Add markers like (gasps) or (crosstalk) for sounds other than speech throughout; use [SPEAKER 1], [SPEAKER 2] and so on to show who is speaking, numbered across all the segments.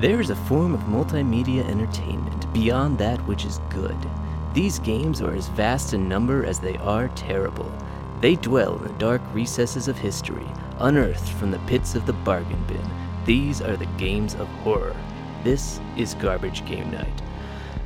[SPEAKER 1] There is a form of multimedia entertainment beyond that which is good. These games are as vast in number as they are terrible. They dwell in the dark recesses of history, unearthed from the pits of the bargain bin. These are the games of horror. This is Garbage Game Night.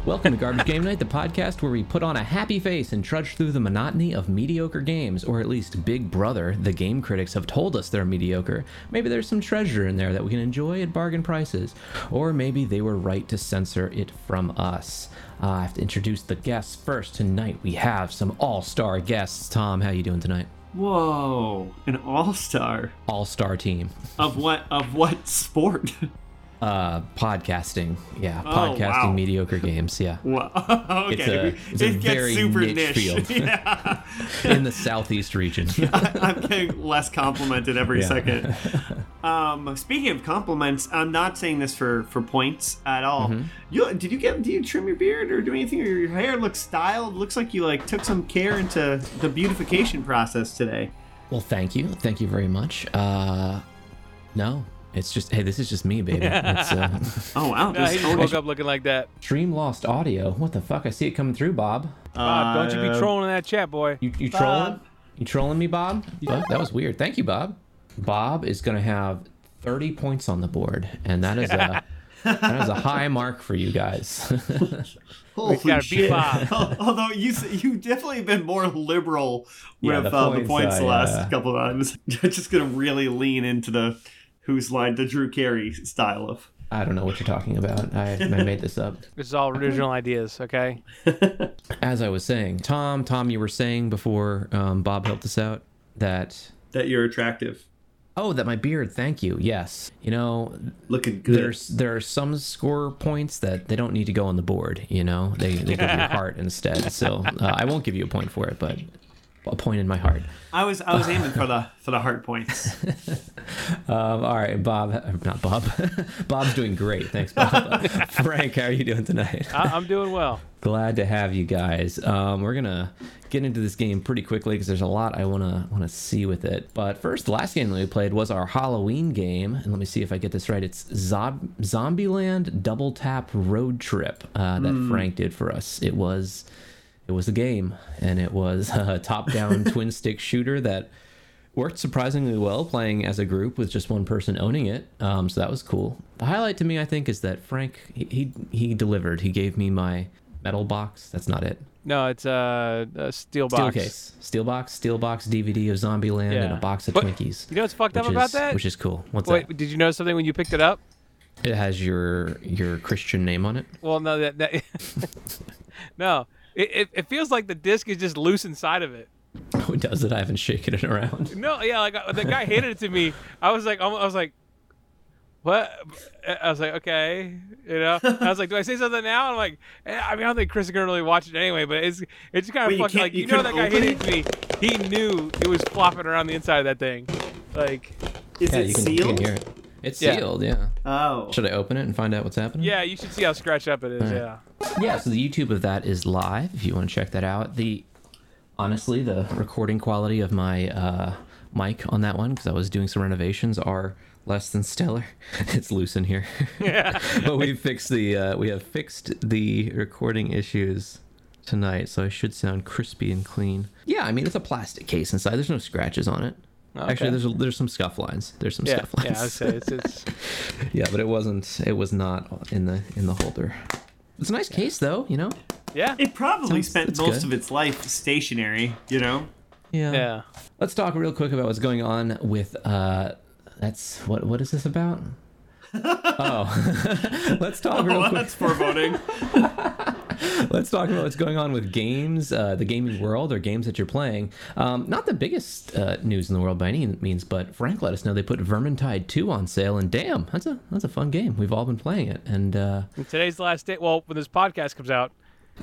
[SPEAKER 2] Welcome to Garbage Game Night, the podcast where we put on a happy face and trudge through the monotony of mediocre games, or at least Big Brother, the game critics have told us they're mediocre. Maybe there's some treasure in there that we can enjoy at bargain prices, or maybe they were right to censor it from us. Uh, I have to introduce the guests first. Tonight we have some all-star guests. Tom, how you doing tonight?
[SPEAKER 3] Whoa, an all-star
[SPEAKER 2] All-star team.
[SPEAKER 3] of what? Of what sport? (laughs)
[SPEAKER 2] Uh, podcasting. Yeah,
[SPEAKER 3] Oh,
[SPEAKER 2] podcasting
[SPEAKER 3] wow.
[SPEAKER 2] mediocre games. Yeah. (laughs)
[SPEAKER 3] Wow. (laughs) okay,
[SPEAKER 2] It's a- it's a
[SPEAKER 3] it gets
[SPEAKER 2] very
[SPEAKER 3] super
[SPEAKER 2] niche
[SPEAKER 3] niche.
[SPEAKER 2] field. (laughs)
[SPEAKER 3] yeah,
[SPEAKER 2] In the southeast region.
[SPEAKER 3] I'm getting less complimented every
[SPEAKER 2] Yeah.
[SPEAKER 3] second. Um, speaking of compliments, I'm not saying this for for points at all.
[SPEAKER 2] Mm-hmm.
[SPEAKER 3] You did you get? Do you trim your beard or do anything? Or your hair looks styled? Looks like you like took some care into the beautification process today.
[SPEAKER 2] Well, thank you. Thank you very much. Uh, no, it's just, hey, this is just me, baby. (laughs) It's uh, (laughs)
[SPEAKER 3] Oh wow! (laughs)
[SPEAKER 4] No, he
[SPEAKER 3] Just-
[SPEAKER 4] just woke up looking like that.
[SPEAKER 2] stream lost audio. What the fuck? I see it coming through, Bob.
[SPEAKER 4] Bob, don't you be
[SPEAKER 3] Uh,
[SPEAKER 4] trolling in that chat, boy.
[SPEAKER 2] You, you
[SPEAKER 3] Bob.
[SPEAKER 2] trolling? You trolling me, Bob? Fuck, that was weird. Thank you, Bob. Bob is going to have 30 points on the board, and that is a. That is a high mark for you guys.
[SPEAKER 3] Holy
[SPEAKER 4] gotta beat. Bob.
[SPEAKER 3] Although you you definitely been more liberal
[SPEAKER 2] Yeah,
[SPEAKER 3] with
[SPEAKER 2] the
[SPEAKER 3] uh, the
[SPEAKER 2] points,
[SPEAKER 3] points the last
[SPEAKER 2] uh,
[SPEAKER 3] couple times. just gonna really lean into the who's line the Drew Carey style of.
[SPEAKER 2] I don't know what you're talking about. I, I made this up.
[SPEAKER 4] This is all original ideas, okay? (laughs)
[SPEAKER 2] As I was saying, Tom, Tom, you were saying before um, Bob helped us out that
[SPEAKER 3] That you're attractive,
[SPEAKER 2] Oh, that my beard. Thank you. Yes. You know,
[SPEAKER 3] looking good.
[SPEAKER 2] there's there are some score points that they don't need to go on the board. You know, they they give to your (laughs) heart instead. So uh, I won't give you a point for it, but a point in my heart.
[SPEAKER 3] I was I was aiming for the for the heart points. (laughs)
[SPEAKER 2] Um, all right, Bob. uh, Not Bob. (laughs) Bob's doing great. Thanks, Bob. (laughs) Frank, how are you doing tonight?
[SPEAKER 4] I- I'm doing well.
[SPEAKER 2] Glad to have you guys. Um, we're gonna get into this game pretty quickly because there's a lot I wanna wanna see with it. But first, the last game that we played was our Halloween game, and let me see if I get this right. It's Zob- Zombieland Double Tap Road Trip uh, that Frank did for us. It was it was a game, and it was (laughs) a top-down (laughs) twin stick shooter that worked surprisingly well playing as a group with just one person owning it. Um, so that was cool. The highlight to me, I think, is that Frank he he, he delivered. He gave me my metal box. That's not it.
[SPEAKER 4] No, it's uh, a steel box.
[SPEAKER 2] Steel
[SPEAKER 4] box.
[SPEAKER 2] case, steel box, steel box DVD of Zombieland and a box of
[SPEAKER 4] But-
[SPEAKER 2] Twinkies.
[SPEAKER 4] You know what's fucked up about that?
[SPEAKER 2] Which is cool. What's
[SPEAKER 4] Wait,
[SPEAKER 2] that?
[SPEAKER 4] did you notice something when you picked it up?
[SPEAKER 2] It has your your Christian name on it.
[SPEAKER 4] Well, no, that, that (laughs) no, it, it, it feels like the disc is just loose inside of it. (laughs)
[SPEAKER 2] Who does it? I haven't shaken it around.
[SPEAKER 4] No, yeah, like uh, the guy (laughs) handed it to me. I was like, I was like, what? I was like, okay, you know. I was like, do I say something now? I'm like, eh, I mean, I don't think Chris is gonna really watch it anyway, but it's it's kind of
[SPEAKER 3] you
[SPEAKER 4] fucking
[SPEAKER 3] can't-
[SPEAKER 4] like
[SPEAKER 3] you
[SPEAKER 4] you know that guy
[SPEAKER 3] open
[SPEAKER 4] handed it to me. He knew it was flopping around the inside of that thing, like.
[SPEAKER 3] Is
[SPEAKER 2] yeah,
[SPEAKER 3] it
[SPEAKER 2] you can, you
[SPEAKER 3] sealed?
[SPEAKER 2] can hear it. It's
[SPEAKER 4] Yeah.
[SPEAKER 2] sealed. Yeah.
[SPEAKER 3] Oh,
[SPEAKER 2] Should I open it and find out what's happening?
[SPEAKER 4] Yeah, you should see how scratched up it is. Yeah.
[SPEAKER 2] yeah so the youtube of that is live if you want to check that out the honestly the recording quality of my uh mic on that one because i was doing some renovations are less than stellar (laughs) it's loose in here
[SPEAKER 4] Yeah. (laughs)
[SPEAKER 2] but we fixed the uh we have fixed the recording issues tonight so i should sound crispy and clean yeah i mean it's a plastic case inside there's no scratches on it actually there's a, there's some scuff lines there's some
[SPEAKER 4] Yeah,
[SPEAKER 2] scuff lines
[SPEAKER 4] yeah, I'd say it's, it's (laughs)
[SPEAKER 2] yeah but it wasn't it was not in the in the holder it's a nice case though you know
[SPEAKER 4] yeah,
[SPEAKER 3] it probably
[SPEAKER 2] Sounds-
[SPEAKER 3] spent most
[SPEAKER 2] good.
[SPEAKER 3] of its life stationary. You know.
[SPEAKER 4] Yeah. Yeah.
[SPEAKER 2] Let's talk real quick about what's going on with uh that's what what is this about? Oh. (laughs) Let's talk real
[SPEAKER 3] Oh,
[SPEAKER 2] quick.
[SPEAKER 3] that's foreboding. (laughs)
[SPEAKER 2] Let's talk about what's going on with games, uh, the gaming world, or games that you're playing. Um, not the biggest uh, news in the world by any means, but Frank let us know they put Vermintide 2 on sale, and damn, that's a that's a fun game. We've all been playing it, and uh,
[SPEAKER 4] And today's the last day. Well, when this podcast comes out,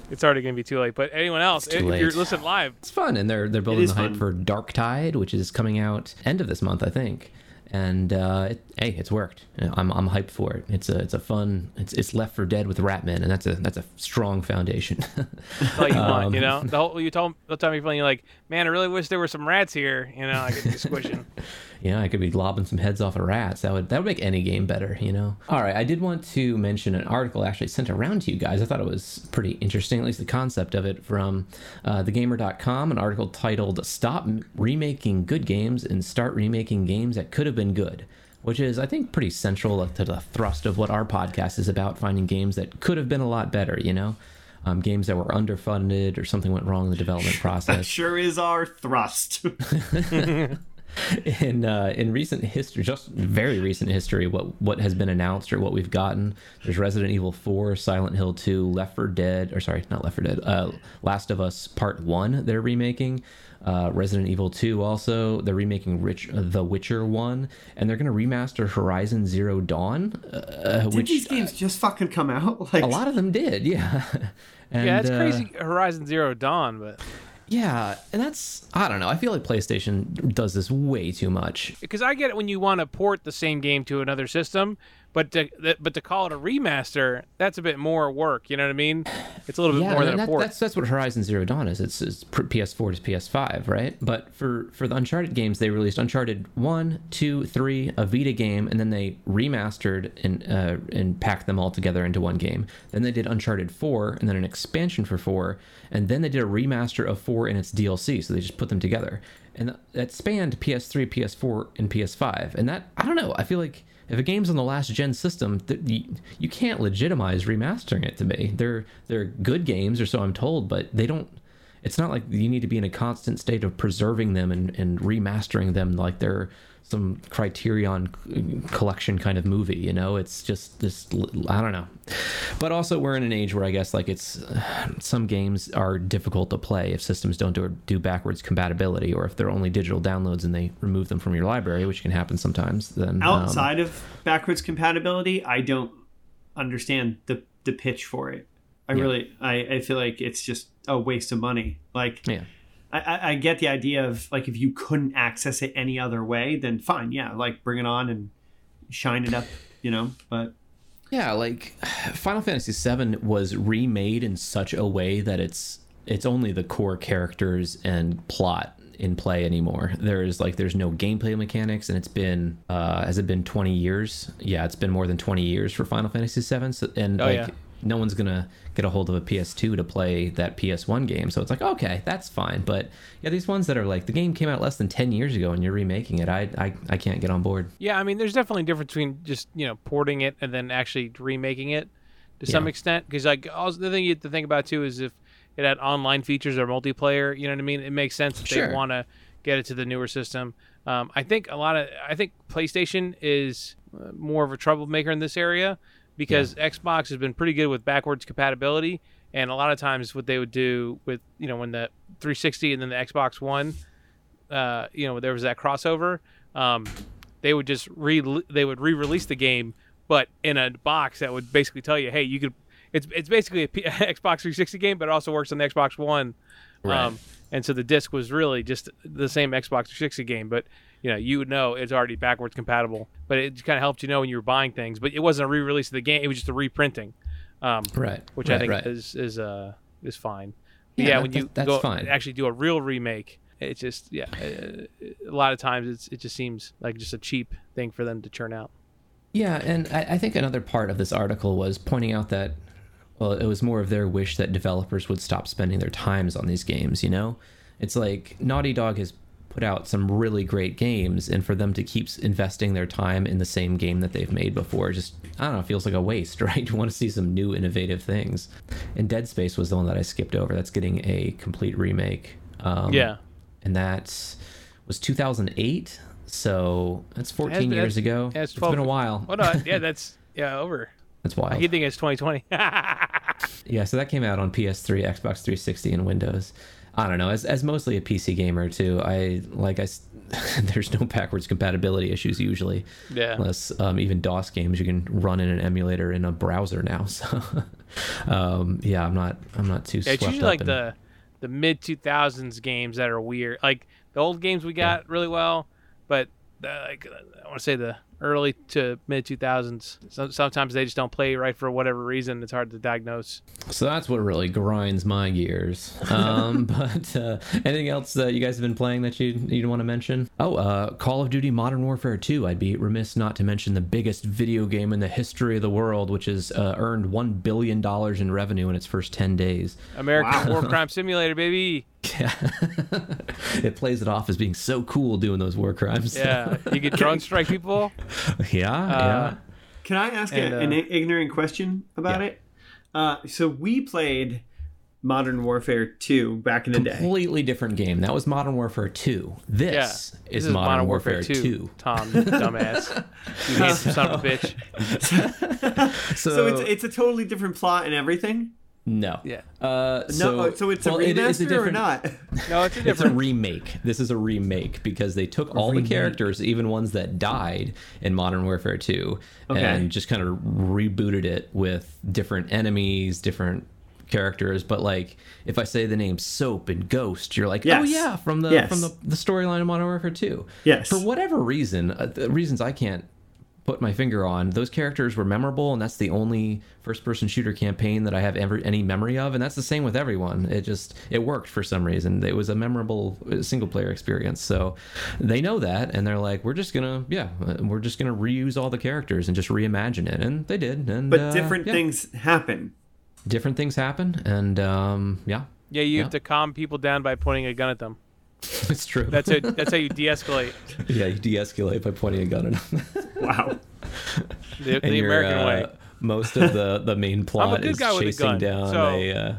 [SPEAKER 4] it's already going to be too late. But anyone else, if
[SPEAKER 2] late.
[SPEAKER 4] you're listening live,
[SPEAKER 2] it's fun. And they're they're building the hype
[SPEAKER 3] fun.
[SPEAKER 2] for Darktide, which is coming out end of this month, I think. And uh, it, hey, it's worked. I'm, I'm hyped for it. It's a it's a fun. It's it's Left 4 Dead with Ratman, and that's a that's a strong foundation.
[SPEAKER 4] that's all you (laughs) want,
[SPEAKER 2] Um,
[SPEAKER 4] you know. The whole you told the time you're playing, you're like, man, I really wish there were some rats here, you know, I could be squishing. (laughs)
[SPEAKER 2] you know, I could be lobbing some heads off of rats. That would that would make any game better, you know. All right, I did want to mention an article actually sent around to you guys. I thought it was pretty interesting, at least the concept of it, from uh, thegamer.com. An article titled "Stop Remaking Good Games and Start Remaking Games That Could Have Been Good." Which is, I think, pretty central to the thrust of what our podcast is about finding games that could have been a lot better, you know? Um, games that were underfunded or something went wrong in the development (laughs) process.
[SPEAKER 3] that Sure is our thrust. (laughs) (laughs) (laughs)
[SPEAKER 2] in uh, in recent history, just very recent history, what what has been announced or what we've gotten. There's Resident Evil 4, Silent Hill 2, Left 4 Dead, or sorry, not Left 4 Dead, uh, Last of Us Part One. They're remaking. Uh, Resident Evil 2 also they're remaking Rich The Witcher 1 and they're going to remaster Horizon Zero Dawn uh,
[SPEAKER 3] Did
[SPEAKER 2] which
[SPEAKER 3] these games just fucking come out? (laughs) Like
[SPEAKER 2] a lot of them did yeah and, (laughs)
[SPEAKER 4] yeah, it's
[SPEAKER 2] uh,
[SPEAKER 4] crazy. Horizon Zero Dawn, but
[SPEAKER 2] yeah and that's I don't know I feel like PlayStation does this way too much.
[SPEAKER 4] Because I get it when you want to port the same game to another system, but to but to call it a remaster, that's a bit more work. You know what I mean? It's a little bit more
[SPEAKER 2] and
[SPEAKER 4] than a
[SPEAKER 2] that-
[SPEAKER 4] port.
[SPEAKER 2] That's that's what Horizon Zero Dawn is. It's, it's PS4 to PS5, right? But for for the Uncharted games, they released Uncharted one, two, three, a Vita game, and then they remastered and uh, and packed them all together into one game. Then they did Uncharted four, and then an expansion for four, and then they did a remaster of four and its DLC. So they just put them together, and that spanned PS3, PS4, and PS5. And that I don't know. I feel like if a game's on the last gen system, th- you, can't legitimize remastering it to me. They're they're good games, or so I'm told, but they don't. It's not like you need to be in a constant state of preserving them and, and remastering them like they're some Criterion collection kind of movie. You know, it's just this. I don't know. But also, we're in an age where I guess like it's some games are difficult to play if systems don't do, do backwards compatibility, or if they're only digital downloads and they remove them from your library, which can happen sometimes. Then um,
[SPEAKER 3] outside of backwards compatibility, I don't understand the the pitch for it. I
[SPEAKER 2] Yeah.
[SPEAKER 3] really, I, I feel like it's just a waste of money. Like,
[SPEAKER 2] yeah.
[SPEAKER 3] I, I, I get the idea of like if you couldn't access it any other way, then fine, yeah, like bring it on and shine it up, you know. But
[SPEAKER 2] Yeah, like Final Fantasy VII was remade in such a way that it's it's only the core characters and plot in play anymore. There's like there's no gameplay mechanics, and it's been uh, has it been 20 years? Yeah, it's been more than 20 years for Final Fantasy VII, so, and
[SPEAKER 4] Oh,
[SPEAKER 2] like
[SPEAKER 4] yeah.
[SPEAKER 2] No one's gonna get a hold of a PS2 to play that PS1 game. So it's like okay, that's fine. But yeah, these ones that are like the game came out less than 10 years ago, and you're remaking it, I I, I can't get on board.
[SPEAKER 4] Yeah, I mean, there's definitely a difference between just you know porting it and then actually remaking it to some extent. Because like also the thing you have to think about too is if it had online features or multiplayer, you know what I mean? It makes sense if
[SPEAKER 2] Sure.
[SPEAKER 4] they want to get it to the newer system. Um, I think a lot of I think PlayStation is uh, more of a troublemaker in this area because Xbox has been pretty good with backwards compatibility. And a lot of times, what they would do with you know when the 360 and then the Xbox One uh, you know, there was that crossover. Um, they would just re they would re-release the game, but in a box that would basically tell you, hey, you could. It's it's basically a P- (laughs) Xbox 360 game, but it also works on the Xbox One.
[SPEAKER 2] Right.
[SPEAKER 4] Um, and so the disc was really just the same Xbox 360 game, but you know you would know it's already backwards compatible. But it kind of helped you know when you were buying things. But it wasn't a re-release of the game; it was just a reprinting, um,
[SPEAKER 2] Right.
[SPEAKER 4] which I think
[SPEAKER 2] right.
[SPEAKER 4] is is uh is fine.
[SPEAKER 2] Yeah,
[SPEAKER 4] yeah,
[SPEAKER 2] that-
[SPEAKER 4] when you
[SPEAKER 2] that-
[SPEAKER 4] go
[SPEAKER 2] fine.
[SPEAKER 4] actually do a real remake, it's just yeah. uh, A lot of times it's it just seems like just a cheap thing for them to churn out.
[SPEAKER 2] Yeah, and I, I think another part of this article was pointing out that, well, it was more of their wish that developers would stop spending their times on these games. You know, it's like Naughty Dog has put out some really great games, and for them to keep investing their time in the same game that they've made before, just I don't know, feels like a waste, (laughs) right? You want to see some new, innovative things. And Dead Space was the one that I skipped over. That's getting a complete remake. Um,
[SPEAKER 4] yeah,
[SPEAKER 2] and that was 2008. So that's 14
[SPEAKER 4] been-
[SPEAKER 2] years ago.
[SPEAKER 4] yeah, it's
[SPEAKER 2] it's
[SPEAKER 4] 12
[SPEAKER 2] been a while.
[SPEAKER 4] Oh no, yeah, (laughs) that's yeah over.
[SPEAKER 2] That's wild.
[SPEAKER 4] keep thinking it's 2020. (laughs)
[SPEAKER 2] Yeah, so that came out on PS3, Xbox 360, and Windows. I don't know. As, as mostly a PC gamer too, I like I (laughs) there's no backwards compatibility issues usually,
[SPEAKER 4] yeah,
[SPEAKER 2] unless um, even DOS games you can run in an emulator in a browser now. (laughs) So, um, yeah, I'm not. I'm not too.
[SPEAKER 4] yeah. It's usually like
[SPEAKER 2] in-
[SPEAKER 4] the the mid 2000s games that are weird. Like the old games we got really well, but uh, like I want to say the early to mid 2000s. So, sometimes they just don't play right for whatever reason. It's hard to diagnose.
[SPEAKER 2] So that's what really grinds my gears. Um, (laughs) but uh, anything else that you guys have been playing that you you want to mention? Oh, uh, Call of Duty Modern Warfare 2. I'd be remiss not to mention the biggest video game in the history of the world, which has uh, earned one billion dollars in revenue in its first ten days.
[SPEAKER 4] American (laughs) War Crime Simulator, baby.
[SPEAKER 2] Yeah, (laughs) it plays it off as being so cool doing those war crimes.
[SPEAKER 4] Yeah, you get drone (laughs) strike people.
[SPEAKER 2] yeah,
[SPEAKER 4] Uh,
[SPEAKER 2] yeah.
[SPEAKER 3] Can I ask
[SPEAKER 4] And,
[SPEAKER 3] a, an
[SPEAKER 4] uh,
[SPEAKER 3] ignorant question about
[SPEAKER 2] yeah.
[SPEAKER 3] it? Uh, so we played Modern Warfare 2 back in the day.
[SPEAKER 2] Completely different game. That was Modern Warfare 2. This
[SPEAKER 4] Yeah,
[SPEAKER 2] is,
[SPEAKER 4] this
[SPEAKER 2] Modern, Warfare, 2.
[SPEAKER 4] Tom, (laughs) you dumbass, you handsome son of a bitch.
[SPEAKER 2] So,
[SPEAKER 3] So it's it's a totally different plot and everything.
[SPEAKER 2] No.
[SPEAKER 4] Yeah.
[SPEAKER 2] Uh,
[SPEAKER 3] No, so, it's
[SPEAKER 2] well,
[SPEAKER 3] a
[SPEAKER 2] it is
[SPEAKER 3] remaster or not? (laughs)
[SPEAKER 4] No, it's a
[SPEAKER 2] It's a remake. This is a remake because they took all the characters, even ones that died in Modern Warfare 2,
[SPEAKER 3] Okay.
[SPEAKER 2] and just kind of rebooted it with different enemies, different characters. But like, if I say the name Soap and Ghost, you're like, oh yeah, from the
[SPEAKER 3] Yes.
[SPEAKER 2] from the, the storyline of Modern Warfare 2.
[SPEAKER 3] Yes.
[SPEAKER 2] For whatever reason, uh, the reasons I can't put my finger on, those characters were memorable, and that's the only first-person shooter campaign that I have ever any memory of, and that's the same with everyone. It just it worked for some reason. It was a memorable uh, single-player experience. So they know that, and they're like, we're just gonna yeah, uh, we're just gonna reuse all the characters and just reimagine it, and they did. And
[SPEAKER 3] But
[SPEAKER 2] uh,
[SPEAKER 3] different
[SPEAKER 2] yeah,
[SPEAKER 3] things happen.
[SPEAKER 2] different things happen, and um, yeah,
[SPEAKER 4] Yeah, you
[SPEAKER 2] Yeah.
[SPEAKER 4] have to calm people down by pointing a gun at them. (laughs)
[SPEAKER 2] it's true.
[SPEAKER 4] That's it. That's how you de-escalate (laughs)
[SPEAKER 2] yeah, you de-escalate by pointing a gun at them. (laughs)
[SPEAKER 3] Wow.
[SPEAKER 4] the, the American
[SPEAKER 2] uh,
[SPEAKER 4] way.
[SPEAKER 2] Most of the the main plot is
[SPEAKER 4] a
[SPEAKER 2] chasing down
[SPEAKER 4] so-
[SPEAKER 2] a. Uh,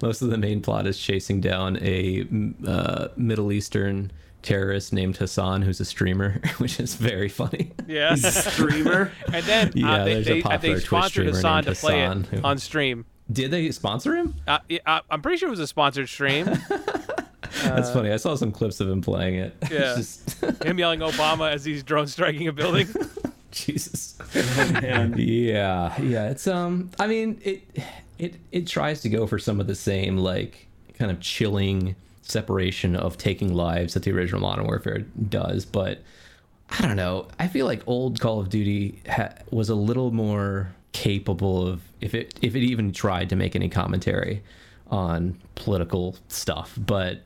[SPEAKER 2] most of the main plot is chasing down a uh, Middle Eastern terrorist named Hassan, who's a streamer, which is very funny.
[SPEAKER 4] Yeah.
[SPEAKER 3] He's a streamer.
[SPEAKER 4] and then
[SPEAKER 2] Yeah,
[SPEAKER 4] uh, they,
[SPEAKER 2] there's a
[SPEAKER 4] they, uh,
[SPEAKER 2] popular
[SPEAKER 4] they
[SPEAKER 2] Twitch
[SPEAKER 4] sponsored
[SPEAKER 2] streamer
[SPEAKER 4] Hassan to
[SPEAKER 2] named
[SPEAKER 4] play
[SPEAKER 2] Hassan
[SPEAKER 4] it
[SPEAKER 2] who-
[SPEAKER 4] on stream.
[SPEAKER 2] Did they sponsor him?
[SPEAKER 4] Uh, yeah, I'm pretty sure it was a sponsored stream.
[SPEAKER 2] That's funny. I saw some clips of him playing it. It's (laughs)
[SPEAKER 4] Yeah.
[SPEAKER 2] just-
[SPEAKER 4] Him yelling Obama as he's drone striking a building. (laughs)
[SPEAKER 2] Jesus.
[SPEAKER 3] Man.
[SPEAKER 2] yeah yeah it's um i mean it it it tries to go for some of the same like kind of chilling separation of taking lives that the original modern warfare does but i don't know i feel like old call of duty ha- was a little more capable of if it if it even tried to make any commentary on political stuff but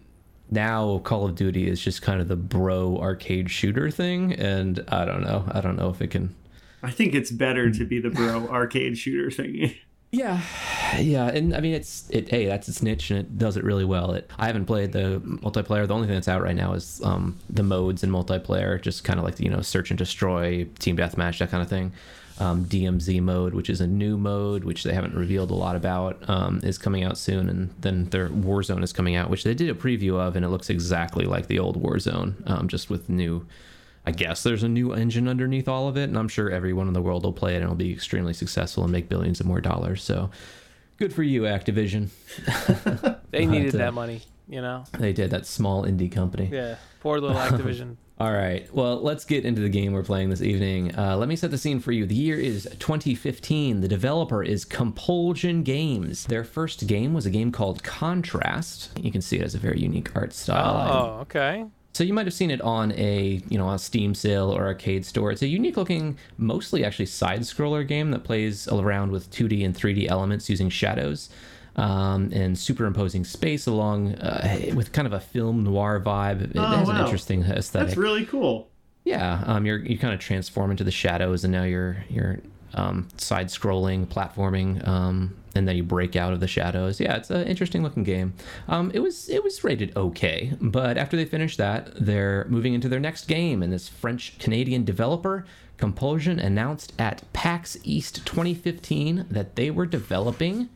[SPEAKER 2] now Call of Duty is just kind of the bro arcade shooter thing, and I don't know. I don't know if it can
[SPEAKER 3] I think it's better to be the bro (laughs) arcade shooter thing.
[SPEAKER 2] Yeah, yeah, and I mean it's it. Hey, that's its niche, and it does it really well. It. I haven't played the multiplayer. The only thing that's out right now is um, the modes in multiplayer, just kind of like you know search and destroy, team deathmatch, that kind of thing. Um, DMZ mode, which is a new mode, which they haven't revealed a lot about, um, is coming out soon, and then their Warzone is coming out, which they did a preview of, and it looks exactly like the old Warzone, um, just with new. I guess there's a new engine underneath all of it, and I'm sure everyone in the world will play it and it'll be extremely successful and make billions of more dollars. So, good for you, Activision. (laughs)
[SPEAKER 4] They needed (laughs)
[SPEAKER 2] uh,
[SPEAKER 4] that money, you know.
[SPEAKER 2] They did that small indie company.
[SPEAKER 4] Yeah, poor little (laughs) Activision.
[SPEAKER 2] All right. Well, let's get into the game we're playing this evening. Uh, let me set the scene for you. The year is 2015. The developer is Compulsion Games. Their first game was a game called Contrast. You can see it has a very unique art style.
[SPEAKER 4] Oh, okay.
[SPEAKER 2] So you might have seen it on a you know a Steam sale or arcade store. It's a unique looking, mostly actually side scroller game that plays around with 2D and 3D elements using shadows um, and superimposing space along uh, with kind of a film noir vibe. It
[SPEAKER 3] Oh,
[SPEAKER 2] has an interesting aesthetic.
[SPEAKER 3] That's really cool.
[SPEAKER 2] Yeah, um, you're you kind of transform into the shadows, and now you're you're um, side scrolling, platforming, um, and then you break out of the shadows. Yeah, it's an interesting looking game. Um, it was it was rated okay, but after they finished that, they're moving into their next game, and this French Canadian developer. Compulsion announced at PAX East 2015 that they were developing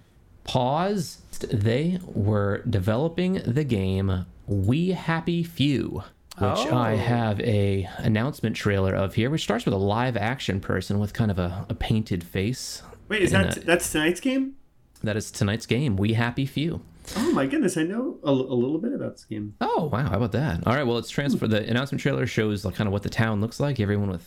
[SPEAKER 2] pause they were developing the game we happy few which i
[SPEAKER 4] Oh.
[SPEAKER 2] have a announcement trailer of here which starts with a live action person with kind of a, a painted face
[SPEAKER 3] Wait, is that
[SPEAKER 2] uh,
[SPEAKER 3] that's tonight's game?
[SPEAKER 2] that is tonight's game we happy few
[SPEAKER 3] Oh my goodness, I know a, a little bit about this game.
[SPEAKER 2] oh wow how about that all right well it's transfer the announcement trailer shows like kind of what the town looks like everyone with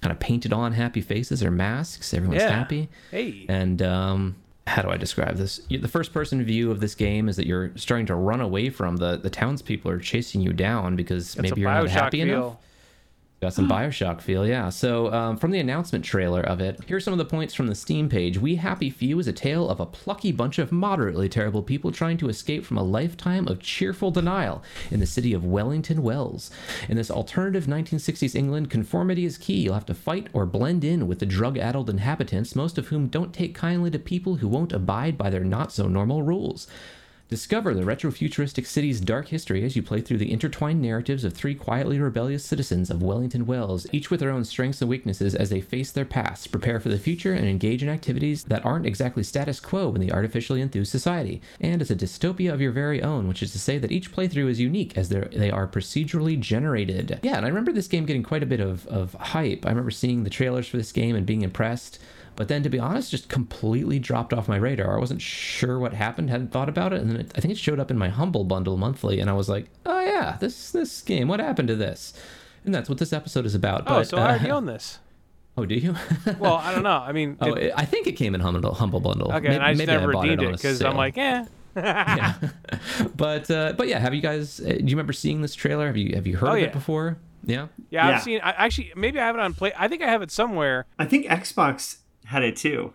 [SPEAKER 2] kind of painted on happy faces or masks everyone's
[SPEAKER 4] Yeah.
[SPEAKER 2] happy
[SPEAKER 4] Hey.
[SPEAKER 2] And um, how do I describe this? The first person view of this game is that you're starting to run away from the the townspeople are chasing you down because
[SPEAKER 4] It's
[SPEAKER 2] maybe you're not happy
[SPEAKER 4] feel.
[SPEAKER 2] enough. Got some Bioshock feel, yeah. So, um, from the announcement trailer of it, here's some of the points from the Steam page. We Happy Few is a tale of a plucky bunch of moderately terrible people trying to escape from a lifetime of cheerful denial in the city of Wellington Wells. In this alternative 1960s England, conformity is key. You'll have to fight or blend in with the drug addled inhabitants, most of whom don't take kindly to people who won't abide by their not so normal rules. Discover the retrofuturistic city's dark history as you play through the intertwined narratives of three quietly rebellious citizens of Wellington Wells, each with their own strengths and weaknesses as they face their past, prepare for the future, and engage in activities that aren't exactly status quo in the artificially enthused society. And it's a dystopia of your very own, which is to say that each playthrough is unique as they're, procedurally generated. Yeah, and I remember this game getting quite a bit of, of hype. I remember seeing the trailers for this game and being impressed. But then, to be honest, just completely dropped off my radar. I wasn't sure what happened, hadn't thought about it, and then it, I think it showed up in my Humble bundle monthly, and I was like, "Oh yeah, this this game. What happened to this?" And that's what this episode is about.
[SPEAKER 4] Oh,
[SPEAKER 2] but,
[SPEAKER 4] so I already
[SPEAKER 2] uh,
[SPEAKER 4] own this.
[SPEAKER 2] oh, do you? (laughs)
[SPEAKER 4] Well, I don't know. I mean, (laughs)
[SPEAKER 2] oh,
[SPEAKER 4] it-
[SPEAKER 2] it- I think it came in Humble Humble bundle.
[SPEAKER 4] okay,
[SPEAKER 2] May-
[SPEAKER 4] and I just
[SPEAKER 2] maybe
[SPEAKER 4] never
[SPEAKER 2] bought
[SPEAKER 4] redeemed it because I'm like, eh. (laughs)
[SPEAKER 2] yeah. but uh, but yeah, have you guys? Uh, do you remember seeing this trailer? Have you have you heard
[SPEAKER 4] Oh,
[SPEAKER 2] of
[SPEAKER 4] yeah.
[SPEAKER 2] it before? Yeah.
[SPEAKER 4] Yeah,
[SPEAKER 3] Yeah.
[SPEAKER 4] I've seen. I, actually, maybe I have it on play. I think I have it somewhere.
[SPEAKER 3] I think Xbox had it too.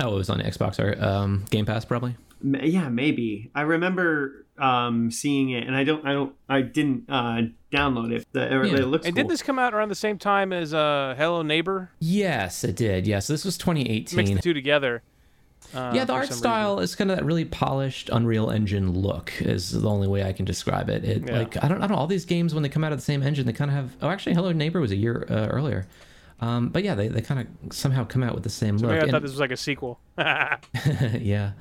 [SPEAKER 2] Oh, it was on Xbox or um, Game Pass probably.
[SPEAKER 3] M- Yeah, maybe. I remember um, seeing it, and I don't, I don't, I didn't uh, download it. The, it,
[SPEAKER 2] Yeah.
[SPEAKER 3] it looks
[SPEAKER 4] And
[SPEAKER 3] cool.
[SPEAKER 4] did this come out around the same time as uh, Hello Neighbor?
[SPEAKER 2] Yes, it did. Yes, yeah, so this was 2018.
[SPEAKER 4] Mixed the two together. Uh,
[SPEAKER 2] yeah, the art
[SPEAKER 4] some
[SPEAKER 2] style is kind of that really polished Unreal Engine look. Is the only way I can describe it. It
[SPEAKER 4] Yeah.
[SPEAKER 2] like I don't I don't know all these games when they come out of the same engine they kind of have. Oh, actually, Hello Neighbor was a year uh, earlier. Um, but yeah, they, they kind of somehow come out with the same
[SPEAKER 4] Reason.
[SPEAKER 2] look.
[SPEAKER 4] Maybe I
[SPEAKER 2] And-
[SPEAKER 4] thought this was like a sequel. (laughs) (laughs)
[SPEAKER 2] yeah.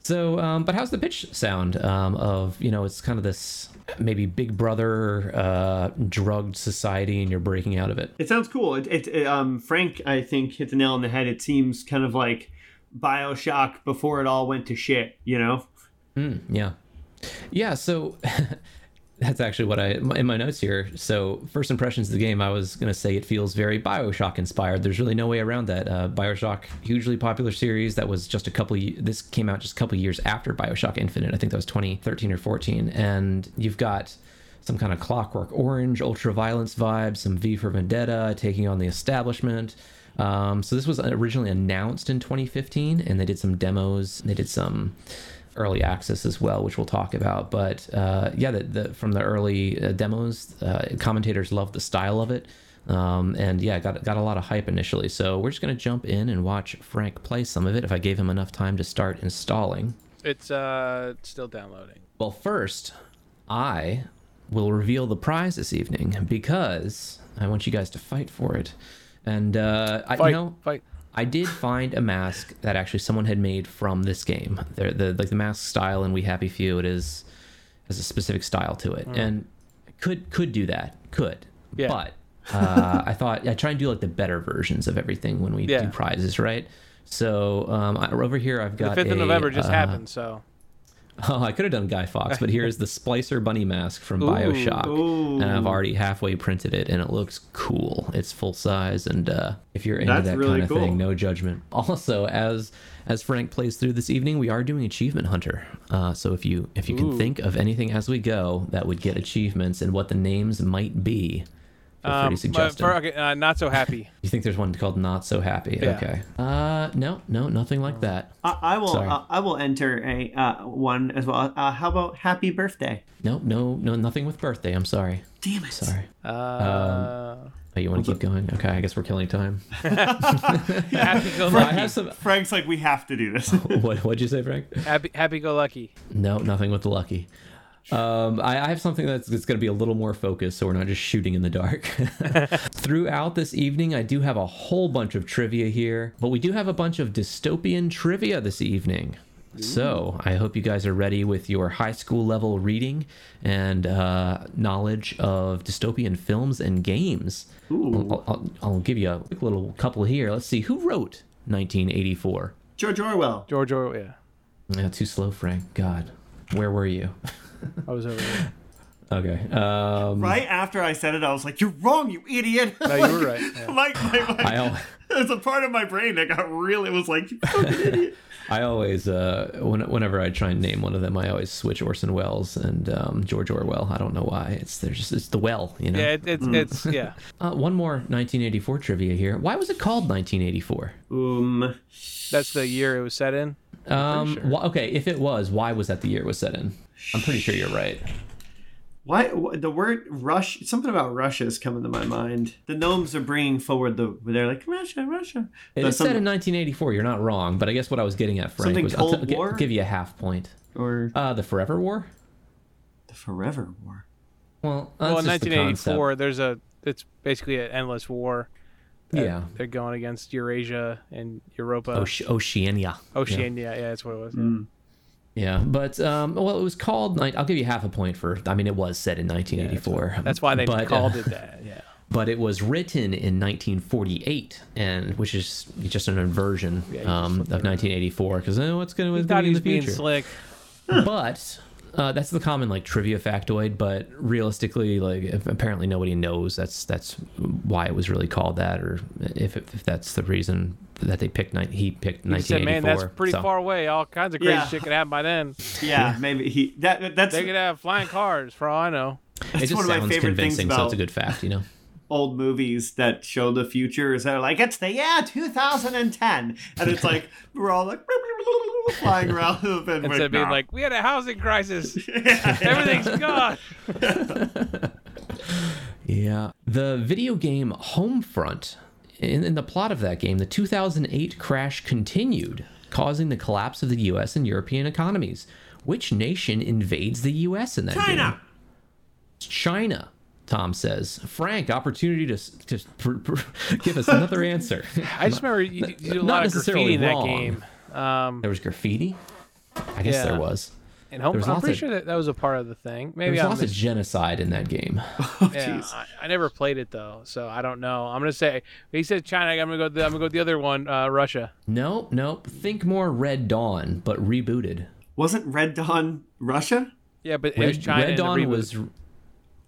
[SPEAKER 2] So, um, but how's the pitch sound um, of you know it's kind of this maybe Big Brother uh, drugged society and you're breaking out of it.
[SPEAKER 3] It sounds cool. It, it, it, um, Frank, I think, hit the nail on the head. It seems kind of like Bioshock before it all went to shit. You know?
[SPEAKER 2] Mm, yeah. Yeah, so (laughs) that's actually what I in my notes here. So first impressions of the game, I was gonna say it feels very Bioshock inspired. There's really no way around that. Uh, Bioshock, hugely popular series that was just a couple. This came out just a couple years after Bioshock Infinite. I think that was 2013 or 14. And you've got some kind of Clockwork Orange, ultra violence vibe, some V for Vendetta, taking on the establishment. Um, so this was originally announced in 2015, and they did some demos. They did some early access as well, which we'll talk about. But uh, yeah, the, the, from the early uh, demos, uh, commentators loved the style of it. Um, and yeah, got got a lot of hype initially. So we're just gonna jump in and watch Frank play some of it. If I gave him enough time to start installing.
[SPEAKER 4] it's uh, still downloading.
[SPEAKER 2] Well, first, I will reveal the prize this evening because I want you guys to fight for it. And uh, I,
[SPEAKER 4] Fight,
[SPEAKER 2] you know,
[SPEAKER 4] fight.
[SPEAKER 2] I did find a mask that actually someone had made from this game. The, the like the mask style in We Happy Few, it is has a specific style to it, and could could do that, could.
[SPEAKER 4] Yeah.
[SPEAKER 2] But uh, I thought I try and do like the better versions of everything when we
[SPEAKER 4] Yeah.
[SPEAKER 2] do prizes, right? So um, over here I've got The
[SPEAKER 4] fifth of November just
[SPEAKER 2] uh,
[SPEAKER 4] happened, so
[SPEAKER 2] Oh, I could have done Guy Fawkes, but here's the Splicer bunny mask from Bioshock,
[SPEAKER 3] Ooh.
[SPEAKER 2] and I've already halfway printed it, and it looks cool. It's full size, and uh, if you're into
[SPEAKER 3] That's
[SPEAKER 2] that
[SPEAKER 3] really
[SPEAKER 2] kind of
[SPEAKER 3] cool.
[SPEAKER 2] thing, no judgment. (laughs) Also, as as Frank plays through this evening, we are doing Achievement Hunter. Uh, so if you if you can think of anything as we go that would get achievements and what the names might be,
[SPEAKER 4] um,
[SPEAKER 2] to
[SPEAKER 4] but
[SPEAKER 2] suggest
[SPEAKER 4] for, okay, uh, not so happy. (laughs)
[SPEAKER 2] You think there's one called Not So Happy?
[SPEAKER 4] Yeah.
[SPEAKER 2] Okay. Uh, no, no, nothing like that.
[SPEAKER 3] I, I will. Uh, I will enter a uh, one as well. Uh, how about Happy Birthday?
[SPEAKER 2] No, no, no, nothing with birthday. I'm sorry.
[SPEAKER 3] Damn it!
[SPEAKER 2] Sorry.
[SPEAKER 4] Uh,
[SPEAKER 2] Oh, you want to keep going? Okay, I guess we're killing time. (laughs)
[SPEAKER 4] happy go
[SPEAKER 2] I
[SPEAKER 4] lucky.
[SPEAKER 2] have some.
[SPEAKER 3] Frank's like, we have to do this. (laughs)
[SPEAKER 2] What What'd you say, Frank?
[SPEAKER 4] Happy, happy go lucky.
[SPEAKER 2] No, nothing with the lucky. Um, I, I have something that's, that's going to be a little more focused, so we're not just shooting in the dark. (laughs) (laughs) Throughout this evening, I do have a whole bunch of trivia here, but we do have a bunch of dystopian trivia this evening. So I hope you guys are ready with your high school level reading and uh, knowledge of dystopian films and games. I'll, I'll, I'll give you a quick little couple here. Let's see who wrote 1984.
[SPEAKER 3] George Orwell.
[SPEAKER 4] George Orwell. Yeah,
[SPEAKER 2] Yeah, too slow, Frank. God, where were you? (laughs)
[SPEAKER 4] I was over there. (laughs)
[SPEAKER 2] Okay. Um,
[SPEAKER 3] Right after I said it, I was like, "You're wrong, you idiot."
[SPEAKER 4] No, you were right. (laughs) Yeah.
[SPEAKER 3] my, my, my,
[SPEAKER 2] al-
[SPEAKER 3] There's a part of my brain that got really was like, "You fucking (laughs) idiot."
[SPEAKER 2] I always, uh, when, whenever I try and name one of them, I always switch Orson Welles and um, George Orwell. I don't know why. It's there's just it's the well, you know.
[SPEAKER 4] Yeah, it, it's it's yeah.
[SPEAKER 2] Uh, one more 1984 trivia here. Why was it called 1984?
[SPEAKER 3] Um,
[SPEAKER 4] That's the year it was set in.
[SPEAKER 2] Um,
[SPEAKER 4] sure.
[SPEAKER 2] wh- okay, if it was, why was that the year it was set in? I'm pretty sure you're right.
[SPEAKER 3] why the word Rush? Something about Russia is coming to my mind. The gnomes are bringing forward the. They're like Russia, Russia.
[SPEAKER 2] It
[SPEAKER 3] The
[SPEAKER 2] is
[SPEAKER 3] some-
[SPEAKER 2] set in 1984. You're not wrong, but I guess what I was getting at, Frank,
[SPEAKER 3] Something
[SPEAKER 2] was I'll
[SPEAKER 3] Cold
[SPEAKER 2] gi-
[SPEAKER 3] War?
[SPEAKER 2] give you a half point.
[SPEAKER 3] or
[SPEAKER 2] Uh, the Forever War.
[SPEAKER 3] the Forever War.
[SPEAKER 2] Well,
[SPEAKER 4] well, in
[SPEAKER 2] just the
[SPEAKER 4] 1984, there's a it's basically an endless war. that
[SPEAKER 2] Yeah.
[SPEAKER 4] they're going against Eurasia and Europa,
[SPEAKER 2] Oce- Oceania.
[SPEAKER 4] Oceania. Yeah. that's what it was. yeah.
[SPEAKER 3] Mm.
[SPEAKER 2] Yeah, but um, well, it was called. I'll give you half a point for. I mean, it was set in 1984.
[SPEAKER 4] That's why they
[SPEAKER 2] but, uh,
[SPEAKER 4] called it that. Yeah. (laughs)
[SPEAKER 2] But it was written in 1948, and which is just an inversion
[SPEAKER 4] Yeah,
[SPEAKER 2] um, of 1984 because oh, what's going to be in the
[SPEAKER 4] being
[SPEAKER 2] future?
[SPEAKER 4] slick.
[SPEAKER 2] but uh, that's the common like trivia factoid. But realistically, like if apparently nobody knows that's that's why it was really called that, or if, if that's the reason that they picked. Ni- he picked
[SPEAKER 4] He said,
[SPEAKER 2] 1984.
[SPEAKER 4] "Man, that's pretty
[SPEAKER 2] so-
[SPEAKER 4] far away. All kinds of crazy
[SPEAKER 3] Yeah.
[SPEAKER 4] shit could happen by then.
[SPEAKER 3] Yeah, maybe he. That that's
[SPEAKER 4] They could have flying cars, for all I know."
[SPEAKER 2] It just
[SPEAKER 3] one of my
[SPEAKER 2] sounds
[SPEAKER 3] favorite things
[SPEAKER 2] convincing, so
[SPEAKER 3] about
[SPEAKER 2] it's a good fact, you know.
[SPEAKER 3] old movies that show the future. Is they're like it's the year 2010, and it's like we're all like (laughs) flying around and we're,
[SPEAKER 4] Instead of being
[SPEAKER 3] "Nah."
[SPEAKER 4] like, "We had a housing crisis. (laughs) Everything's gone." (laughs)
[SPEAKER 2] Yeah. The video game Homefront, in, in the plot of that game, the 2008 crash continued, causing the collapse of the U.S. and European economies. Which nation invades the U.S. in that game?
[SPEAKER 3] China.
[SPEAKER 2] China. Tom says. Frank, opportunity to s- to pr- pr- give us another answer.
[SPEAKER 4] I just remember you, you did a
[SPEAKER 2] Not
[SPEAKER 4] lot of
[SPEAKER 2] necessarily
[SPEAKER 4] graffiti in that game. Um,
[SPEAKER 2] there was graffiti. I guess
[SPEAKER 4] Yeah.
[SPEAKER 2] there was.
[SPEAKER 4] and home,
[SPEAKER 2] There was
[SPEAKER 4] I'm pretty
[SPEAKER 2] of-
[SPEAKER 4] sure that that was a part of the thing.
[SPEAKER 2] Maybe There
[SPEAKER 4] Maybe
[SPEAKER 2] was
[SPEAKER 4] I'm
[SPEAKER 2] lots of genocide in that game. (laughs)
[SPEAKER 3] Oh,
[SPEAKER 4] yeah,
[SPEAKER 3] jeez.
[SPEAKER 4] I, I never played it though, so I don't know. I'm gonna say he said China. I'm gonna go. The, I'm gonna go with the other one, uh, Russia.
[SPEAKER 2] Nope, nope. Think more Red Dawn, but rebooted.
[SPEAKER 3] Wasn't Red Dawn Russia?
[SPEAKER 4] Yeah, but
[SPEAKER 2] Red,
[SPEAKER 4] China.
[SPEAKER 2] Red Dawn was. Oh,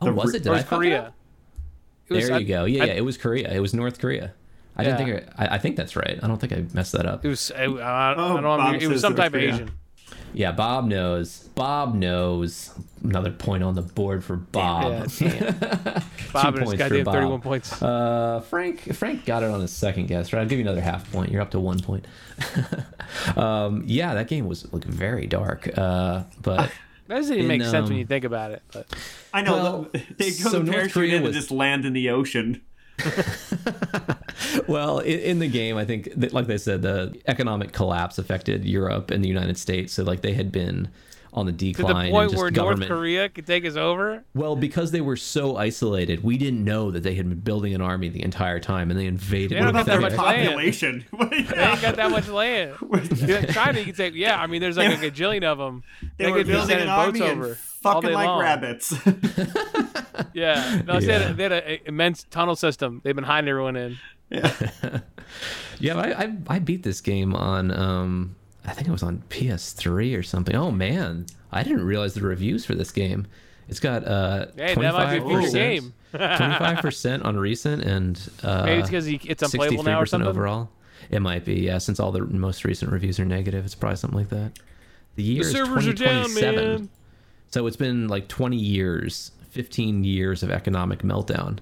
[SPEAKER 3] The
[SPEAKER 2] was it? Did
[SPEAKER 4] Or
[SPEAKER 2] I
[SPEAKER 4] was
[SPEAKER 2] fuck it
[SPEAKER 4] Korea. It was-
[SPEAKER 2] There
[SPEAKER 4] I-
[SPEAKER 2] you go. Yeah,
[SPEAKER 4] I-
[SPEAKER 2] yeah. It was Korea. It was North Korea. I didn't think. I, I think that's right. I don't think I messed that up.
[SPEAKER 4] It was. I, I, I
[SPEAKER 3] Oh,
[SPEAKER 4] don't know.
[SPEAKER 3] Bob
[SPEAKER 4] It was some type of Asian.
[SPEAKER 2] Yeah, Bob knows. Bob knows. Another point on the board for Bob.
[SPEAKER 4] Yeah. (laughs) Bob and his
[SPEAKER 2] points for
[SPEAKER 4] goddamn
[SPEAKER 2] Bob.
[SPEAKER 4] 31 points.
[SPEAKER 2] Uh, Frank Frank got it on his second guess, right? I'll give you another half point. You're up to one point. (laughs) um, yeah, that game was like very dark. Uh, but (laughs)
[SPEAKER 4] That doesn't even
[SPEAKER 2] in,
[SPEAKER 4] make sense when
[SPEAKER 2] um,
[SPEAKER 4] you think about it. But
[SPEAKER 3] I know
[SPEAKER 2] Well,
[SPEAKER 3] they go
[SPEAKER 2] so
[SPEAKER 3] the
[SPEAKER 2] North
[SPEAKER 3] parachute
[SPEAKER 2] Korea was-
[SPEAKER 3] and just land in the ocean. (laughs)
[SPEAKER 2] well, in, the game, I think that, like they said, the economic collapse affected Europe and the United States. So like they had been on the decline.
[SPEAKER 4] to the
[SPEAKER 2] decline. and
[SPEAKER 4] point
[SPEAKER 2] just
[SPEAKER 4] where
[SPEAKER 2] government.
[SPEAKER 4] North Korea could take us over.
[SPEAKER 2] Well, because they were so isolated, we didn't know that they had been building an army the entire time, and they invaded.
[SPEAKER 4] They don't
[SPEAKER 3] What
[SPEAKER 4] have that much land.
[SPEAKER 3] population? (laughs)
[SPEAKER 4] They ain't got that much land. (laughs) Yeah, China, you can say, yeah. I mean, there's like a gajillion of them.
[SPEAKER 3] They,
[SPEAKER 4] They
[SPEAKER 3] were
[SPEAKER 4] could
[SPEAKER 3] building an
[SPEAKER 4] boats
[SPEAKER 3] army
[SPEAKER 4] over
[SPEAKER 3] and
[SPEAKER 4] all
[SPEAKER 3] fucking like
[SPEAKER 4] long.
[SPEAKER 3] rabbits. (laughs)
[SPEAKER 4] Yeah, no, They,
[SPEAKER 2] Yeah.
[SPEAKER 4] had a, they had an immense tunnel system. They've been hiding everyone in.
[SPEAKER 2] Yeah, I, I I beat this game on um I think it was on PS3 or something. Oh man, I didn't realize the reviews for this game. It's got uh
[SPEAKER 4] Hey, that might be a future
[SPEAKER 2] 25%
[SPEAKER 4] game.
[SPEAKER 2] 25% on recent and uh
[SPEAKER 4] Maybe it's because it's unplayable now or
[SPEAKER 2] 63%
[SPEAKER 4] something.
[SPEAKER 2] overall. It might be, yeah, since all the most recent reviews are negative, it's probably something like that. The year
[SPEAKER 4] The
[SPEAKER 2] is
[SPEAKER 4] down,
[SPEAKER 2] 2027.
[SPEAKER 4] man.
[SPEAKER 2] So it's been like 20 years, 15 years of economic meltdown.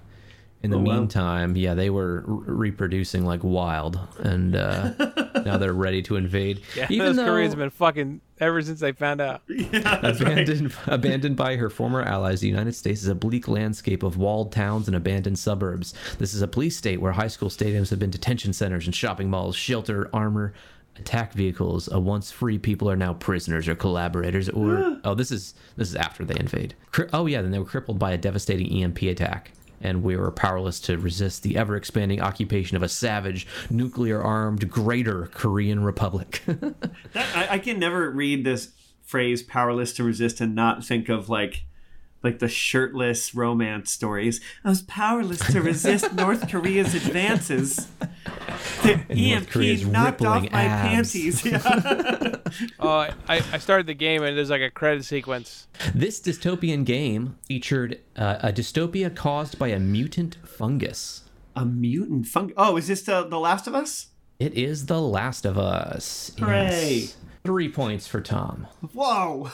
[SPEAKER 2] In the
[SPEAKER 3] Oh, wow.
[SPEAKER 2] meantime, yeah, they were r- reproducing like wild, and uh, (laughs) now they're ready to invade.
[SPEAKER 4] Yeah,
[SPEAKER 2] Even
[SPEAKER 4] those
[SPEAKER 2] though
[SPEAKER 4] Koreans have been fucking ever since they found out. (laughs)
[SPEAKER 2] abandoned, abandoned by her former allies, the United States is a bleak landscape of walled towns and abandoned suburbs. This is a police state where high school stadiums have been detention centers and shopping malls, shelter, armor, attack vehicles. A once free people are now prisoners or collaborators. Or (gasps) oh, this is this is after they invade. Cri- Oh yeah, then they were crippled by a devastating EMP attack. And we were powerless to resist the ever expanding occupation of a savage, nuclear armed, greater Korean Republic. (laughs)
[SPEAKER 3] That, I, I can never read this phrase "powerless to resist" and not think of like like the shirtless romance stories. I was powerless to resist (laughs) North Korea's advances. The EMP
[SPEAKER 2] Korea's
[SPEAKER 3] knocked off my
[SPEAKER 2] abs.
[SPEAKER 3] panties. Yeah. (laughs) (laughs)
[SPEAKER 4] Oh, I, I started the game and there's like a credit sequence.
[SPEAKER 2] This dystopian game featured uh, a dystopia caused by a mutant fungus.
[SPEAKER 3] a mutant fungus. Oh, is this the, the Last of Us?
[SPEAKER 2] It is The Last of Us.
[SPEAKER 3] Hooray.
[SPEAKER 2] Yes. Three points for Tom.
[SPEAKER 3] Whoa!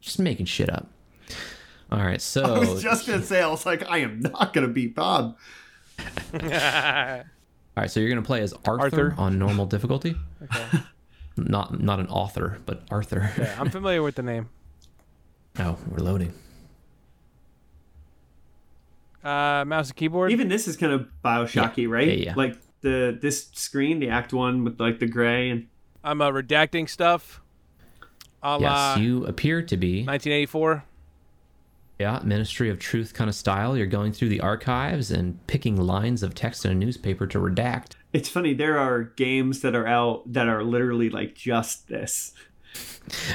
[SPEAKER 2] Just making shit up. All right, so (laughs)
[SPEAKER 3] I was just gonna say, I was like, I am not gonna beat Bob. (laughs)
[SPEAKER 2] all right, so you're gonna play as Arthur,
[SPEAKER 4] Arthur.
[SPEAKER 2] on normal difficulty. (laughs) Not not an author, but Arthur.
[SPEAKER 4] yeah, I'm familiar with the name.
[SPEAKER 2] oh, we're loading.
[SPEAKER 4] Uh, mouse and keyboard.
[SPEAKER 3] Even this is kind of Bioshocky, right?
[SPEAKER 2] Yeah, yeah.
[SPEAKER 3] Like the this screen, the Act One with like the gray and
[SPEAKER 4] I'm uh, redacting stuff. A la
[SPEAKER 2] Yes, you appear to be
[SPEAKER 4] 1984.
[SPEAKER 2] Yeah Ministry of Truth kind of style. You're going through the archives and picking lines of text in a newspaper to redact.
[SPEAKER 3] it's funny. There are games that are out that are literally like just this.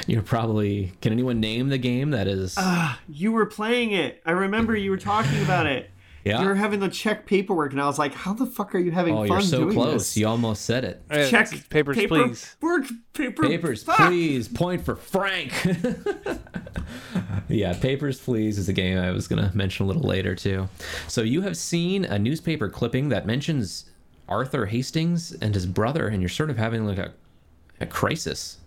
[SPEAKER 2] You're probably. Can anyone name the game that is?
[SPEAKER 3] Ah, you were playing it. I remember you were talking about it.
[SPEAKER 2] Yeah.
[SPEAKER 3] You were having to check paperwork, and I was like, "How the fuck are you having
[SPEAKER 2] oh,
[SPEAKER 3] fun
[SPEAKER 2] you're so
[SPEAKER 3] doing
[SPEAKER 2] close.
[SPEAKER 3] this?"
[SPEAKER 2] You almost said it.
[SPEAKER 4] Yeah,
[SPEAKER 3] check
[SPEAKER 4] papers,
[SPEAKER 3] paper,
[SPEAKER 4] please.
[SPEAKER 3] Work paper.
[SPEAKER 2] Papers,
[SPEAKER 3] fuck.
[SPEAKER 2] please. Point for Frank. (laughs) yeah, Papers, Please is a game I was going to mention a little later, too. So, you have seen a newspaper clipping that mentions Arthur Hastings and his brother, and you're sort of having like a, a crisis.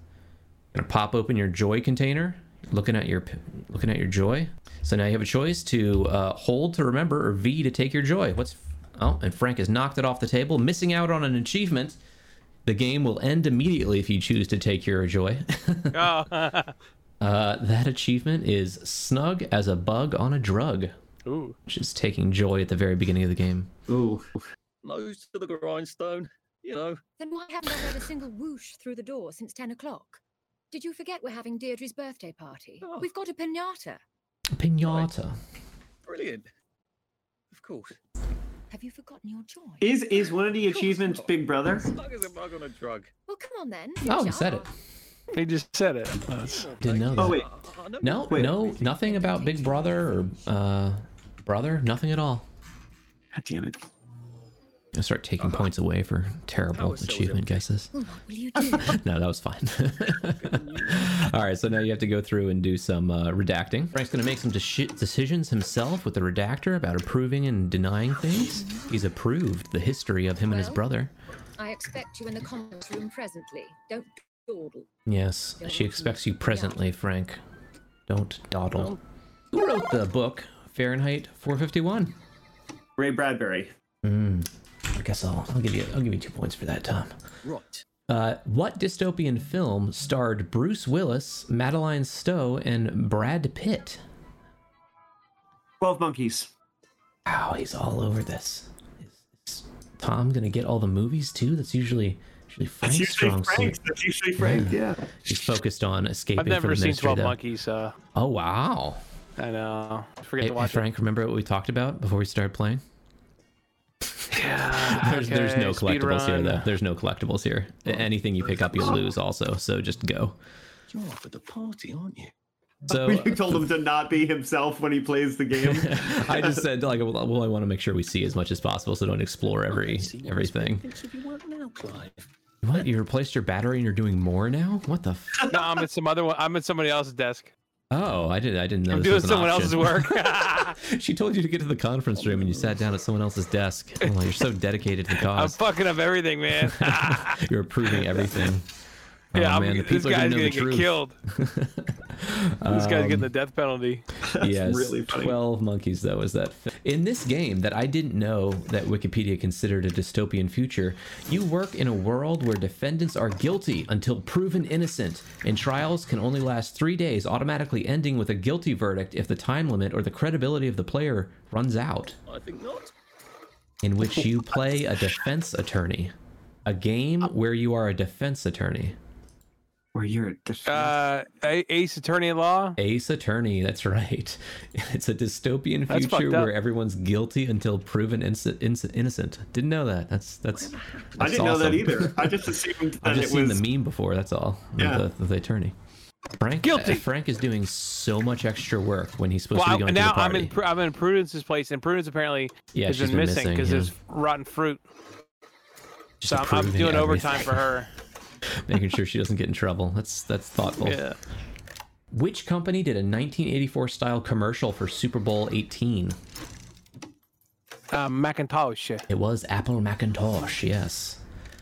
[SPEAKER 2] Gonna pop open your joy container, looking at your looking at your joy. So now you have a choice to uh, hold to remember or V to take your joy. What's oh, and Frank has knocked it off the table, missing out on an achievement. The game will end immediately if you choose to take your joy. (laughs)
[SPEAKER 4] Oh,
[SPEAKER 2] uh, that achievement is snug as a bug on a drug,
[SPEAKER 4] ooh.
[SPEAKER 2] which is taking joy at the very beginning of the game.
[SPEAKER 3] Ooh,
[SPEAKER 5] nose to the grindstone, you know.
[SPEAKER 6] Then why haven't I heard a single whoosh through the door since 10 o'clock? Did you forget we're having Deirdre's birthday party?
[SPEAKER 5] Oh.
[SPEAKER 6] We've got a pinata.
[SPEAKER 2] Pinata.
[SPEAKER 5] Brilliant. Of course.
[SPEAKER 6] Have you forgotten your joy?
[SPEAKER 3] is is one of the
[SPEAKER 5] Of
[SPEAKER 3] achievements
[SPEAKER 5] not.
[SPEAKER 3] Big Brother?
[SPEAKER 5] Snug as a bug on a drug.
[SPEAKER 6] Well, come on then.
[SPEAKER 2] Oh, he said it.
[SPEAKER 6] up.
[SPEAKER 4] He just said it. That's-
[SPEAKER 2] Didn't know that.
[SPEAKER 3] Oh wait,
[SPEAKER 5] I- I know
[SPEAKER 2] No,
[SPEAKER 3] Wait.
[SPEAKER 2] no, nothing about Big Brother or uh, brother. Nothing at all.
[SPEAKER 3] God damn it!
[SPEAKER 2] I start taking points away for terrible
[SPEAKER 5] was so
[SPEAKER 2] achievement
[SPEAKER 5] guilty.
[SPEAKER 2] guesses.
[SPEAKER 6] Well, what will you do? (laughs)
[SPEAKER 2] no, that was fine. (laughs) All right, so now you have to go through and do some uh, redacting. Frank's going to make some deci- decisions himself with the redactor about approving and denying things. He's approved the history of him and his brother.
[SPEAKER 6] I expect you in the conference room presently. Don't dawdle.
[SPEAKER 2] Yes, she expects you presently, Frank. Don't dawdle. Who wrote the book Fahrenheit 451?
[SPEAKER 3] Ray Bradbury.
[SPEAKER 2] Mm, I guess I'll, I'll give you I'll give you two points for that, Tom.
[SPEAKER 5] Right.
[SPEAKER 2] Uh, what dystopian film starred Bruce Willis, Madeleine Stowe, and Brad Pitt?
[SPEAKER 3] Twelve Monkeys.
[SPEAKER 2] Wow, he's all over this. Is, is Tom gonna get all the movies too? That's usually usually Frank's
[SPEAKER 3] That's usually
[SPEAKER 2] strong
[SPEAKER 3] Frank.
[SPEAKER 2] suit.
[SPEAKER 3] That's usually Frank. Yeah.
[SPEAKER 2] He's focused on escaping
[SPEAKER 4] I've never
[SPEAKER 2] from the
[SPEAKER 4] seen 12
[SPEAKER 2] though.
[SPEAKER 4] Monkeys. Uh,
[SPEAKER 2] Oh wow!
[SPEAKER 4] I know. I forget
[SPEAKER 2] Hey,
[SPEAKER 4] to
[SPEAKER 2] hey,
[SPEAKER 4] watch
[SPEAKER 2] Frank, remember what we talked about before we started playing?
[SPEAKER 4] It. Yeah,
[SPEAKER 2] There's, there's no collectibles here though. There's no collectibles here. Anything you pick up, you'll lose also. So just go.
[SPEAKER 5] You're off at the party, aren't you?
[SPEAKER 2] So (laughs)
[SPEAKER 3] you told him to not be himself when he plays the game. (laughs)
[SPEAKER 2] I just said like, well, well, I want to make sure we see as much as possible, so don't explore every
[SPEAKER 5] See
[SPEAKER 2] everything.
[SPEAKER 5] Thinks of your work now, Clive.
[SPEAKER 2] What? You replaced your battery and you're doing more now? What the? F-
[SPEAKER 4] No, I'm at some other one. I'm at somebody else's desk.
[SPEAKER 2] Oh, I didn't. I didn't know
[SPEAKER 4] I'm doing someone
[SPEAKER 2] option.
[SPEAKER 4] else's work. (laughs) (laughs)
[SPEAKER 2] she told you to get to the conference room and you sat down at someone else's desk. Oh, you're so dedicated to the
[SPEAKER 4] I'm
[SPEAKER 2] cause.
[SPEAKER 4] fucking up everything, man. (laughs)
[SPEAKER 2] you're approving everything.
[SPEAKER 4] Yeah,
[SPEAKER 2] oh,
[SPEAKER 4] I'm,
[SPEAKER 2] man, the
[SPEAKER 4] this guy's
[SPEAKER 2] gonna know
[SPEAKER 4] gonna
[SPEAKER 2] the
[SPEAKER 4] get
[SPEAKER 2] truth.
[SPEAKER 4] killed. (laughs) this guy's getting the um, death penalty. (laughs)
[SPEAKER 2] yes,
[SPEAKER 3] really funny.
[SPEAKER 2] 12 monkeys though is that in this game that i didn't know that wikipedia considered a dystopian future you work in a world where defendants are guilty until proven innocent and trials can only last three days automatically ending with a guilty verdict if the time limit or the credibility of the player runs out
[SPEAKER 5] I think not.
[SPEAKER 2] in which you play a defense attorney a game (laughs) where you are a defense attorney
[SPEAKER 3] Where you're a defense.
[SPEAKER 4] Uh, Ace Attorney at Law.
[SPEAKER 2] Ace Attorney, that's right. (laughs) It's a dystopian future where everyone's guilty until proven inc- inc- innocent. Didn't know that. That's that's.
[SPEAKER 3] I didn't know that either. I just (laughs) assumed that
[SPEAKER 2] I've just
[SPEAKER 3] it
[SPEAKER 2] seen
[SPEAKER 3] was.
[SPEAKER 2] the meme before. That's all.
[SPEAKER 3] Yeah.
[SPEAKER 2] The, with the attorney. Frank.
[SPEAKER 4] Guilty.
[SPEAKER 2] Frank is doing so much extra work when he's supposed
[SPEAKER 4] Well,
[SPEAKER 2] to be going
[SPEAKER 4] now
[SPEAKER 2] to the
[SPEAKER 4] I'm
[SPEAKER 2] party.
[SPEAKER 4] in Pru- I'm in Prudence's place, and Prudence apparently
[SPEAKER 2] Yeah,
[SPEAKER 4] has
[SPEAKER 2] she's
[SPEAKER 4] been
[SPEAKER 2] been
[SPEAKER 4] missing
[SPEAKER 2] missing,
[SPEAKER 4] because
[SPEAKER 2] yeah.
[SPEAKER 4] there's rotten fruit.
[SPEAKER 2] Just
[SPEAKER 4] So I'm, I'm
[SPEAKER 2] approving
[SPEAKER 4] doing overtime for her. (laughs)
[SPEAKER 2] making sure she doesn't get in trouble. That's that's thoughtful.
[SPEAKER 4] Yeah.
[SPEAKER 2] Which company did a 1984 style commercial for Super Bowl 18?
[SPEAKER 4] Uh, Macintosh.
[SPEAKER 2] It was Apple Macintosh, yes.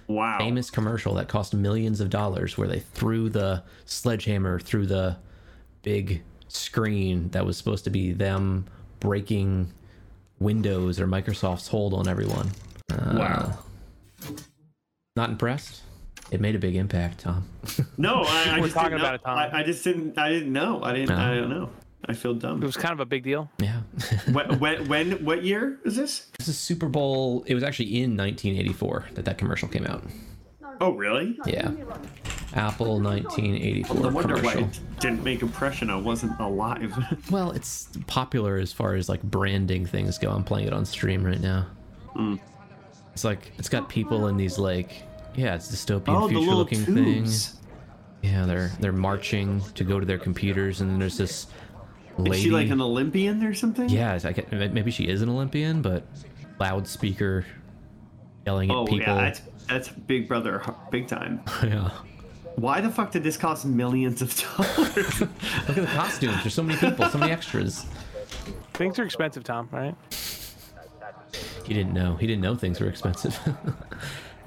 [SPEAKER 3] Wow.
[SPEAKER 2] famous commercial that cost millions of dollars where they threw the sledgehammer through the big screen that was supposed to be them breaking Windows or Microsoft's hold on everyone. Uh,
[SPEAKER 3] Wow.
[SPEAKER 2] Not impressed? It made a big impact, Tom. (laughs)
[SPEAKER 3] No, I, I
[SPEAKER 4] We're
[SPEAKER 3] just
[SPEAKER 4] talking about it, Tom.
[SPEAKER 3] I, I just didn't. I didn't know. I didn't.
[SPEAKER 2] No.
[SPEAKER 3] I uh-huh. don't know. I feel dumb.
[SPEAKER 4] It was kind of a big deal.
[SPEAKER 2] yeah. (laughs)
[SPEAKER 3] when, when? When? What year is this?
[SPEAKER 2] this is Super Bowl. It was actually in 1984 that that commercial came out.
[SPEAKER 3] Oh, really?
[SPEAKER 2] Yeah. Apple 1984
[SPEAKER 3] i wonder why it didn't make impression. I wasn't alive. (laughs)
[SPEAKER 2] Well, it's popular as far as like branding things go. I'm playing it on stream right now. Hmm. It's like it's got people in these like yeah, it's dystopian
[SPEAKER 3] oh,
[SPEAKER 2] future looking
[SPEAKER 3] tubes.
[SPEAKER 2] things. Yeah, they're they're marching to go to their computers, and then there's this lady.
[SPEAKER 3] Is she like an Olympian or something?
[SPEAKER 2] yeah, I get, maybe she is an Olympian, but loudspeaker yelling at
[SPEAKER 3] oh,
[SPEAKER 2] people. Oh people.
[SPEAKER 3] yeah, that's that's Big Brother, big time. (laughs)
[SPEAKER 2] yeah.
[SPEAKER 3] Why the fuck did this cost millions of (laughs) dollars? (laughs)
[SPEAKER 2] Look at the costumes. There's so many people, so many extras.
[SPEAKER 4] Things are expensive, Tom. Right?
[SPEAKER 2] He didn't know. He didn't know things were expensive.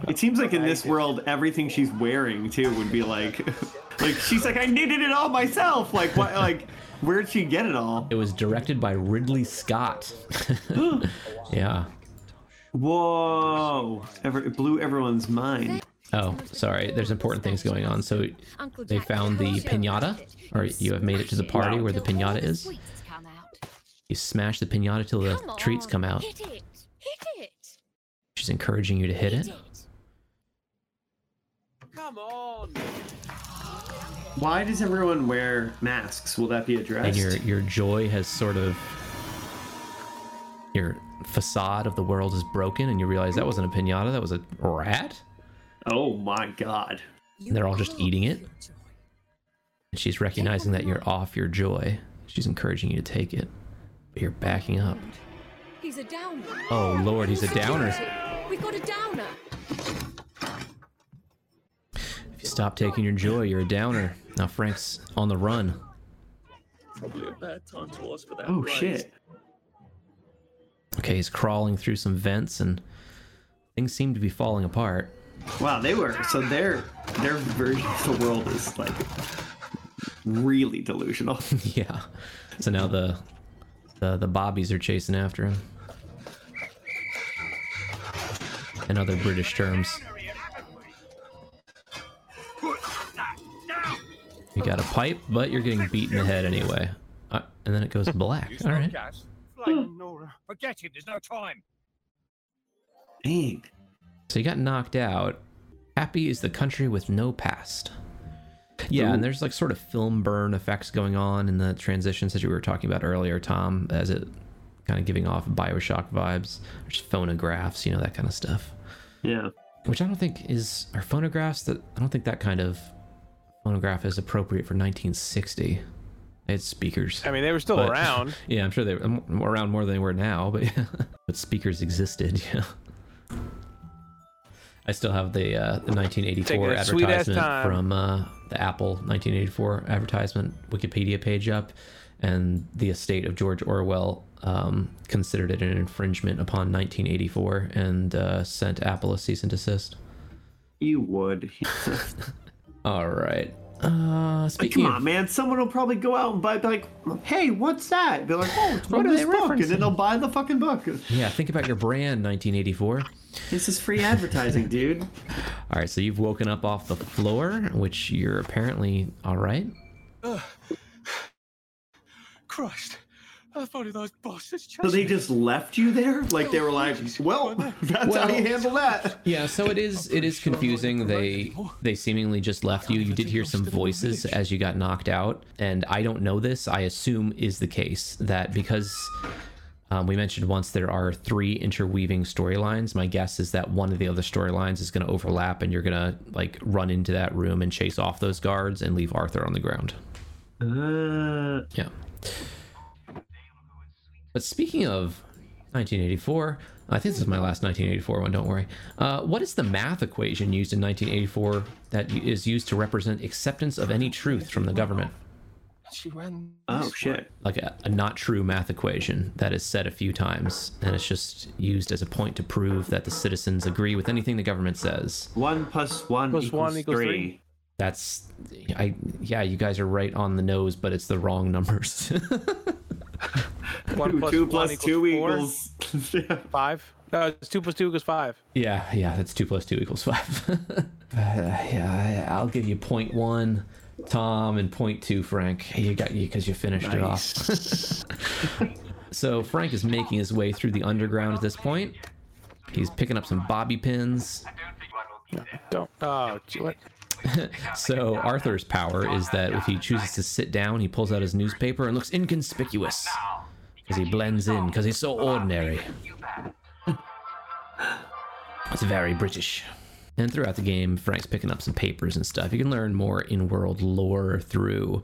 [SPEAKER 3] It seems like in this world, everything she's wearing too would be like, (laughs) like she's like, I knitted it all myself. Like what? Like where'd she get it all?
[SPEAKER 2] it was directed by Ridley Scott. (laughs) yeah.
[SPEAKER 3] Whoa! Ever, it blew everyone's mind.
[SPEAKER 2] Oh, sorry. There's important things going on. So they found the pinata, or you have made it to the party where the pinata is.
[SPEAKER 6] Sweets come out.
[SPEAKER 2] You smash the pinata till the treats come out.
[SPEAKER 6] Hit it. Hit it.
[SPEAKER 2] She's encouraging you to hit it.
[SPEAKER 4] Come on.
[SPEAKER 3] Why does everyone wear masks? Will that be addressed?
[SPEAKER 2] And your your joy has sort of your facade of the world is broken, and you realize that wasn't a pinata, that was a rat.
[SPEAKER 3] oh my god!
[SPEAKER 2] And they're all just eating it. And she's recognizing that you're off your joy. She's encouraging you to take it, but you're backing up.
[SPEAKER 6] He's a downer.
[SPEAKER 2] Oh lord, he's a downer.
[SPEAKER 6] We've got a downer.
[SPEAKER 2] If you stop taking your joy, you're a downer. Now Frank's on the run.
[SPEAKER 5] Probably a bad time to ask for that.
[SPEAKER 3] Oh
[SPEAKER 5] raise.
[SPEAKER 3] shit!
[SPEAKER 2] Okay, he's crawling through some vents and things seem to be falling apart.
[SPEAKER 3] Wow, they were so their their version of the world is like really delusional. (laughs)
[SPEAKER 2] yeah. So now the the the bobbies are chasing after him. In other British terms. You got a pipe, but you're getting beat in the head anyway. Uh, and then it goes black. All right.
[SPEAKER 7] Forget him, there's no time.
[SPEAKER 3] Dang.
[SPEAKER 2] So you got knocked out. Happy is the country with no past. Yeah, and there's like sort of film burn effects going on in the transitions that you were talking about earlier, Tom, as it kind of giving off Bioshock vibes. There's phonographs, you know, that kind of stuff.
[SPEAKER 3] Yeah.
[SPEAKER 2] Which I don't think is are phonographs that I don't think that kind of phonograph is appropriate for 1960. It's speakers.
[SPEAKER 4] I mean, they were still
[SPEAKER 2] But- (laughs)
[SPEAKER 4] around.
[SPEAKER 2] Yeah, I'm sure they were m- around more than they were now, but (laughs) but speakers existed. (laughs) Yeah. I still have the uh, the 1984
[SPEAKER 4] Taking a sweet-ass
[SPEAKER 2] advertisement from uh, the Apple 1984 advertisement Wikipedia page up, and the estate of George Orwell um, considered it an infringement upon 1984 and uh, sent Apple a cease and desist.
[SPEAKER 3] You would.
[SPEAKER 2] All right. Uh, speaking
[SPEAKER 3] come
[SPEAKER 2] of
[SPEAKER 3] on, man. Someone will probably go out and buy, be like, hey, what's that? Be like, oh, it's
[SPEAKER 2] What
[SPEAKER 3] from this book. And then they'll buy the fucking book.
[SPEAKER 2] yeah, think about your brand 1984.
[SPEAKER 3] This is free advertising, (laughs) dude.
[SPEAKER 2] All right, so you've woken up off the floor, which you're apparently all right. (sighs)
[SPEAKER 7] Christ, I thought of those bastards
[SPEAKER 3] So they just left you there? Like they were like, well, that's how you handle that.
[SPEAKER 2] Yeah, so it is it is confusing. They they seemingly just left you. You did hear some voices as you got knocked out, and I don't know this. I assume is the case that because um, we mentioned once there are three interweaving storylines. My guess is that one of the other storylines is going to overlap, and you're going to like run into that room and chase off those guards and leave Arthur on the ground.
[SPEAKER 3] Uh,
[SPEAKER 2] Yeah. But speaking of 1984, I think this is my last 1984 one, don't worry. Uh, what is the math equation used in 1984 that is used to represent acceptance of any truth from the government?
[SPEAKER 7] She ran.
[SPEAKER 3] Oh shit.
[SPEAKER 2] like a, a not true math equation that is said a few times, and it's just used as a point to prove that the citizens agree with anything the government says.
[SPEAKER 3] One plus one
[SPEAKER 4] Plus
[SPEAKER 3] equals
[SPEAKER 4] one equals
[SPEAKER 3] three.
[SPEAKER 4] three.
[SPEAKER 2] That's, I yeah, you guys are right on the nose, but it's the wrong numbers. (laughs) (laughs)
[SPEAKER 4] One
[SPEAKER 3] Two,
[SPEAKER 4] plus
[SPEAKER 3] two
[SPEAKER 4] one
[SPEAKER 3] plus two
[SPEAKER 4] four?
[SPEAKER 3] equals. (laughs) Yeah.
[SPEAKER 4] five. No, it's two plus two equals five.
[SPEAKER 2] yeah, yeah, that's two plus two equals five. (laughs) uh, yeah, I'll give you point one, Tom, and point two, Frank. You got you because you finished it off. So Frank is making his way through the underground at this point. He's picking up some bobby pins.
[SPEAKER 4] Don't. Oh, gee, what? (laughs)
[SPEAKER 2] So Arthur's power is that if he chooses to sit down, he pulls out his newspaper and looks inconspicuous because he blends in because he's so ordinary. (laughs) It's very British. And throughout the game, Frank's picking up some papers and stuff. You can learn more in-world lore through,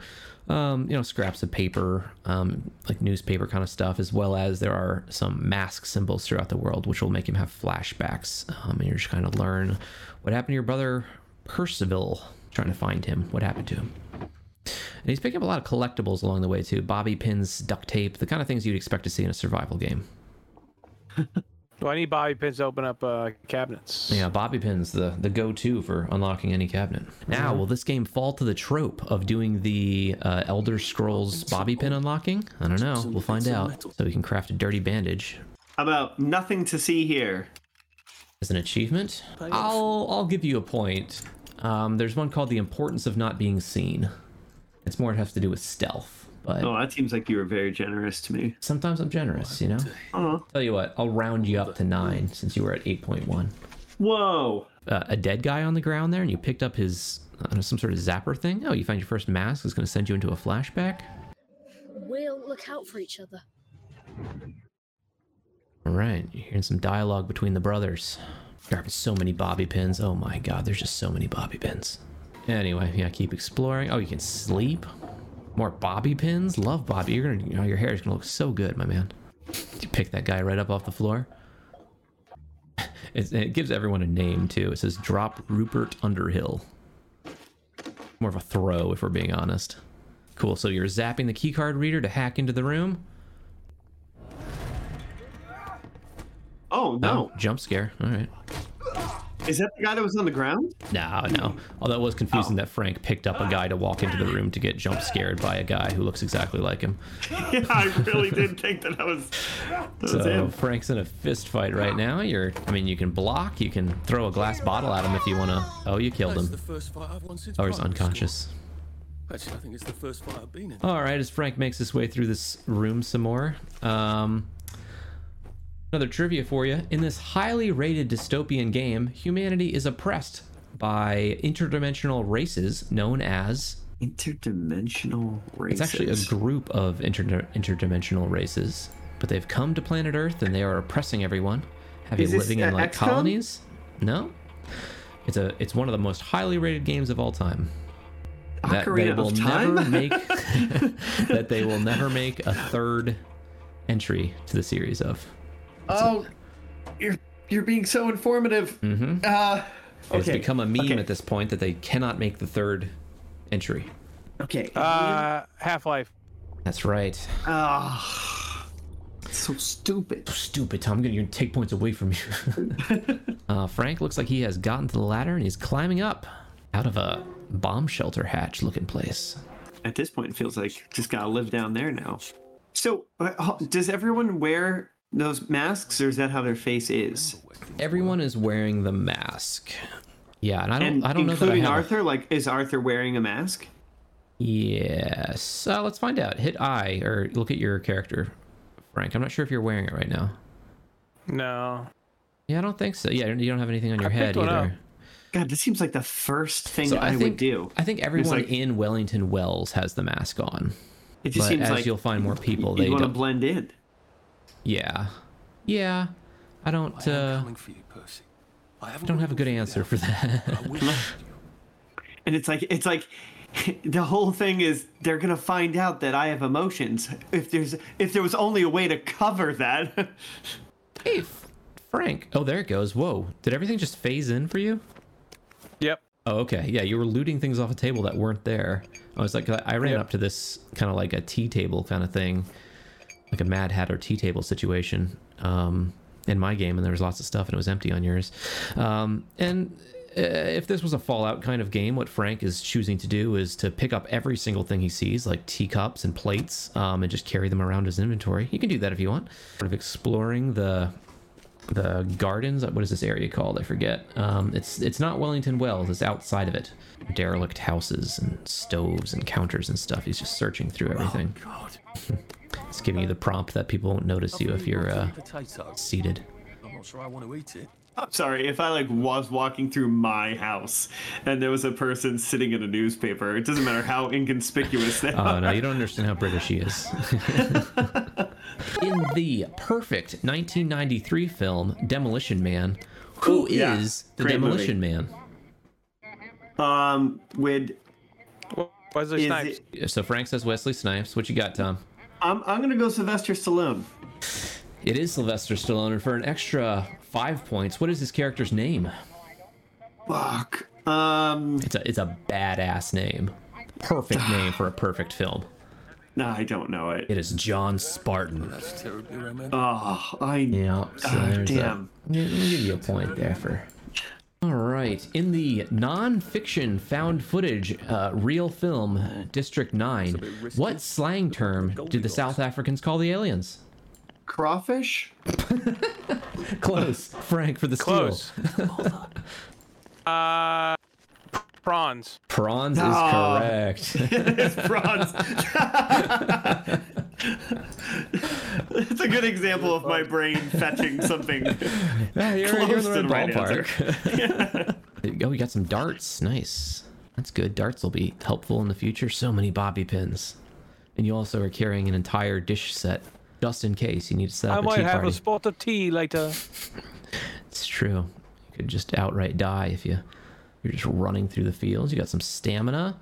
[SPEAKER 2] um, you know, scraps of paper, um, like newspaper kind of stuff, as well as there are some mask symbols throughout the world, which will make him have flashbacks. Um, and you're just kind of learn what happened to your brother Percival, trying to find him. What happened to him? And he's picking up a lot of collectibles along the way too: bobby pins, duct tape, the kind of things you'd expect to see in a survival game. (laughs)
[SPEAKER 4] Do I need bobby pins to open up uh, cabinets?
[SPEAKER 2] Yeah, bobby pins the the go-to for unlocking any cabinet. Now, will this game fall to the trope of doing the uh, Elder Scrolls bobby pin unlocking? I don't know. We'll find out. So we can craft a dirty bandage
[SPEAKER 3] How about nothing to see here?
[SPEAKER 2] as an achievement. I'll I'll give you a point. Um, there's one called the importance of not being seen. It's more it has to do with stealth, but
[SPEAKER 3] Oh, that seems like you were very generous to me.
[SPEAKER 2] sometimes I'm generous, you know.
[SPEAKER 3] Oh,
[SPEAKER 2] Tell you what, I'll round you up to nine since you were at eight point one.
[SPEAKER 3] whoa!
[SPEAKER 2] uh, a dead guy on the ground there and you picked up his I know, some sort of zapper thing. Oh, you find your first mask. It's going to send you into a flashback.
[SPEAKER 8] We'll look out for each other.
[SPEAKER 2] All right, you're hearing some dialogue between the brothers. So many bobby pins. Oh my god, there's just so many bobby pins. Anyway, yeah, keep exploring. Oh, you can sleep. More bobby pins. Love bobby. You're gonna, you know, your hair is gonna look so good, my man. You pick that guy right up off the floor. (laughs) It's, it gives everyone a name too. It says drop Rupert Underhill. More of a throw, if we're being honest. Cool. So you're zapping the keycard reader to hack into the room.
[SPEAKER 3] Oh no!
[SPEAKER 2] Oh, jump scare. All right.
[SPEAKER 3] Is that the guy that was on the ground?
[SPEAKER 2] No, no. Although it was confusing that Frank picked up a guy to walk into the room to get jump scared by a guy who looks exactly like him. (laughs)
[SPEAKER 3] yeah, I really did think that that was that was
[SPEAKER 2] So
[SPEAKER 3] him.
[SPEAKER 2] Frank's in a fist fight right now. You're, I mean, you can block, you can throw a glass bottle at him if you want to. Oh, you killed
[SPEAKER 7] That's
[SPEAKER 2] him.
[SPEAKER 7] the first fight I've won since
[SPEAKER 2] Oh, he's unconscious.
[SPEAKER 7] Actually, I think it's the first fight I've been in.
[SPEAKER 2] All right, as Frank makes his way through this room some more. Um, another trivia for you. In this highly rated dystopian game, humanity is oppressed by interdimensional races known as.
[SPEAKER 3] Interdimensional races.
[SPEAKER 2] It's actually a group of inter- interdimensional races, but they've come to planet Earth and they are oppressing everyone, have
[SPEAKER 3] Is
[SPEAKER 2] you living in like
[SPEAKER 3] XCOM?
[SPEAKER 2] colonies. No, it's a it's one of the most highly rated games of all time. That they will never make (laughs) (laughs) that they will never make a third entry to the series of.
[SPEAKER 3] Oh, you're you're being so informative.
[SPEAKER 2] Mhm.
[SPEAKER 3] Uh,
[SPEAKER 2] It's become a meme
[SPEAKER 3] okay.
[SPEAKER 2] at this point that they cannot make the third entry.
[SPEAKER 3] Okay.
[SPEAKER 4] Uh, Half Life.
[SPEAKER 2] That's right.
[SPEAKER 3] Ah, so stupid.
[SPEAKER 2] Stupid, Tom. I'm going to take points away from you. (laughs) uh, Frank looks like he has gotten to the ladder and he's climbing up out of a bomb shelter hatch looking place.
[SPEAKER 3] At this point, it feels like just gotta live down there now. So, uh, does everyone wear those masks, or is that how their face is?
[SPEAKER 2] Everyone is wearing the mask. Yeah, and I don't,
[SPEAKER 3] And
[SPEAKER 2] I don't know I
[SPEAKER 3] including
[SPEAKER 2] have. a-
[SPEAKER 3] Arthur, like, is Arthur wearing a mask?
[SPEAKER 2] Yes. Uh, let's find out. Hit I or look at your character, Frank. I'm not sure if you're wearing it right now.
[SPEAKER 4] No.
[SPEAKER 2] Yeah, I don't think so. Yeah, you don't have anything on your
[SPEAKER 4] I
[SPEAKER 2] head either.
[SPEAKER 4] up.
[SPEAKER 3] God, this seems like the first thing
[SPEAKER 2] So
[SPEAKER 3] I,
[SPEAKER 2] I,
[SPEAKER 3] would do.
[SPEAKER 2] I think everyone
[SPEAKER 3] like-
[SPEAKER 2] in Wellington Wells has the mask on.
[SPEAKER 3] It just
[SPEAKER 2] but
[SPEAKER 3] seems
[SPEAKER 2] as
[SPEAKER 3] like
[SPEAKER 2] you'll find more people,
[SPEAKER 3] you
[SPEAKER 2] they
[SPEAKER 3] want to blend in.
[SPEAKER 2] Yeah, yeah. I don't.
[SPEAKER 7] I am
[SPEAKER 2] Uh,
[SPEAKER 7] coming for you, Percy. I haven't
[SPEAKER 2] don't have a good answer for that.
[SPEAKER 7] I wish (laughs) you.
[SPEAKER 3] And it's like it's like (laughs) the whole thing is they're gonna find out that I have emotions. If there's if there was only a way to cover that. (laughs)
[SPEAKER 2] hey, F- Frank. Oh, there it goes. Whoa! Did everything just phase in for you?
[SPEAKER 4] Yep.
[SPEAKER 2] Oh, okay. Yeah, you were looting things off a table that weren't there. I was like, I ran up to this kind of like a tea table kind of thing, like a Mad Hatter tea table situation um, in my game, and there was lots of stuff, and it was empty on yours. Um, and uh, if this was a Fallout kind of game, what Frank is choosing to do is to pick up every single thing he sees, like teacups and plates, um, and just carry them around his inventory. You can do that if you want. Sort of exploring the the gardens. What is this area called? I forget. Um, it's it's not Wellington Wells. It's outside of it. Derelict houses and stoves and counters and stuff. He's just searching through everything.
[SPEAKER 5] God.
[SPEAKER 2] It's giving you the prompt that people won't notice you if you're uh, seated.
[SPEAKER 5] I'm not sure I want to eat it.
[SPEAKER 3] I'm sorry if I like was walking through my house and there was a person sitting in a newspaper. It doesn't matter how inconspicuous they (laughs)
[SPEAKER 2] Oh
[SPEAKER 3] are.
[SPEAKER 2] no, you don't understand how British he is. (laughs) In the perfect 1993 film Demolition Man, who is
[SPEAKER 3] Ooh, yeah.
[SPEAKER 2] the
[SPEAKER 3] Great
[SPEAKER 2] Demolition Man?
[SPEAKER 3] Um, with
[SPEAKER 4] Wesley
[SPEAKER 3] Is
[SPEAKER 4] Snipes.
[SPEAKER 3] it-
[SPEAKER 2] So Frank says Wesley Snipes. What you got, Tom?
[SPEAKER 3] I'm I'm gonna go Sylvester Stallone.
[SPEAKER 2] It is Sylvester Stallone, and for an extra five points, what is his character's name?
[SPEAKER 3] Fuck. Um,
[SPEAKER 2] It's a it's a badass name. Perfect (sighs) name for a perfect film.
[SPEAKER 3] no, I don't know it.
[SPEAKER 2] It is John Spartan.
[SPEAKER 5] That's terribly romantic.
[SPEAKER 3] Oh, I.
[SPEAKER 2] Yeah, so
[SPEAKER 3] damn.
[SPEAKER 2] A, we'll give you a point there for. All right, in the non-fiction found footage uh, real film District Nine, what slang term did the South Africans call the aliens?
[SPEAKER 3] Crawfish? (laughs)
[SPEAKER 2] Close, Frank for the steal.
[SPEAKER 4] Close. (laughs) (laughs) uh, prawns.
[SPEAKER 2] Prawns is
[SPEAKER 3] Oh.
[SPEAKER 2] correct.
[SPEAKER 3] It's bronze. (laughs) it's a good example of my brain fetching something. (laughs)
[SPEAKER 2] Yeah, you're, you're in
[SPEAKER 3] Close
[SPEAKER 2] the
[SPEAKER 3] to
[SPEAKER 2] right
[SPEAKER 3] the right
[SPEAKER 2] ballpark. oh, (laughs) we got some darts. Nice. That's good. Darts will be helpful in the future. So many bobby pins. And you also are carrying an entire dish set just in case you need to set
[SPEAKER 4] I
[SPEAKER 2] up a
[SPEAKER 4] might have
[SPEAKER 2] party.
[SPEAKER 4] a spot of tea later.
[SPEAKER 2] It's true. You could just outright die if you you're just running through the fields. You got some stamina.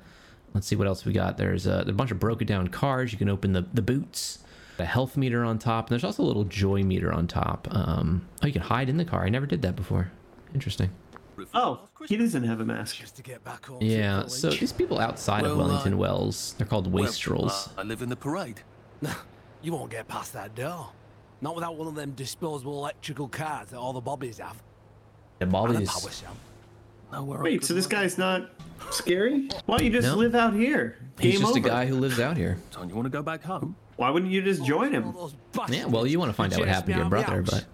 [SPEAKER 2] Let's see what else we got. There's a, a bunch of broken down cars. You can open the, the boots. A health meter on top. And there's also a little joy meter on top. Um, oh, you can hide in the car. I never did that before. Interesting.
[SPEAKER 3] Oh, he doesn't have a mask.
[SPEAKER 7] Just to get back home.
[SPEAKER 2] Yeah, so these people outside of Wellington
[SPEAKER 5] uh,
[SPEAKER 2] Wells, they're called
[SPEAKER 5] Well,
[SPEAKER 2] wastrels.
[SPEAKER 5] uh, I live in the parade. (laughs)
[SPEAKER 7] You won't get past that door. Not without one of them disposable electrical cars that all the bobbies have.
[SPEAKER 2] the
[SPEAKER 7] And a
[SPEAKER 2] Bobbies.
[SPEAKER 7] power cell.
[SPEAKER 5] Nowhere
[SPEAKER 3] Wait, so this guy's not scary? Why don't you just
[SPEAKER 2] No.
[SPEAKER 3] live out here? Game
[SPEAKER 2] He's just
[SPEAKER 3] over.
[SPEAKER 2] a guy who lives out here.
[SPEAKER 5] Don't you want to go back home?
[SPEAKER 3] Why wouldn't you just join him?
[SPEAKER 2] Yeah, well, you want to find out what happened to your brother, but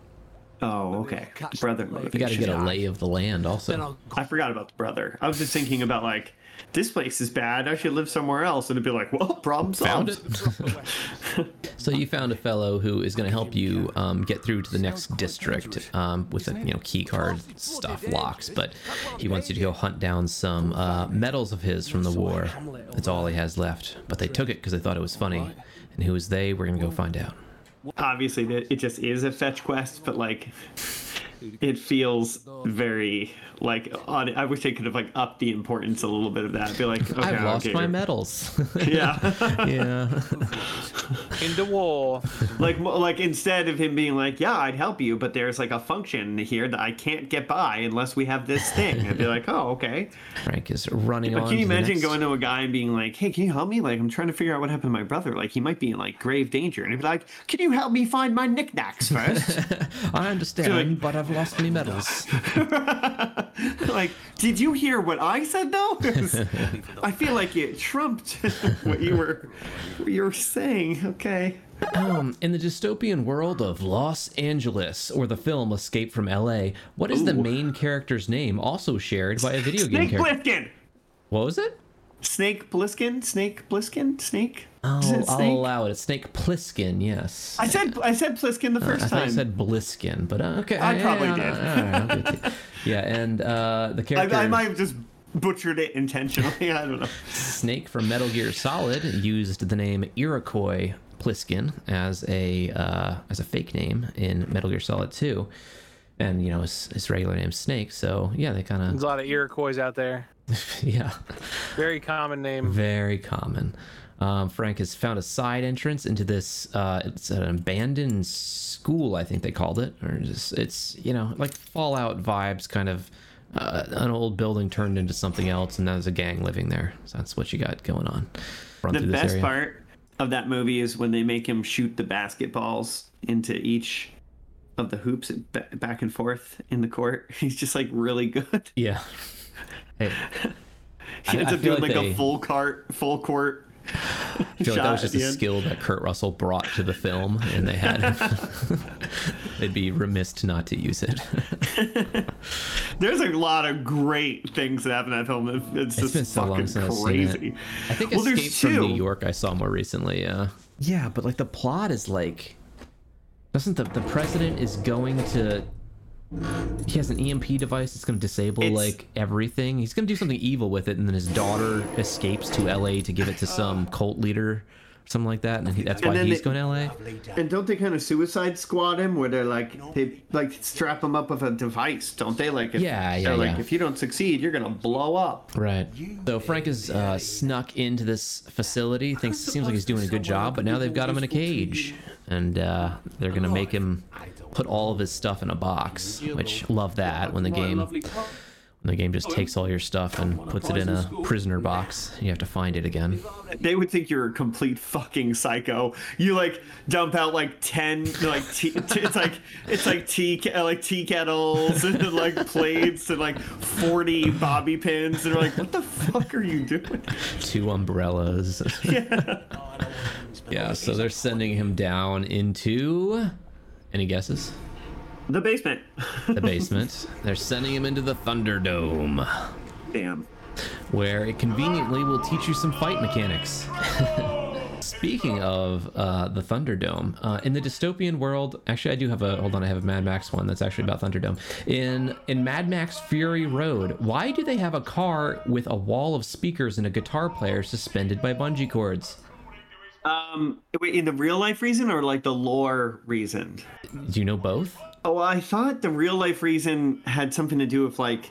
[SPEAKER 3] Oh, okay. Brother
[SPEAKER 2] you got to get a lay of the land also.
[SPEAKER 7] I'll
[SPEAKER 3] forgot about the brother. I was just thinking about like this place is bad. I should live somewhere else, and it'd be like, well, problem solved.
[SPEAKER 2] Found it. (laughs) so you found a fellow who is going to help you um, get through to the next district um, with a you know key card stuff locks, but he wants you to go hunt down some uh, medals of his from the war. That's all he has left. But they took it because they thought it was funny. And who is they? We're going to go find out.
[SPEAKER 3] Obviously, it just is a fetch quest, but like, it feels very like. On, I wish they could have like upped the importance a little bit of that. Be like, okay,
[SPEAKER 2] I've lost
[SPEAKER 3] okay,
[SPEAKER 2] my
[SPEAKER 3] you're-
[SPEAKER 2] medals. (laughs)
[SPEAKER 3] Yeah, (laughs)
[SPEAKER 2] yeah.
[SPEAKER 4] In the war.
[SPEAKER 3] like like instead of him being like, yeah, I'd help you, but there's like a function here that I can't get by unless we have this thing. I'd be like, oh, okay.
[SPEAKER 2] Frank is running
[SPEAKER 3] But
[SPEAKER 2] on.
[SPEAKER 3] can you imagine
[SPEAKER 2] next-
[SPEAKER 3] going to a guy and being like, "Hey, can you help me? Like, I'm trying to figure out what happened to my brother. Like, he might be in like grave danger." And he'd be like, "Can you help me find my knickknacks first? (laughs)
[SPEAKER 2] I understand, but I've lost my medals. (laughs)
[SPEAKER 3] like, did you hear what I said though? (laughs) I feel like it trumped (laughs) what you were what you were saying. Okay.
[SPEAKER 2] Um, in the dystopian world of Los Angeles, or the film Escape from L.A., what is the main character's name, also shared by a video game
[SPEAKER 3] Snake
[SPEAKER 2] character?
[SPEAKER 3] Plissken.
[SPEAKER 2] What was it?
[SPEAKER 3] Snake Plissken. Snake Plissken. Snake. Is
[SPEAKER 2] I'll,
[SPEAKER 3] it
[SPEAKER 2] I'll
[SPEAKER 3] Snake?
[SPEAKER 2] allow it. It's Snake Plissken, yes.
[SPEAKER 3] I said I said Plissken the first
[SPEAKER 2] I thought
[SPEAKER 3] time.
[SPEAKER 2] you said Bliskin, but uh, okay.
[SPEAKER 3] I
[SPEAKER 2] yeah,
[SPEAKER 3] probably
[SPEAKER 2] yeah,
[SPEAKER 3] did.
[SPEAKER 2] all right, I'll give it to you. (laughs) yeah, and uh, the character
[SPEAKER 3] I, I might have just butchered it intentionally. (laughs) I don't know.
[SPEAKER 2] Snake from Metal Gear Solid used the name Iroquois Pliskin as a uh, as a fake name in Metal Gear Solid 2. And you know his, his regular name's Snake, so yeah, they kind of.
[SPEAKER 4] There's a lot of Iroquois out there. (laughs)
[SPEAKER 2] yeah,
[SPEAKER 4] Very common name.
[SPEAKER 2] very common. Um, Frank has found a side entrance into this. Uh, it's an abandoned school, I think they called it, or just it's you know like Fallout vibes, kind of uh, an old building turned into something else, and there's a gang living there. So that's what you got going on. Run
[SPEAKER 3] The best
[SPEAKER 2] area.
[SPEAKER 3] part of that movie is when they make him shoot the basketballs into each of the hoops back and forth in the court. (laughs) He's just like really good.
[SPEAKER 2] Yeah. Hey, (laughs)
[SPEAKER 3] He
[SPEAKER 2] I-
[SPEAKER 3] ends
[SPEAKER 2] I
[SPEAKER 3] up
[SPEAKER 2] feel
[SPEAKER 3] doing
[SPEAKER 2] like
[SPEAKER 3] like,
[SPEAKER 2] they-
[SPEAKER 3] a full cart, full court.
[SPEAKER 2] I feel like that was just a
[SPEAKER 3] end.
[SPEAKER 2] skill that Kurt Russell brought to the film, and they had. (laughs) (laughs) they'd be remiss to not to use it.
[SPEAKER 3] There's a lot of great things that happen in that film. It's, it's
[SPEAKER 2] It's
[SPEAKER 3] just
[SPEAKER 2] been so
[SPEAKER 3] fucking
[SPEAKER 2] long since I've seen
[SPEAKER 3] crazy.
[SPEAKER 2] it. I think
[SPEAKER 3] Well,
[SPEAKER 2] Escape from. New York I saw more recently. Yeah. Yeah, but like the plot is like, doesn't the the president is going to? He has an EMP device that's going to disable
[SPEAKER 3] It's-
[SPEAKER 2] like everything. He's going to do something evil with it, and then his daughter escapes to LA to give it to some (laughs) cult leader, or something like that, and he, that's why
[SPEAKER 3] then
[SPEAKER 2] he's
[SPEAKER 3] they-
[SPEAKER 2] going to LA.
[SPEAKER 3] And don't they kind of suicide squad him where they're like they like strap him up with a device, don't they? Like if,
[SPEAKER 2] Yeah, yeah,
[SPEAKER 3] they're like if you don't succeed, you're gonna blow up.
[SPEAKER 2] Right. So Frank is uh, snuck into this facility. Thinks seems like he's doing a good job, but now they've got him in a cage, and uh, they're gonna make him put all of his stuff in a box. Which love that when the game when the game just takes all your stuff and puts it in a prisoner box. You have to find it again.
[SPEAKER 3] They would think you're a complete fucking psycho. You like dump out like ten like tea, t- it's like it's like tea like tea kettles and like plates and like forty bobby pins and they're like, what the fuck are you doing?
[SPEAKER 2] Two umbrellas. yeah. (laughs) yeah. So they're sending him down into. Any guesses?
[SPEAKER 3] The basement.
[SPEAKER 2] The (laughs) basement. they're sending him into the Thunderdome.
[SPEAKER 3] Damn.
[SPEAKER 2] where it conveniently will teach you some fight mechanics. (laughs) Speaking of uh, the Thunderdome, uh, in the dystopian world, actually, I do have a hold on. I have a Mad Max one that's actually about Thunderdome. In in Mad Max Fury Road, why do they have a car with a wall of speakers and a guitar player suspended by bungee cords?
[SPEAKER 3] Um, wait, in the real life reason or like the lore reason?
[SPEAKER 2] Do you know both?
[SPEAKER 3] Oh, I thought the real life reason had something to do with like,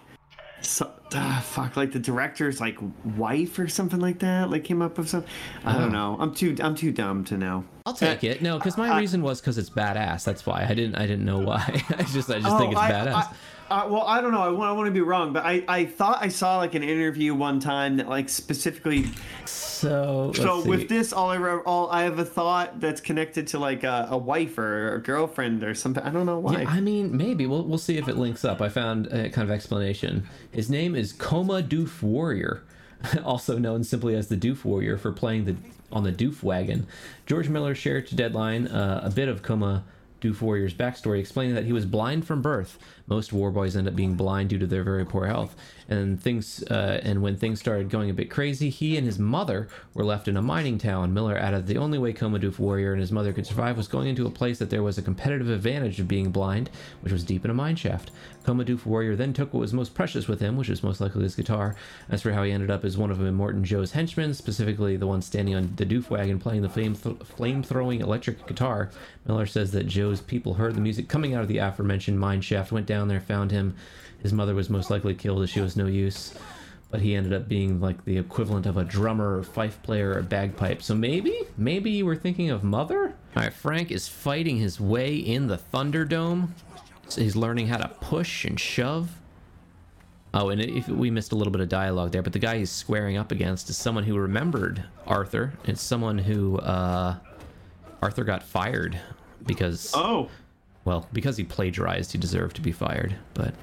[SPEAKER 3] so, ah, fuck, like the director's like wife or something like that. Like came up with some. I
[SPEAKER 2] Oh.
[SPEAKER 3] don't know. I'm too I'm too dumb to know.
[SPEAKER 2] I'll take it. No, because my
[SPEAKER 3] I-
[SPEAKER 2] reason was because it's badass. That's why I didn't. I didn't know why. (laughs) I just. I just think it's
[SPEAKER 3] Oh, I,
[SPEAKER 2] badass.
[SPEAKER 3] I, I, well, I don't know. I want, I want to be wrong, but I, I thought I saw like an interview one time that like specifically.
[SPEAKER 2] so. let's
[SPEAKER 3] so
[SPEAKER 2] see.
[SPEAKER 3] with this, all I re- all I have a thought that's connected to like a, a wife or a girlfriend or something. I don't know why.
[SPEAKER 2] Yeah, I mean, maybe we'll we'll see if it links up. I found a kind of explanation. His name is Coma Doof Warrior, (laughs) also known simply as the Doof Warrior for playing the on the Doof wagon. George Miller shared to Deadline uh, a bit of Coma Doof Warrior's backstory, explaining that he was blind from birth. Most war boys end up being blind due to their very poor health, and things. Uh, and when things started going a bit crazy, he and his mother were left in a mining town. Miller added the only way Coma Doof Warrior and his mother could survive was going into a place that there was a competitive advantage of being blind, which was deep in a mine shaft. Coma Doof Warrior then took what was most precious with him, which was most likely his guitar. As for how he ended up as one of Immortan Joe's henchmen, specifically the one standing on the Doof wagon playing the flame th- flame throwing electric guitar, Miller says that Joe's people heard the music coming out of the aforementioned mine shaft, went down there, found him. His mother was most likely killed as she was no use but he ended up being like the equivalent of a drummer or fife player or bagpipe. So maybe, maybe you were thinking of Mother? All right, Frank is fighting his way in the Thunderdome. So he's learning how to push and shove. Oh, and if we missed a little bit of dialogue there, but the guy he's squaring up against is someone who remembered Arthur. It's someone who uh, Arthur got fired because
[SPEAKER 3] oh,
[SPEAKER 2] well, because he plagiarized, he deserved to be fired. But it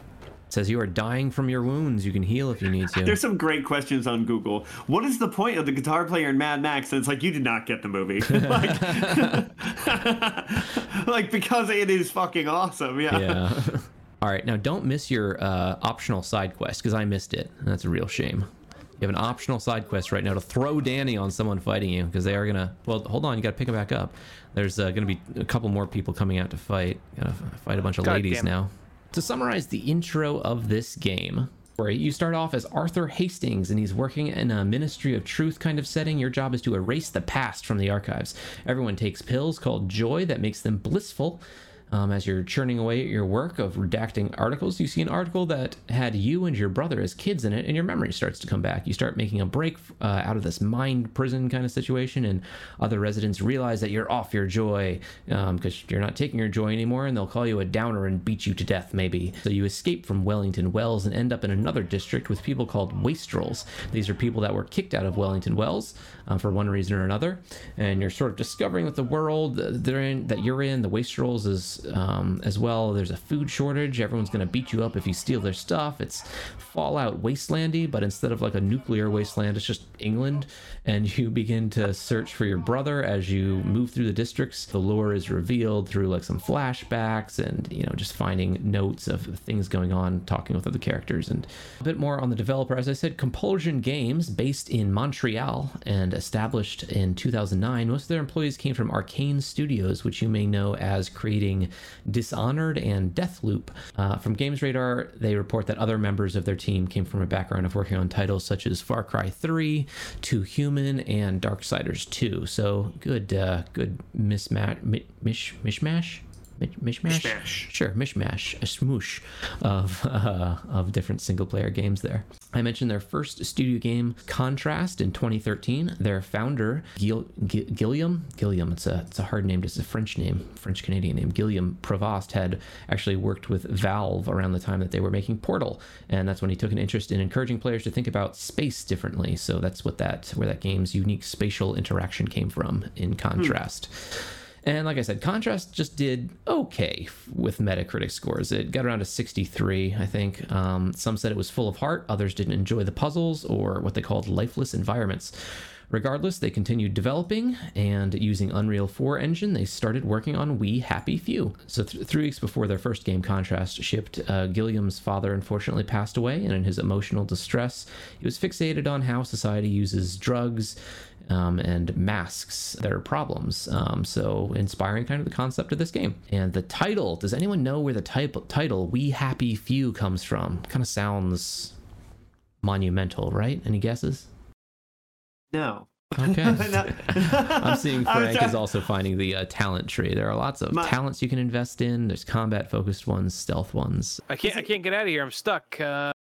[SPEAKER 2] says you are dying from your wounds. You can heal if you need to.
[SPEAKER 3] There's some great questions on Google. What is the point of the guitar player in Mad Max? And it's like you did not get the movie, (laughs) like, (laughs) like because it is fucking awesome. Yeah.
[SPEAKER 2] yeah. (laughs) All right, now don't miss your uh, optional side quest because I missed it. That's a real shame. You have an optional side quest right now to throw Danny on someone fighting you because they are gonna. Well, hold on, you got to pick him back up. There's uh, gonna be a couple more people coming out to fight. Gotta fight a bunch of
[SPEAKER 4] God
[SPEAKER 2] ladies now. To summarize the intro of this game, where you start off as Arthur Hastings and he's working in a Ministry of Truth kind of setting. Your job is to erase the past from the archives. Everyone takes pills called joy that makes them blissful. Um, as you're churning away at your work of redacting articles, you see an article that had you and your brother as kids in it, and your memory starts to come back. You start making a break uh, out of this mind prison kind of situation, and other residents realize that you're off your joy because you're not taking your joy anymore, and they'll call you a downer and beat you to death, maybe. So you escape from Wellington Wells and end up in another district with people called wastrels. These are people that were kicked out of Wellington Wells uh, for one reason or another, and you're sort of discovering that the world they're in, that you're in, the wastrels is um, as well. There's a food shortage. Everyone's going to beat you up if you steal their stuff. It's Fallout wastelandy, but instead of like a nuclear wasteland, it's just England. And (laughs) you begin to search for your brother as you move through the districts. The lore is revealed through like some flashbacks and you know just finding notes of things going on, talking with other characters, and a bit more on the developer. As I said, Compulsion Games, based in Montreal and established in 2009. Most of their employees came from Arkane Studios, which you may know as creating Dishonored and Deathloop. Uh, from Games Radar, they report that other members of their team came from a background of working on titles such as Far Cry 3, Two Human, and Darksiders 2. So good, uh, good mismatch, mi- mish, mishmash. Mish- Mishmash?
[SPEAKER 3] Mishmash.
[SPEAKER 2] Sure, mishmash, a smoosh of uh, of different single player games there. I mentioned their first studio game, Contrast, in 2013. Their founder, Gil- Gi- Gilliam, Gilliam, it's a it's a hard name, it's a French name, French Canadian name. Gilliam Provost had actually worked with Valve around the time that they were making Portal, and that's when he took an interest in encouraging players to think about space differently. So that's what that where that game's unique spatial interaction came from. In Contrast. And like I said, Contrast just did okay with Metacritic scores. It got around a 63, I think. Um, some said it was full of heart, others didn't enjoy the puzzles or what they called lifeless environments. Regardless, they continued developing and using Unreal 4 engine, they started working on We Happy Few. So, th- three weeks before their first game, Contrast, shipped, uh, Gilliam's father unfortunately passed away, and in his emotional distress, he was fixated on how society uses drugs um, and masks their problems. Um, so inspiring kind of the concept of this game. And the title, does anyone know where the type, title We Happy Few comes from? Kind of sounds monumental, right? Any guesses?
[SPEAKER 3] No.
[SPEAKER 2] Okay. (laughs)
[SPEAKER 3] No. (laughs)
[SPEAKER 2] I'm seeing
[SPEAKER 3] I was
[SPEAKER 2] Frank is also finding the uh, talent tree. There are lots of
[SPEAKER 3] My-
[SPEAKER 2] talents you can invest in. There's combat focused ones, stealth ones.
[SPEAKER 4] I can't. I can't get out of here. I'm stuck. Uh,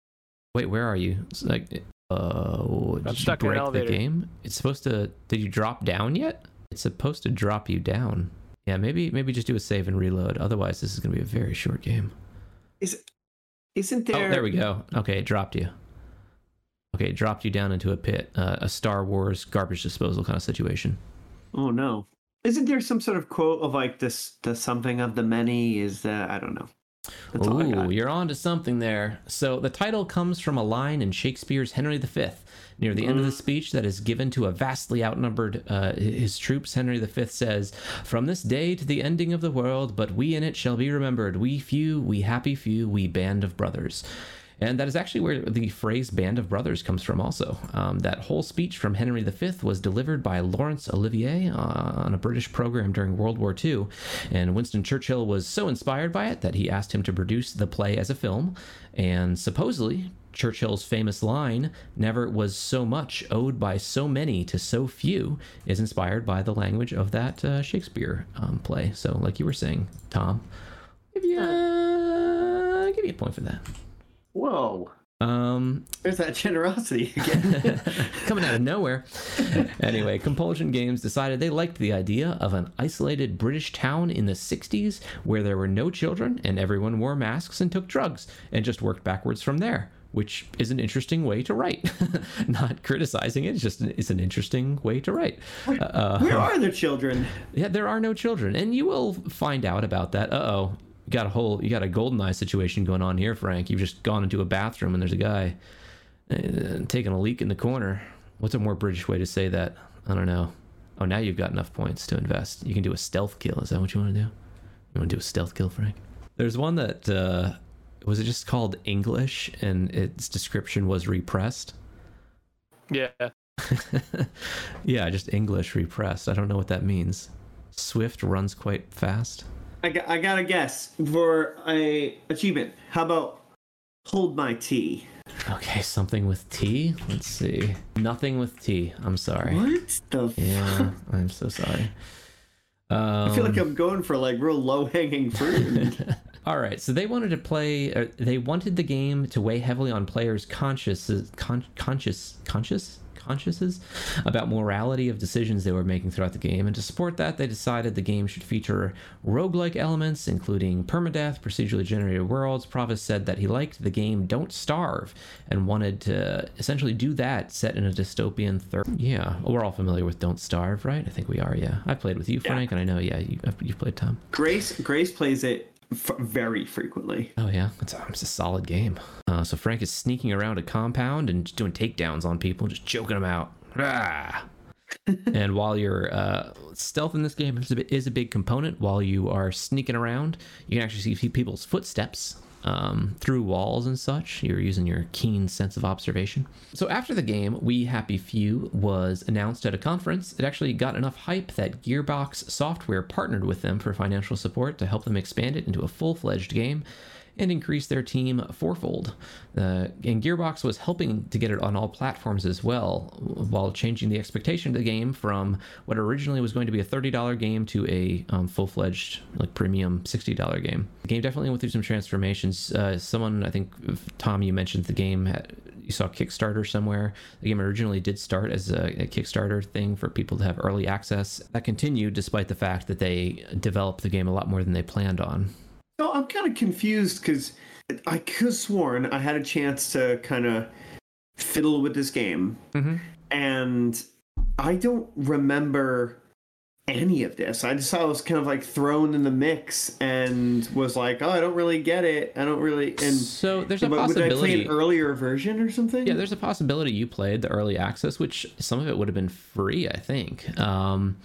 [SPEAKER 2] Wait, where are you? It's like, uh, did you
[SPEAKER 4] stuck in an
[SPEAKER 2] break the game? It's supposed to. Did you drop down yet? It's supposed to drop you down. Yeah, maybe maybe just do a save and reload. Otherwise, this is going to be a very short game.
[SPEAKER 3] Is, isn't there?
[SPEAKER 2] Oh, there we go. Okay, it dropped you. Okay, it dropped you down into a pit, uh, a Star Wars garbage disposal kind of situation.
[SPEAKER 3] Oh no. Isn't there some sort of quote of like this? The something of the many is that I don't know. That's
[SPEAKER 2] Ooh, you're on to something there. So the title comes from a line in Shakespeare's Henry V. Near the end of the speech that is given to a vastly outnumbered uh, his troops, Henry V says, "From this day to the ending of the world, but we in it shall be remembered. We few, we happy few, we band of brothers." And that is actually where the phrase band of brothers comes from, also. Um, that whole speech from Henry V was delivered by Laurence Olivier uh, on a British program during World War II. And Winston Churchill was so inspired by it that he asked him to produce the play as a film. And supposedly, Churchill's famous line, never was so much owed by so many to so few, is inspired by the language of that uh, Shakespeare um, play. So, like you were saying, Tom, give you, uh, give you a point for that.
[SPEAKER 3] Whoa.
[SPEAKER 2] Um,
[SPEAKER 3] There's that generosity (laughs) again. (laughs)
[SPEAKER 2] coming out of nowhere. anyway, Compulsion Games decided they liked the idea of an isolated British town in the 60s where there were no children and everyone wore masks and took drugs and just worked backwards from there. Which is an interesting way to write. (laughs) Not criticizing it, it's just it's an interesting way to write. Uh,
[SPEAKER 3] Where are the children?
[SPEAKER 2] yeah, there are no children, and you will find out about that. Uh oh, you got a whole you got a golden eye situation going on here, Frank. You've just gone into a bathroom and there's a guy uh, taking a leak in the corner. What's a more British way to say that? I don't know. Oh, now you've got enough points to invest. You can do a stealth kill. Is that what you want to do? You want to do a stealth kill, Frank? There's one that uh, was it just called English, and its description was repressed.
[SPEAKER 4] yeah. (laughs)
[SPEAKER 2] yeah, just English repressed. I don't know what that means. Swift runs quite fast.
[SPEAKER 3] I got, I got a guess for a achievement. How about hold my tea?
[SPEAKER 2] Okay, something with T. Let's see. Nothing with T. I'm sorry.
[SPEAKER 3] What the?
[SPEAKER 2] Yeah, I'm so sorry.
[SPEAKER 3] I feel
[SPEAKER 2] Um,
[SPEAKER 3] like I'm going for like real low hanging (laughs) fruit.
[SPEAKER 2] All right, so they wanted to play. Uh, they wanted the game to weigh heavily on players' conscious, con- conscious, conscious, consciouses about morality of decisions they were making throughout the game. And to support that, they decided the game should feature roguelike elements, including permadeath, procedurally generated worlds. Provost said that he liked the game Don't Starve and wanted to essentially do that set in a dystopian third. Yeah, we're all familiar with Don't Starve, right? I think we are. Yeah, I played with you,
[SPEAKER 3] Yeah.
[SPEAKER 2] Frank, and I know. Yeah, you, you've played Tom.
[SPEAKER 3] Grace Grace plays it f- very frequently.
[SPEAKER 2] Oh yeah, it's a, it's a solid game. Uh, so Frank is sneaking around a compound and just doing takedowns on people, just choking them out. Ah. (laughs) and while your uh, stealth in this game is a, bit, is a big component, while you are sneaking around, you can actually see people's footsteps um, through walls and such. You're using your keen sense of observation. So after the game, We Happy Few was announced at a conference. It actually got enough hype that Gearbox Software partnered with them for financial support to help them expand it into a full-fledged game and increase their team fourfold. Uh, and Gearbox was helping to get it on all platforms as well, while changing the expectation of the game from what originally was going to be a $30 game to a um, full-fledged, like premium $60 game. The game definitely went through some transformations. Uh, someone, I think, Tom, you mentioned the game had, you saw Kickstarter somewhere. The game originally did start as a, a Kickstarter thing for people to have early access. That continued despite the fact that they developed the game a lot more than they planned on.
[SPEAKER 3] So I'm kind of confused because I could have sworn I had a chance to kind of fiddle with this game,
[SPEAKER 2] Mhm.
[SPEAKER 3] and I don't remember any of this. I just saw it was kind of like thrown in the mix and was like, oh, I don't really get it. I don't really. And
[SPEAKER 2] So there's a
[SPEAKER 3] but would I play
[SPEAKER 2] possibility.
[SPEAKER 3] an earlier version or something?
[SPEAKER 2] Yeah, there's a possibility you played the early access, which some of it would have been free, I think. Um,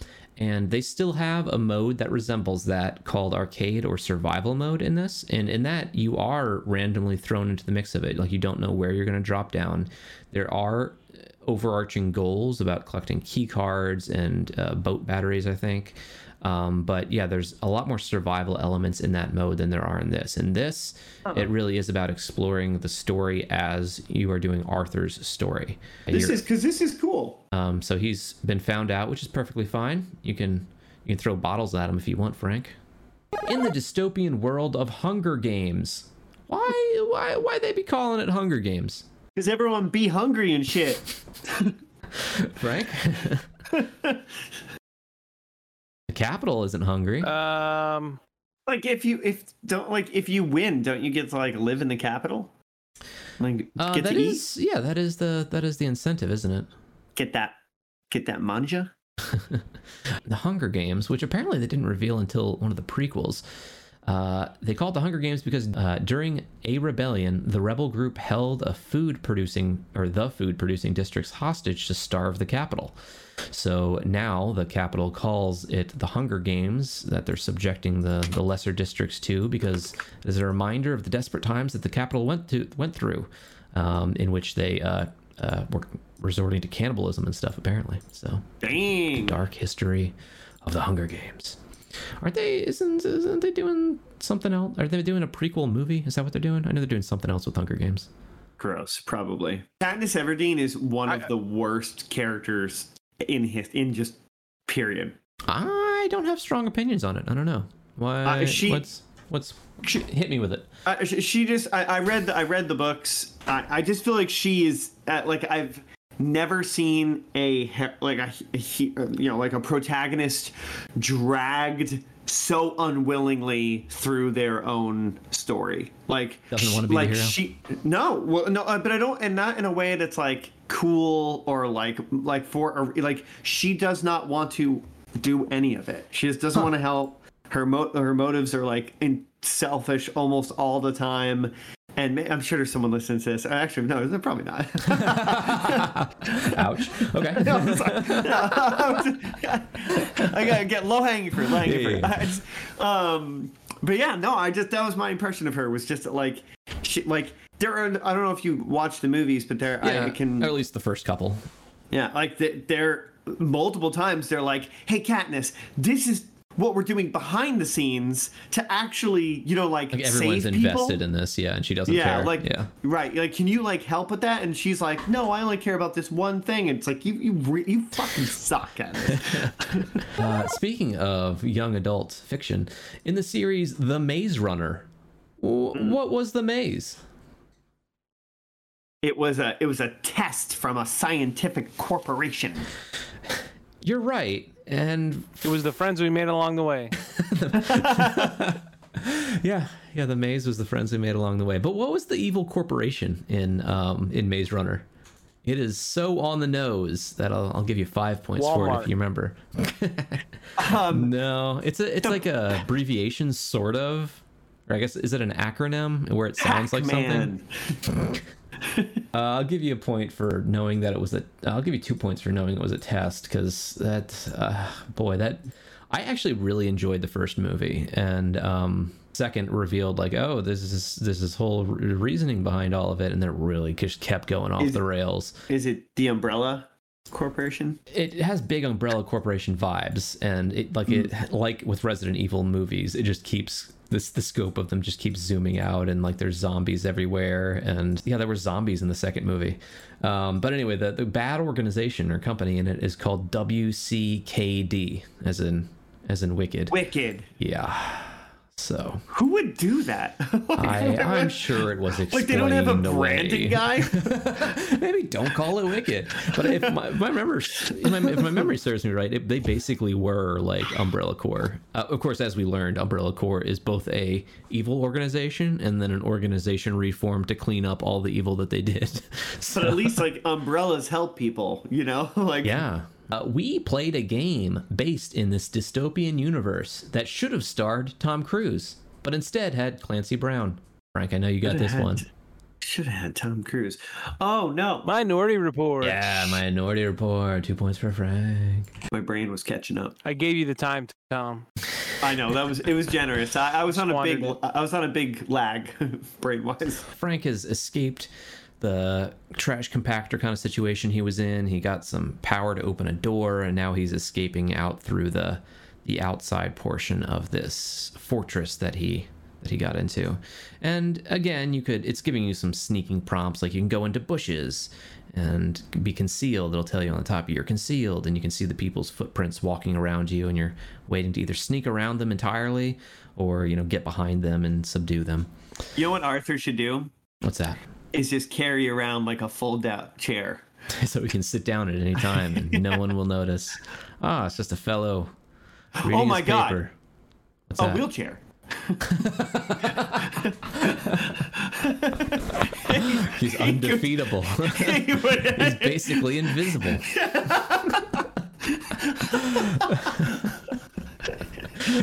[SPEAKER 2] and they still have a mode that resembles that called arcade or survival mode in this. And in that, you are randomly thrown into the mix of it. Like you don't know where you're going to drop down. There are overarching goals about collecting key cards and uh, boat batteries, I think. Um, but yeah, there's a lot more survival elements in that mode than there are in this. In this, it really is about exploring the story as you are doing Arthur's story.
[SPEAKER 3] This
[SPEAKER 2] You're-
[SPEAKER 3] is because this is cool.
[SPEAKER 2] Um, so he's been found out, which is perfectly fine. You can you can throw bottles at him if you want, Frank. In the dystopian world of Hunger Games, why why why they be calling it Hunger Games,
[SPEAKER 3] Because everyone be hungry and shit. (laughs)
[SPEAKER 2] Frank? (laughs) the capital isn't hungry.
[SPEAKER 4] Um,
[SPEAKER 3] like if you if don't like if you win, don't you get to like live in the capital? Like
[SPEAKER 2] Uh,
[SPEAKER 3] get
[SPEAKER 2] that
[SPEAKER 3] to eat,
[SPEAKER 2] is yeah, that is the that is the incentive, isn't it?
[SPEAKER 3] Get that get that manja. (laughs)
[SPEAKER 2] the Hunger Games, which apparently they didn't reveal until one of the prequels. Uh, they called the Hunger Games because uh, during a rebellion, the rebel group held a food producing or the food producing districts hostage to starve the capital. So now the capital calls it the Hunger Games that they're subjecting the, the lesser districts to because it is a reminder of the desperate times that the capital went to went through, um, in which they uh, uh, were resorting to cannibalism and stuff apparently. So
[SPEAKER 3] Dang.
[SPEAKER 2] dark history of the Hunger Games. Aren't they? Isn't isn't they doing something else? Are they doing a prequel movie? Is that what they're doing? I know they're doing something else with Hunger Games.
[SPEAKER 3] Gross, probably. Katniss Everdeen is one of the worst characters in his in just period.
[SPEAKER 2] I don't have strong opinions on it. I don't know. Why?
[SPEAKER 3] Uh, she-
[SPEAKER 2] what's what's hit me with it?
[SPEAKER 3] Uh, she, she just I, I read the, I read the books. I, I just feel like she is uh, like I've never seen a like a, he- he- you know like a protagonist dragged so unwillingly through their own story. Like
[SPEAKER 2] Doesn't wanna be the
[SPEAKER 3] like she no well no uh, but I don't and not in a way that's like cool or like like for or, like she does not want to do any of it. She just doesn't want to help. Her mo- her motives are like in selfish almost all the time. And I'm sure there's someone listening to this. Actually, no, they're probably not. (laughs)
[SPEAKER 2] Ouch. Okay. (laughs)
[SPEAKER 3] No, I'm sorry. No, (laughs) I gotta get low hanging fruit, low hanging
[SPEAKER 2] Yeah,
[SPEAKER 3] fruit.
[SPEAKER 2] yeah,
[SPEAKER 3] just- um, but yeah, no, I just that was my impression of her was just like, she like there are. I don't know if you watch the movies, but there
[SPEAKER 2] yeah,
[SPEAKER 3] I can
[SPEAKER 2] or at least the first couple.
[SPEAKER 3] yeah, like the, they're multiple times they're like, "Hey, Katniss, this is what we're doing behind the scenes to actually, you know, like,
[SPEAKER 2] Like everyone's invested in this, yeah, and she doesn't
[SPEAKER 3] yeah,
[SPEAKER 2] care.
[SPEAKER 3] like
[SPEAKER 2] yeah.
[SPEAKER 3] right, like can you like help with that? And she's like, no, I only care about this one thing. And it's like you you re- you fucking suck at it. (laughs)
[SPEAKER 2] Uh, speaking of young adult fiction, in the series The Maze Runner, w-
[SPEAKER 3] Mm.
[SPEAKER 2] what was the maze?
[SPEAKER 3] it was a it was a test from a scientific corporation.
[SPEAKER 2] You're right, and
[SPEAKER 4] It was the friends we made along the way. (laughs)
[SPEAKER 2] yeah, yeah, the maze was the friends we made along the way. But what was the evil corporation in um, in Maze Runner? It is so on the nose that I'll, I'll give you five points for it if you remember. (laughs)
[SPEAKER 3] Um,
[SPEAKER 2] no, it's a it's like a abbreviation, sort of. Or I guess is it an acronym where it sounds like something? (laughs) (laughs) Uh, I'll give you a point for knowing that it was a. I'll give you two points for knowing it was a test because that, uh, boy, that I actually really enjoyed the first movie, and um, second revealed like, oh, this is this is whole re- reasoning behind all of it, and then it really just kept going off
[SPEAKER 3] Is-
[SPEAKER 2] the rails.
[SPEAKER 3] Is it the Umbrella Corporation?
[SPEAKER 2] It has big Umbrella Corporation vibes, and it like it like with Resident Evil movies, it just keeps this the scope of them just keeps zooming out, and like there's zombies everywhere, and yeah, there were zombies in the second movie. Um, but anyway, the the bad organization or company in it is called WCKD, as in as in Wicked.
[SPEAKER 3] Wicked.
[SPEAKER 2] Yeah. So
[SPEAKER 3] Who would do that? (laughs)
[SPEAKER 2] I I'm sure it was
[SPEAKER 3] like they don't have a
[SPEAKER 2] away.
[SPEAKER 3] branding guy. (laughs)
[SPEAKER 2] Maybe don't call it Wicked. But if my, if my memory if my, if my memory serves me right, it, they basically were like Umbrella Corps. Uh, of course, as we learned, Umbrella Corps is both a evil organization and then an organization reformed to clean up all the evil that they did. (laughs)
[SPEAKER 3] but at least like umbrellas help people, you know? like
[SPEAKER 2] Yeah. Uh, we played a game based in this dystopian universe that should have starred Tom Cruise, but instead had Clancy Brown. Frank, I know you got this one.
[SPEAKER 3] Should have had Tom Cruise. Oh no,
[SPEAKER 4] Minority Report.
[SPEAKER 2] Yeah, Minority Report. Two points for Frank.
[SPEAKER 3] my brain was catching up.
[SPEAKER 4] I gave you the time, Tom.
[SPEAKER 3] I know that was it was generous. I, I was on a big
[SPEAKER 4] Squandered
[SPEAKER 3] I was on a big lag (laughs) brain wise.
[SPEAKER 2] Frank has escaped the trash compactor kind of situation he was in. He got some power to open a door, and now he's escaping out through the the outside portion of this fortress that he that he got into. And again, you could it's giving you some sneaking prompts like you can go into bushes and be concealed. It'll tell you on the top you're concealed and you can see the people's footprints walking around you and you're waiting to either sneak around them entirely or, you know, get behind them and subdue them.
[SPEAKER 3] You know what Arthur should do
[SPEAKER 2] What's that?
[SPEAKER 3] Is just carry around like a fold out chair. (laughs)
[SPEAKER 2] so we can sit down at any time and no one will notice. Ah, it's just a fellow (gasps) reading
[SPEAKER 3] Oh my God.
[SPEAKER 2] What's
[SPEAKER 3] A
[SPEAKER 2] that?
[SPEAKER 3] wheelchair. (laughs)
[SPEAKER 2] He's undefeatable. (laughs) He's basically invisible.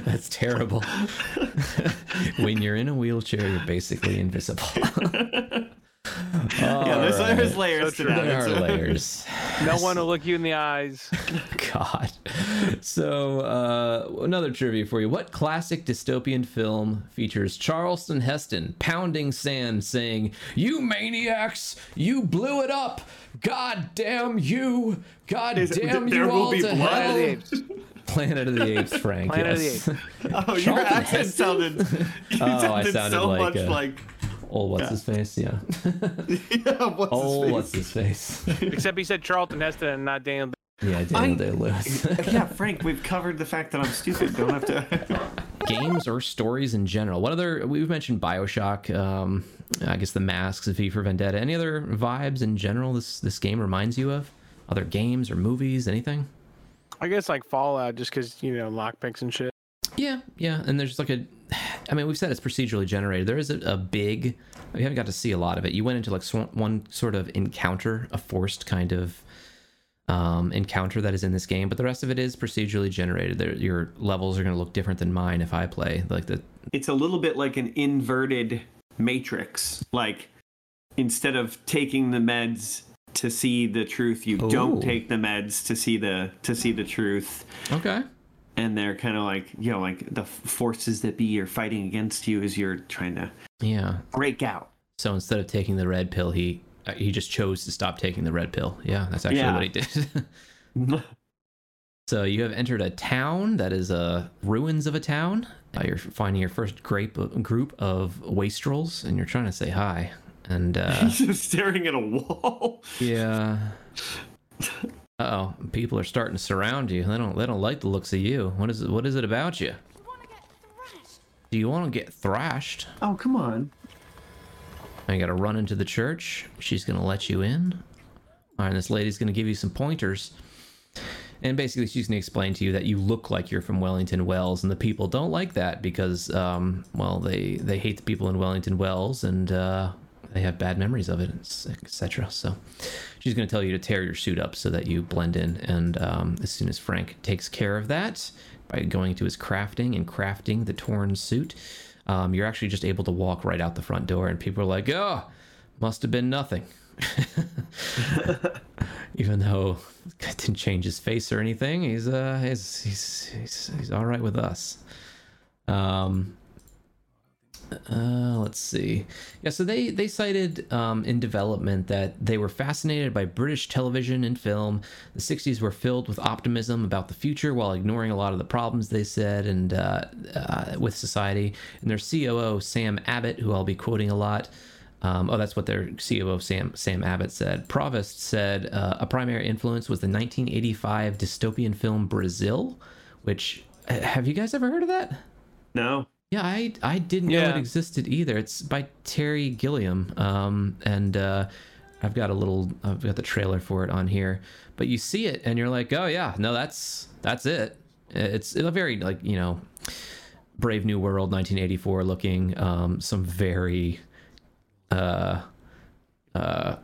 [SPEAKER 2] That's terrible. when you're in a wheelchair, you're basically invisible.
[SPEAKER 3] Yeah, there's, there's
[SPEAKER 2] Alright.
[SPEAKER 3] layers to that.
[SPEAKER 2] There are layers. (laughs)
[SPEAKER 4] No one will look you in the eyes. (laughs)
[SPEAKER 2] God. So, uh, another trivia for you. What classic dystopian film features Charleston Heston pounding sand saying, You maniacs, you blew it up. God damn you. God
[SPEAKER 3] Is-
[SPEAKER 2] damn
[SPEAKER 3] there
[SPEAKER 2] you
[SPEAKER 3] will
[SPEAKER 2] all
[SPEAKER 3] be
[SPEAKER 2] to
[SPEAKER 3] blood?
[SPEAKER 2] hell.
[SPEAKER 4] Planet of the Apes. (laughs)
[SPEAKER 2] Planet of the Apes, Frank.
[SPEAKER 4] Planet of the
[SPEAKER 2] yes.
[SPEAKER 3] Oh, your accent sounded, you
[SPEAKER 2] Oh, I
[SPEAKER 3] sounded,
[SPEAKER 2] sounded
[SPEAKER 3] so
[SPEAKER 2] like,
[SPEAKER 3] much
[SPEAKER 2] uh,
[SPEAKER 3] like
[SPEAKER 2] oh, what's his face? Yeah. (laughs)
[SPEAKER 3] yeah, what's
[SPEAKER 2] Oh,
[SPEAKER 3] his
[SPEAKER 2] what's his face? (laughs)
[SPEAKER 4] Except he said Charlton Heston and not Daniel.
[SPEAKER 2] Yeah, Daniel
[SPEAKER 3] I'm-
[SPEAKER 2] Day Lewis. (laughs)
[SPEAKER 3] yeah, Frank, we've covered the fact that I'm stupid. Don't have to.
[SPEAKER 2] games or stories in general. What other we've mentioned Bioshock, um, I guess the masks of V for Vendetta. Any other vibes in general this this game reminds you of? Other games or movies, anything?
[SPEAKER 4] I guess like Fallout, just because you know lockpicks and shit.
[SPEAKER 2] Yeah, yeah. And there's like a I mean, we've said it's procedurally generated. There is a, a big we haven't got to see a lot of it. You went into like sw- one sort of encounter, a forced kind of um, encounter that is in this game, but the rest of it is procedurally generated. There, your levels are going to look different than mine if I play. Like the
[SPEAKER 3] it's a little bit like an inverted matrix. Like instead of taking the meds to see the truth, you
[SPEAKER 2] Ooh.
[SPEAKER 3] don't take the meds to see the to see the truth.
[SPEAKER 2] okay.
[SPEAKER 3] And they're kind of like you know like the forces that be are fighting against you as you're trying to
[SPEAKER 2] Yeah.
[SPEAKER 3] break out.
[SPEAKER 2] So instead of taking the red pill, he uh, he just chose to stop taking the red pill. Yeah, that's actually
[SPEAKER 3] Yeah.
[SPEAKER 2] what he did. (laughs) (laughs) So you have entered a town that is uh, ruins of a town. Uh, you're finding your first grape group of wastrels, and you're trying to say hi. And uh, (laughs)
[SPEAKER 3] Just staring at a wall.
[SPEAKER 2] yeah, oh, people are starting to surround you. They don't. They don't like the looks of you. What is it? What is it about you? Do you want to get thrashed?
[SPEAKER 3] Oh, come on.
[SPEAKER 2] I gotta run into the church. She's gonna let you in. All right, this lady's gonna give you some pointers. And basically, she's gonna explain to you that you look like you're from Wellington Wells, and the people don't like that because, um, well, they they hate the people in Wellington Wells, and uh, they have bad memories of it, etc. So, she's gonna tell you to tear your suit up so that you blend in. And um, as soon as Frank takes care of that by going to his crafting and crafting the torn suit, um, you're actually just able to walk right out the front door, and people are like, "Oh, must have been nothing." (laughs) Even though it didn't change his face or anything, he's uh, he's he's he's, he's all right with us. Um, uh, let's see. Yeah, so they they cited um, in development that they were fascinated by British television and film. The '60s were filled with optimism about the future while ignoring a lot of the problems they said and uh, uh, with society. And their COO Sam Abbott, who I'll be quoting a lot. Um, oh, that's what their COO Sam Sam Abbott said. Provost said uh, a primary influence was the 1985 dystopian film Brazil, which have you guys ever heard of that?
[SPEAKER 3] No.
[SPEAKER 2] Yeah, I I didn't know it existed either. It's by Terry Gilliam, um, and uh, I've got a little, I've got the trailer for it on here. But you see it, and you're like, oh yeah, no, that's that's it. It's a very like you know, Brave New World, 1984 looking, um, some very, uh, uh,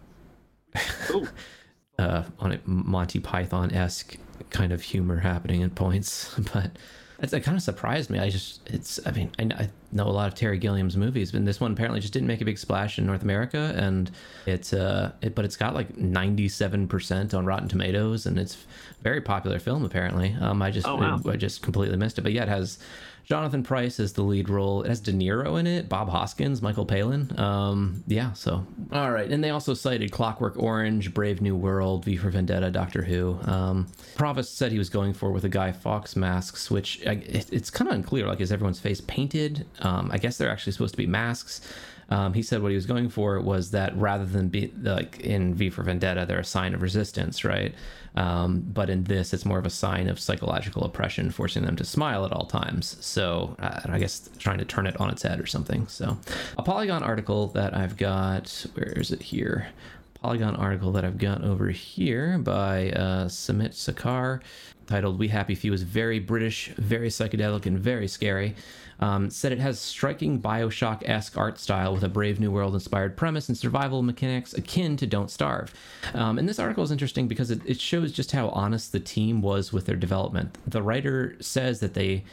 [SPEAKER 2] (laughs) uh, on it Monty Python esque kind of humor happening at points, (laughs) but it's, it kind of surprised me. I just it's I mean I, I know a lot of Terry Gilliam's movies, but this one apparently just didn't make a big splash in North America, and it's uh it but it's got like ninety seven percent on Rotten Tomatoes, and it's a very popular film apparently. Um, I just
[SPEAKER 3] Oh, wow.
[SPEAKER 2] I just completely missed it, but yeah, it has. Jonathan Pryce is the lead role. It has De Niro in it, Bob Hoskins, Michael Palin. Um, yeah, so all right. And they also cited Clockwork Orange, Brave New World, V for Vendetta, Doctor Who. Um, Provost said he was going for with the Guy Fawkes masks, which I, it, it's kind of unclear. Like, is everyone's face painted? Um, I guess they're actually supposed to be masks. Um, he said what he was going for was that rather than be like in V for Vendetta, they're a sign of resistance, right? Um, but in this, it's more of a sign of psychological oppression, forcing them to smile at all times. So uh, I guess trying to turn it on its head or something. So a Polygon article that I've got, where is it here? Polygon article that I've got over here by uh, Samit Sarkar titled We Happy Few is very British, very psychedelic, and very scary. Um, said it has striking Bioshock esque art style with a Brave New World inspired premise and survival mechanics akin to Don't Starve. Um, and this article is interesting because it, it shows just how honest the team was with their development. The writer says that they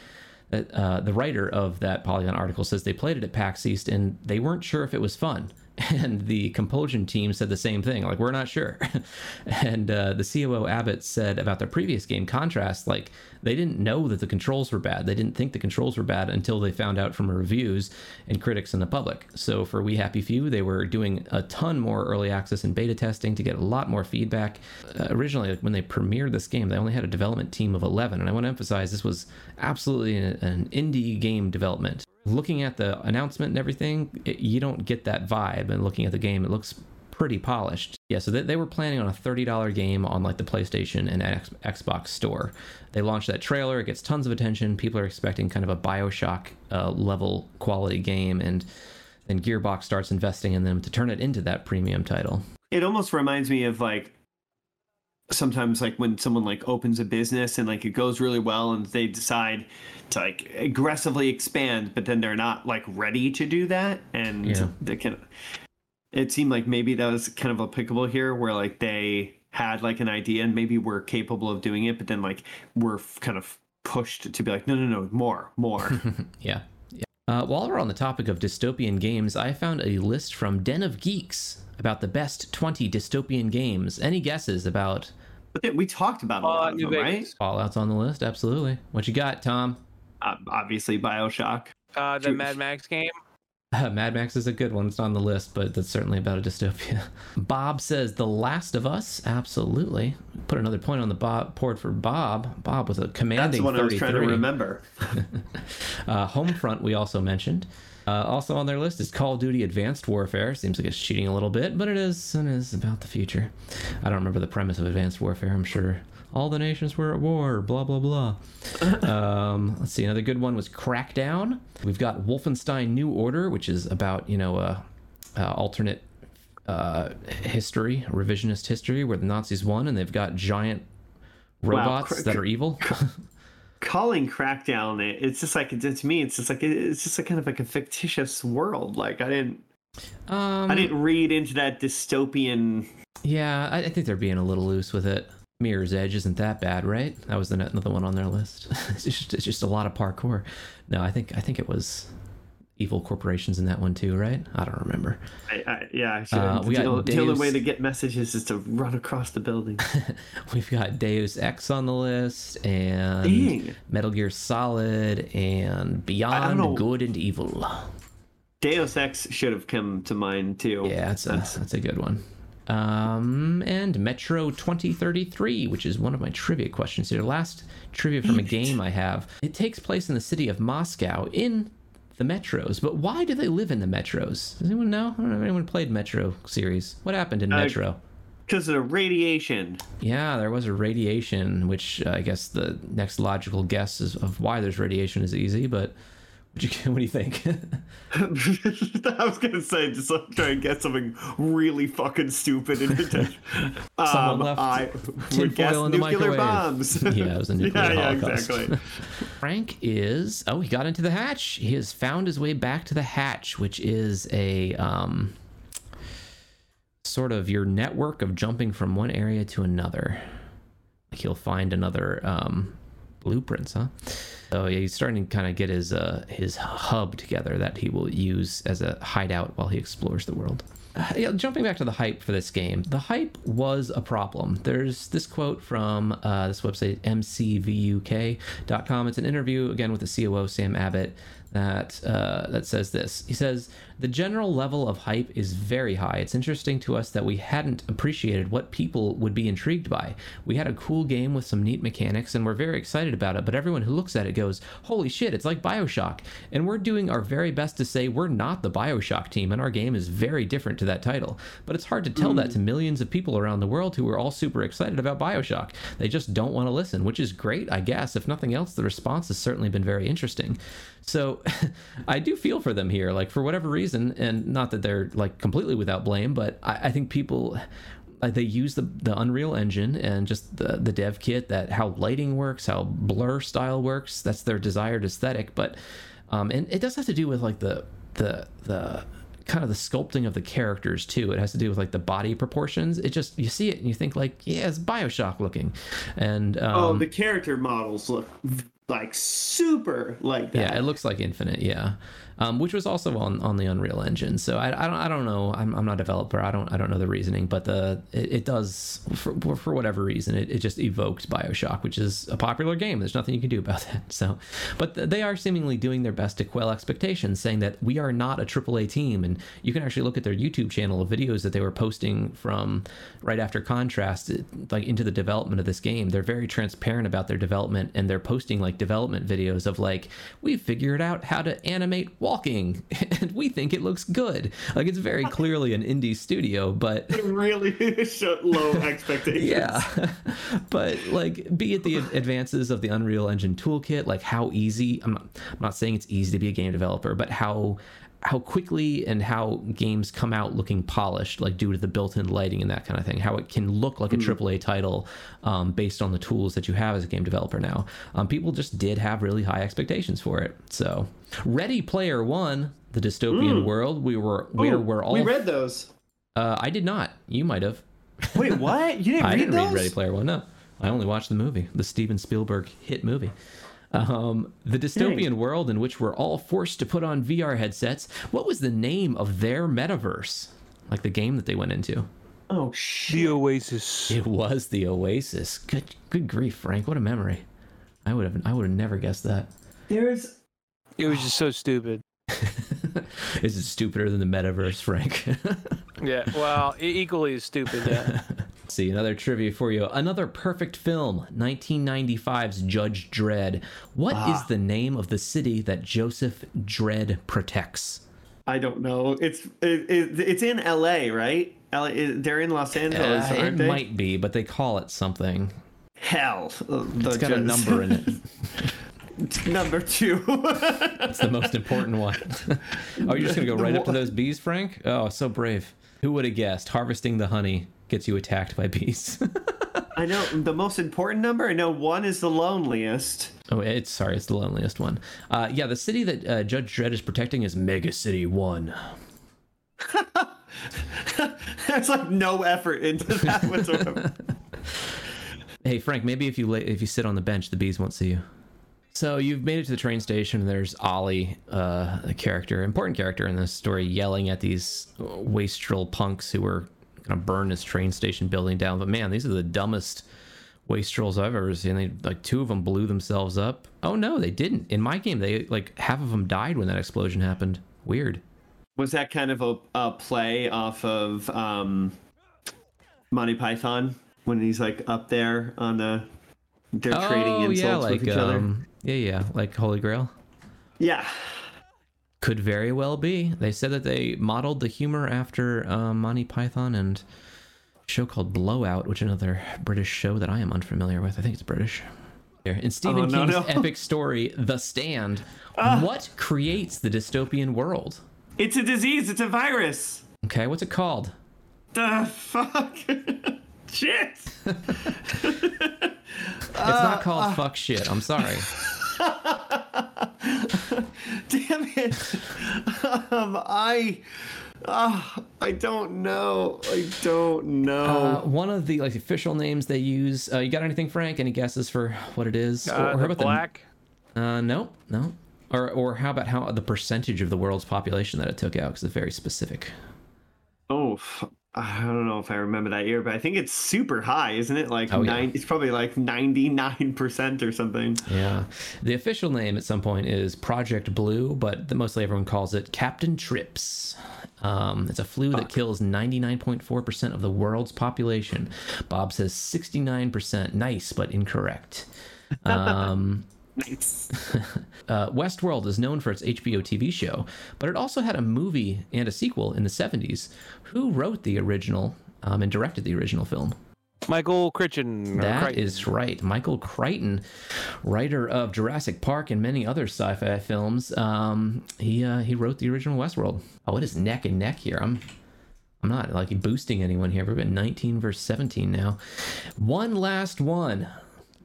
[SPEAKER 2] uh, the writer of that Polygon article says they played it at PAX East and they weren't sure if it was fun. (laughs) And the compulsion team said the same thing, like we're not sure. (laughs) and uh, the COO Abbott said about their previous game, Contrast, like they didn't know that the controls were bad. They didn't think the controls were bad until they found out from reviews and critics and the public. So for We Happy Few, they were doing a ton more early access and beta testing to get a lot more feedback. Uh, originally, like, when they premiered this game, they only had a development team of 11, and I want to emphasize this was absolutely an, an indie game development. Looking at the announcement and everything, it, you don't get that vibe. And looking at the game, it looks pretty polished. Yeah, so they, they were planning on a $30 game on like the PlayStation and X, Xbox store. They launched that trailer, it gets tons of attention. People are expecting kind of a Bioshock uh, level quality game, and then Gearbox starts investing in them to turn it into that premium title.
[SPEAKER 3] It almost reminds me of like sometimes like when someone like opens a business and like it goes really well and they decide to like aggressively expand but then they're not like ready to do that and
[SPEAKER 2] Yeah.
[SPEAKER 3] they can it seemed like maybe that was kind of applicable here where like they had like an idea and maybe were capable of doing it but then like were f- kind of pushed to be like no no no more more (laughs)
[SPEAKER 2] Yeah. yeah. Uh, while we're on the topic of dystopian games, I found a list from Den of Geeks about the best 20 dystopian games. Any guesses about
[SPEAKER 3] but then we talked about a lot
[SPEAKER 4] Uh,
[SPEAKER 3] of them, right
[SPEAKER 2] Fallout's on the list? Absolutely. What you got, Tom?
[SPEAKER 3] uh, obviously bioshock
[SPEAKER 4] Uh, the
[SPEAKER 3] True.
[SPEAKER 4] Mad Max game.
[SPEAKER 2] Uh, (laughs) Mad Max is a good one. It's not on the list, but that's certainly about a dystopia. (laughs) Bob says The Last of Us. Absolutely. Put another point on the Bob, board for Bob. Bob with a commanding
[SPEAKER 3] That's what I was trying to remember. (laughs)
[SPEAKER 2] Uh, Homefront, we also mentioned. Uh, also on their list is Call of Duty Advanced Warfare. Seems like it's cheating a little bit, but it is and is about the future. I don't remember the premise of Advanced Warfare. I'm sure all the nations were at war. Blah blah blah. (laughs) um, let's see. Another good one was Crackdown. We've got Wolfenstein New Order, which is about you know uh, uh, alternate uh, history, revisionist history, where the Nazis won, and they've got giant robots
[SPEAKER 3] cr-
[SPEAKER 2] that are evil. (laughs)
[SPEAKER 3] Calling Crackdown, it- it's just like to me, it's just like it's just a kind of like a fictitious world. Like I didn't,
[SPEAKER 2] um,
[SPEAKER 3] I didn't read into that dystopian.
[SPEAKER 2] Yeah, I, I think they're being a little loose with it. Mirror's Edge isn't that bad, right? That was the, another one on their list. (laughs) it's, just, it's just a lot of parkour. No, I think I think it was evil corporations in that one too, right? I don't remember.
[SPEAKER 3] I, I, yeah, I should.
[SPEAKER 2] Uh, we got
[SPEAKER 3] the, the only way to get messages is to run across the building. (laughs)
[SPEAKER 2] We've got Deus Ex on the list, and
[SPEAKER 3] Dang.
[SPEAKER 2] Metal Gear Solid, and Beyond. Good and Evil.
[SPEAKER 3] Deus Ex should have come to mind too.
[SPEAKER 2] Yeah, that's a, that's a good one. Um, and Metro 2033, which is one of my trivia questions here. Last trivia from a game I have. It takes place in the city of Moscow in the metros, but why do they live in the metros? Does anyone know? I don't know if anyone played Metro series. What happened in
[SPEAKER 3] Uh,
[SPEAKER 2] Metro?
[SPEAKER 3] because of the radiation.
[SPEAKER 2] Yeah, there was a radiation, which uh, I guess the next logical guess is of why there's radiation is easy, but what do you, (laughs) what do you think? (laughs)
[SPEAKER 3] I was gonna say just like try and get something really fucking stupid intense. (laughs)
[SPEAKER 2] Someone
[SPEAKER 3] um,
[SPEAKER 2] left
[SPEAKER 3] I would guess
[SPEAKER 2] in the
[SPEAKER 3] nuclear
[SPEAKER 2] microwave.
[SPEAKER 3] bombs.
[SPEAKER 2] Yeah, it was a nuclear
[SPEAKER 3] yeah, yeah,
[SPEAKER 2] holocaust.
[SPEAKER 3] exactly.
[SPEAKER 2] Frank is oh he got into the hatch. He has found his way back to the hatch, which is a um sort of your network of jumping from one area to another. Like he'll find another um blueprints, huh? So yeah, he's starting to kind of get his uh his hub together that he will use as a hideout while he explores the world. Uh, yeah, jumping back to the hype for this game, the hype was a problem. There's this quote from uh, this website, mcvuk.com. It's an interview again with the COO Sam Abbott that uh, that says this. He says the general level of hype is very high. It's interesting to us that we hadn't appreciated what people would be intrigued by. We had a cool game with some neat mechanics, and we're very excited about it. But everyone who looks at it goes, "Holy shit! It's like Bioshock!" And we're doing our very best to say we're not the Bioshock team, and our game is very different to that title. But it's hard to tell that to millions of people around the world who are all super excited about Bioshock. They just don't want to listen, which is great, I guess. If nothing else, the response has certainly been very interesting. So I do feel for them here, like for whatever reason, and not that they're like completely without blame, but I, I think people uh, they use the the Unreal Engine and just the the dev kit that how lighting works, how blur style works. That's their desired aesthetic, but um, and it does have to do with like the the the kind of the sculpting of the characters too. It has to do with like the body proportions. It just you see it and you think like yeah, it's Bioshock looking, and um,
[SPEAKER 3] oh, the character models look like super like that.
[SPEAKER 2] Yeah, it looks like Infinite. Yeah, um, which was also on, on the Unreal Engine. So I, I don't I don't know. I'm, I'm not a developer. I don't I don't know the reasoning, but the it, it does for, for whatever reason it, it just evoked Bioshock, which is a popular game. There's nothing you can do about (laughs) that. So, but they are seemingly doing their best to quell expectations, saying that we are not a AAA team, and you can actually look at their YouTube channel of videos that they were posting from right after Contrast, like into the development of this game. They're very transparent about their development, and they're posting like development videos of like we figured out how to animate walking, (laughs) and we think it looks good. Like it's very clearly an indie studio, but it
[SPEAKER 3] really show low (laughs) expectations.
[SPEAKER 2] yeah (laughs) but like be it the advances of the unreal engine toolkit like how easy I'm not, I'm not saying it's easy to be a game developer but how how quickly and how games come out looking polished like due to the built-in lighting and that kind of thing how it can look like a aaa title um, based on the tools that you have as a game developer now um, people just did have really high expectations for it so ready player one the dystopian world we were where
[SPEAKER 3] Oh,
[SPEAKER 2] we're all
[SPEAKER 3] we read those.
[SPEAKER 2] uh, i did not you might have
[SPEAKER 3] Wait, what? You didn't (laughs)
[SPEAKER 2] I
[SPEAKER 3] read
[SPEAKER 2] didn't
[SPEAKER 3] those?
[SPEAKER 2] read Ready Player One. No, I only watched the movie, the Steven Spielberg hit movie. Um, the dystopian world in which we're all forced to put on VR headsets. What was the name of their metaverse? Like the game that they went into.
[SPEAKER 3] Oh shit!
[SPEAKER 4] The Oasis.
[SPEAKER 2] It was the Oasis. Good, good grief, Frank. What a memory. I would have, I would have never guessed that.
[SPEAKER 3] There's
[SPEAKER 4] It was just so stupid. (laughs)
[SPEAKER 2] Is it stupider than the metaverse, Frank? (laughs)
[SPEAKER 4] Yeah. Well, equally as stupid. Yeah. (laughs)
[SPEAKER 2] see another trivia for you. Another perfect film, 1995's Judge Dredd. What is the name of the city that Joseph Dredd protects?
[SPEAKER 3] I don't know. It's it, it, it's in L.A. right? LA, they're in Los Angeles,
[SPEAKER 2] Uh, it
[SPEAKER 3] they?
[SPEAKER 2] might be, but they call it something.
[SPEAKER 3] Hell, the
[SPEAKER 2] It's got a number in it. (laughs) (laughs)
[SPEAKER 3] number two. (laughs)
[SPEAKER 2] It's the most important one. oh, you're just gonna go right up to those bees, Frank? Oh, so brave. Who would have guessed? Harvesting the honey gets you attacked by (laughs) bees.
[SPEAKER 3] I know the most important number. I know one is the loneliest.
[SPEAKER 2] oh, it's sorry, it's the loneliest one. Uh, yeah, the city that uh, Judge Dredd is protecting is Mega City One. (laughs)
[SPEAKER 3] There's like no effort into that (laughs) whatsoever.
[SPEAKER 2] Hey Frank, maybe if you lay, if you sit on the bench, the bees won't see you. So you've made it to the train station. and There's Ollie, uh, a character, important character in this story, yelling at these wastrel punks who were gonna burn this train station building down. But man, these are the dumbest wastrels I've ever seen. They like two of them blew themselves up. Oh no, they didn't. In my game, they like half of them died when that explosion happened. Weird.
[SPEAKER 3] Was that kind of a, a play off of um, Monty Python when he's like up there on the they're trading
[SPEAKER 2] oh
[SPEAKER 3] insults
[SPEAKER 2] yeah, like
[SPEAKER 3] with each other?
[SPEAKER 2] um, yeah, yeah, like Holy Grail.
[SPEAKER 3] Yeah.
[SPEAKER 2] Could very well be. They said that they modeled the humor after um, Monty Python and a show called Blowout, which is another British show that I am unfamiliar with. I think it's British. Here. In Stephen
[SPEAKER 3] Oh, no,
[SPEAKER 2] King's
[SPEAKER 3] no. (laughs)
[SPEAKER 2] Epic story, The Stand, ah. what creates the dystopian world?
[SPEAKER 3] It's a disease. It's a virus.
[SPEAKER 2] Okay, what's it called?
[SPEAKER 3] The fuck. (laughs) Shit. (laughs)
[SPEAKER 2] It's not uh, called uh. fuck shit. I'm sorry. (laughs)
[SPEAKER 3] Damn it. Um, I. Uh, I don't know. I don't know.
[SPEAKER 2] Uh, one of the like official names they use. Uh, you got anything, Frank? Any guesses for what it is?
[SPEAKER 4] Uh,
[SPEAKER 2] or how about
[SPEAKER 4] black.
[SPEAKER 2] the uh, no, no. Or or how about how the percentage of the world's population that it took out? Because it's very specific.
[SPEAKER 3] Oh, f- I don't know if I remember that year, but I think it's super high, isn't it? Like
[SPEAKER 2] Oh, yeah.
[SPEAKER 3] It's probably like ninety nine percent or something.
[SPEAKER 2] Yeah. The official name at some point is Project Blue, but the, mostly everyone calls it Captain Trips. Um, it's a flu that kills 99.4% of the world's population. Bob says 69%. Nice, but incorrect. (laughs) Um,
[SPEAKER 3] Nice. (laughs)
[SPEAKER 2] uh, Westworld is known for its HBO TV show, but it also had a movie and a sequel in the 70s. Who wrote the original um, and directed the original film?
[SPEAKER 4] Michael Crichton. or
[SPEAKER 2] That
[SPEAKER 4] Crichton.
[SPEAKER 2] is right. Michael Crichton, writer of Jurassic Park and many other sci-fi films, um, he uh, he wrote the original Westworld. Oh, it is neck and neck here. I'm I'm not like boosting anyone here. We're at 19 versus 17 now. One last one.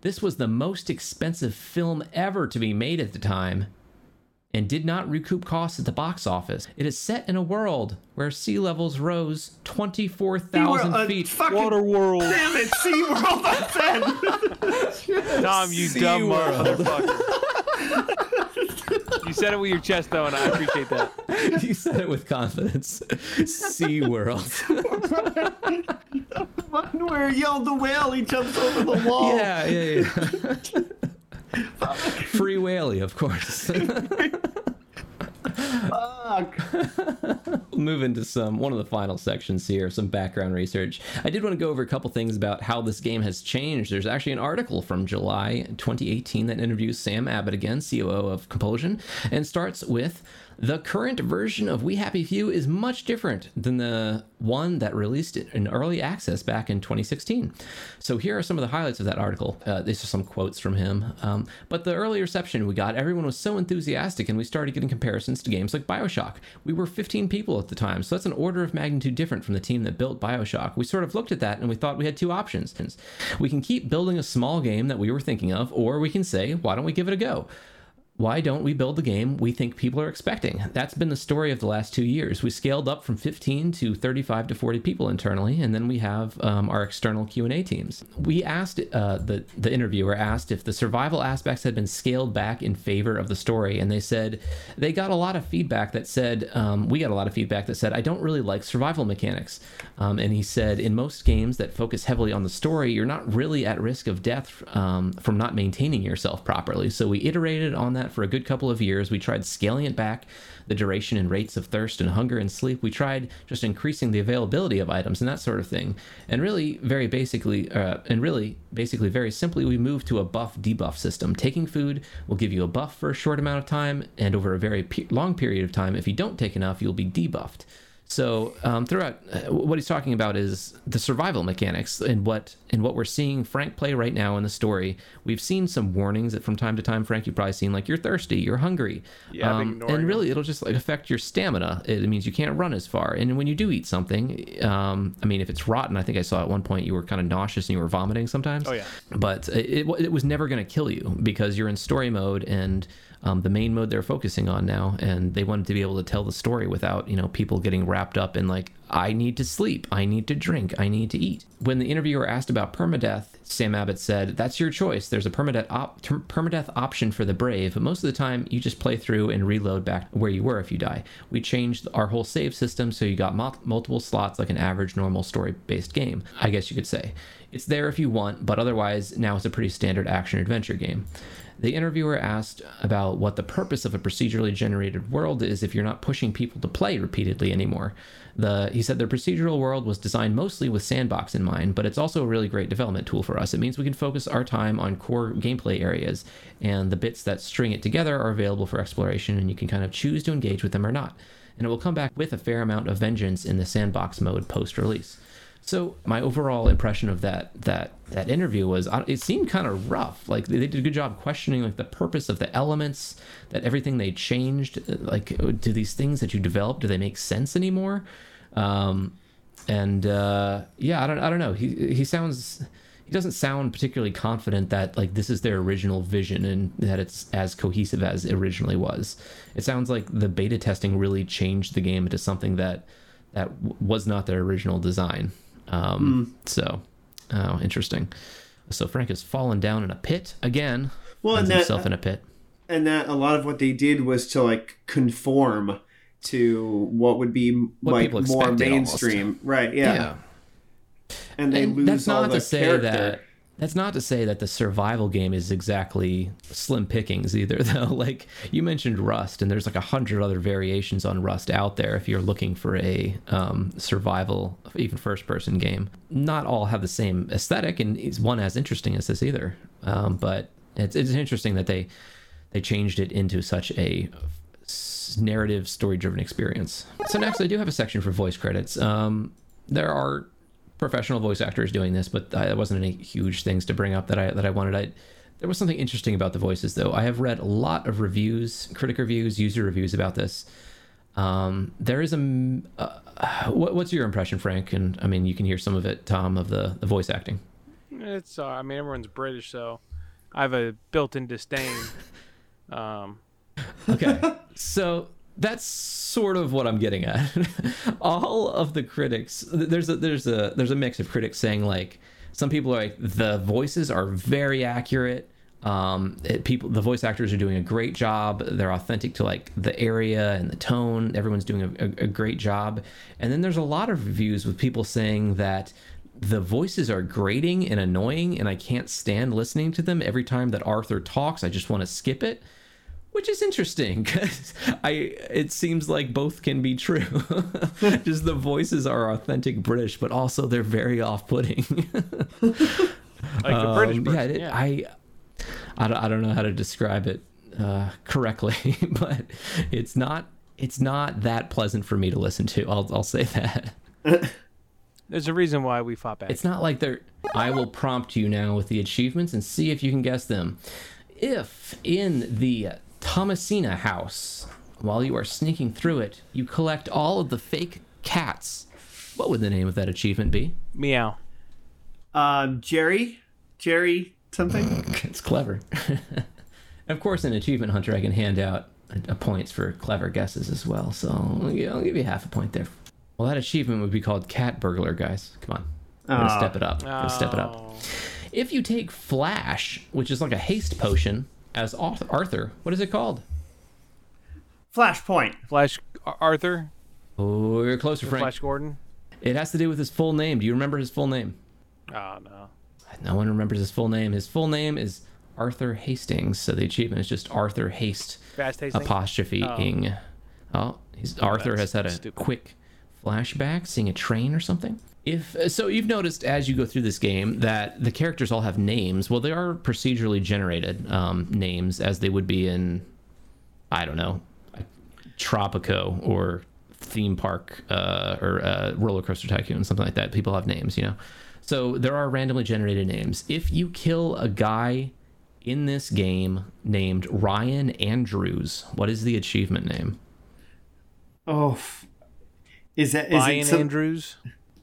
[SPEAKER 2] This was the most expensive film ever to be made at the time and did not recoup costs at the box office. It is set in a world where sea levels rose 24,000
[SPEAKER 3] Uh,
[SPEAKER 2] feet.
[SPEAKER 3] fucking-
[SPEAKER 4] Waterworld.
[SPEAKER 3] Damn it, SeaWorld, I said. (laughs)
[SPEAKER 4] Tom, you dumb motherfucker. (laughs) you said it with your chest though, and I appreciate that. (laughs)
[SPEAKER 2] you said it with confidence. (laughs) Sea World. (laughs)
[SPEAKER 3] One where yelled the whale, he jumps over the wall.
[SPEAKER 2] yeah, yeah, yeah. Free Whaley, of course. We'll (laughs) move into some one of the final sections here, some background research. I did want to go over a couple things about how this game has changed. There's actually an article from July 2018 that interviews Sam Abbott again, COO of Compulsion, and starts with the current version of We Happy Few is much different than the one that released it in early access back in 2016. So here are some of the highlights of that article. Uh, these are some quotes from him. Um, but the early reception we got, everyone was so enthusiastic, and we started getting comparisons to games like Bioshock. We were 15 people at the time, so that's an order of magnitude different from the team that built Bioshock. We sort of looked at that and we thought we had two options. We can keep building a small game that we were thinking of, or we can say, why don't we give it a go? Why don't we build the game we think people are expecting? That's been the story of the last two years. We scaled up from 15 to 35 to 40 people internally, and then we have um, our external Q&A teams. We asked uh, the the interviewer asked if the survival aspects had been scaled back in favor of the story, and they said they got a lot of feedback that said um, we got a lot of feedback that said I don't really like survival mechanics. Um, and he said in most games that focus heavily on the story, you're not really at risk of death um, from not maintaining yourself properly. So we iterated on that that for a good couple of years. We tried scaling it back, the duration and rates of thirst and hunger and sleep. We tried just increasing the availability of items and that sort of thing. And really, very basically, uh, and really, basically, very simply, we moved to a buff debuff system. Taking food will give you a buff for a short amount of time, and over a very pe- long period of time, if you don't take enough, you'll be debuffed. So um, throughout, uh, what he's talking about is the survival mechanics and what and what we're seeing Frank play right now in the story. We've seen some warnings that from time to time, Frank, you've probably seen like you're thirsty, you're hungry,
[SPEAKER 4] Yeah,
[SPEAKER 2] um, and really it'll just like affect your stamina. It means you can't run as far. And when you do eat something, um, I mean, if it's rotten, I think I saw at one point you were kind of nauseous and you were vomiting sometimes.
[SPEAKER 4] Oh, yeah.
[SPEAKER 2] But it, it, it was never going to kill you because you're in story mode and um, the main mode they're focusing on now, and they wanted to be able to tell the story without you know people getting wrapped up in like I need to sleep, I need to drink, I need to eat. When the interviewer asked about permadeath, Sam Abbott said, "That's your choice. There's a permadeath op- ter- permadeath option for the brave, but most of the time you just play through and reload back where you were if you die. We changed our whole save system so you got mul- multiple slots like an average normal story-based game. I guess you could say." It's there if you want, but otherwise, now it's a pretty standard action adventure game. The interviewer asked about what the purpose of a procedurally generated world is if you're not pushing people to play repeatedly anymore. The, he said the procedural world was designed mostly with sandbox in mind, but it's also a really great development tool for us. It means we can focus our time on core gameplay areas, and the bits that string it together are available for exploration, and you can kind of choose to engage with them or not. And it will come back with a fair amount of vengeance in the sandbox mode post release. So my overall impression of that that that interview was uh, it seemed kind of rough. Like they did a good job questioning like the purpose of the elements, that everything they changed. uh, Like do these things that you developed do they make sense anymore? Um, and uh, yeah, I don't I don't know. He he sounds he doesn't sound particularly confident that like this is their original vision and that it's as cohesive as it originally was. It sounds like the beta testing really changed the game into something that that was not their original design. Um, hmm. So, oh, interesting. So Frank has fallen down in a pit again.
[SPEAKER 3] Well, and that-
[SPEAKER 2] himself in a pit.
[SPEAKER 3] Uh, and that a lot of what they did was to like conform to what would be
[SPEAKER 2] What
[SPEAKER 3] like more mainstream, right? Yeah. and they
[SPEAKER 2] And
[SPEAKER 3] lose
[SPEAKER 2] that's
[SPEAKER 3] all
[SPEAKER 2] not
[SPEAKER 3] the
[SPEAKER 2] to say
[SPEAKER 3] character.
[SPEAKER 2] that that's not to say that the survival game is exactly slim pickings either (laughs) though. Like you mentioned rust and there's like a hundred other variations on rust out there if you're looking for a um, survival even first person game. Not all have the same aesthetic and is one as interesting as this either. Um, but it's, it's interesting that they they changed it into such a narrative story driven experience. So next i do have a section for voice credits. Um, there are professional voice actors doing this, but uh, there wasn't any huge things to bring up that I that I wanted. I, there was something interesting about the voices, though. I have read a lot of reviews, critic reviews, user reviews about this. Um, there is a Uh, what, what's your impression, Frank? And I mean, you can hear some of it, Tom, of the the voice acting.
[SPEAKER 4] It's uh, I mean everyone's British, so I have a built-in disdain. (laughs) Um,
[SPEAKER 2] Okay, (laughs) so that's sort of what I'm getting at. (laughs) All of the critics, there's a there's a there's a mix of critics saying like some people are like the voices are very accurate. Um, it, people the voice actors are doing a great job. They're authentic to like the area and the tone. Everyone's doing a, a, a great job. And then there's a lot of reviews with people saying that the voices are grating and annoying and I can't stand listening to them every time that Arthur talks. I just want to skip it which is interesting because I it seems like both can be true. (laughs) Just the voices are authentic British, but also they're very off-putting. (laughs)
[SPEAKER 4] like a British
[SPEAKER 2] Um,
[SPEAKER 4] person.
[SPEAKER 2] yeah, it,
[SPEAKER 4] yeah.
[SPEAKER 2] I, I don't, I don't know how to describe it uh, correctly, (laughs) but it's not it's not that pleasant for me to listen to. I'll I'll say that.
[SPEAKER 4] There's a reason why we fought back.
[SPEAKER 2] It's not like they're. I will prompt you now with the achievements and see if you can guess them. If in the Thomasina house, while you are sneaking through it, you collect all of the fake cats, what would the name of that achievement be?
[SPEAKER 4] Meow.
[SPEAKER 3] Um, Jerry, Jerry, something. (laughs)
[SPEAKER 2] It's clever. (laughs) of course, in Achievement Hunter, I can hand out uh, points for clever guesses as well. So I'll I'll give you half a point there. Well, that achievement would be called Cat Burglar, guys. Come on. Gotta
[SPEAKER 3] Oh.
[SPEAKER 2] step it up. Gotta step it up.
[SPEAKER 4] Oh.
[SPEAKER 2] If you take Flash, which is like a haste potion, as Arthur, what is it called?
[SPEAKER 3] Flashpoint.
[SPEAKER 4] Flash Arthur.
[SPEAKER 2] Oh, you're closer,
[SPEAKER 4] or
[SPEAKER 2] Frank.
[SPEAKER 4] Flash Gordon.
[SPEAKER 2] It has to do with his full name. Do you remember his full name?
[SPEAKER 4] Oh no.
[SPEAKER 2] No one remembers his full name. His full name is Arthur Hastings. So the achievement is just Arthur Haste
[SPEAKER 4] Fast tasting.
[SPEAKER 2] apostrophe oh. ing. Oh, he's, oh, Arthur has had a
[SPEAKER 4] stupid.
[SPEAKER 2] quick flashback, seeing a train or something. If so, you've noticed as you go through this game that the characters all have names. Well, they are procedurally generated um, names, as they would be in, I don't know, Tropico or theme park uh, or uh, roller coaster tycoon, something like that. People have names, you know. So there are randomly generated names. If you kill a guy in this game named Ryan Andrews, what is the achievement name?
[SPEAKER 3] Oh, f- is that is
[SPEAKER 4] Ryan
[SPEAKER 3] it some,
[SPEAKER 4] Andrews.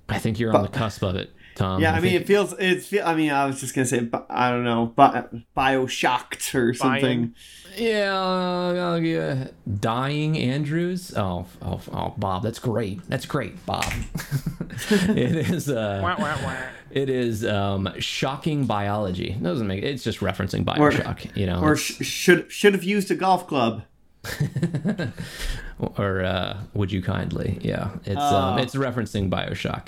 [SPEAKER 2] I think you're on the cusp of it, Tom.
[SPEAKER 3] Yeah, I mean,
[SPEAKER 2] think-
[SPEAKER 3] it feels it's. fe- I mean, I was just gonna say, I don't know, bi- Bioshocked or something.
[SPEAKER 2] Yeah, uh, yeah. Dying Andrews. Oh, oh, oh, Bob, that's great. That's great, Bob. (laughs) it is. Uh,
[SPEAKER 4] Wah, wah, wah.
[SPEAKER 2] it is um, shocking biology. It doesn't make. It's just referencing
[SPEAKER 3] Or-
[SPEAKER 2] Bioshock. you know,
[SPEAKER 3] Or sh- should should have used a golf club. (laughs)
[SPEAKER 2] or uh, would you kindly? Yeah, it's
[SPEAKER 3] Oh.
[SPEAKER 2] um, it's referencing Bioshock.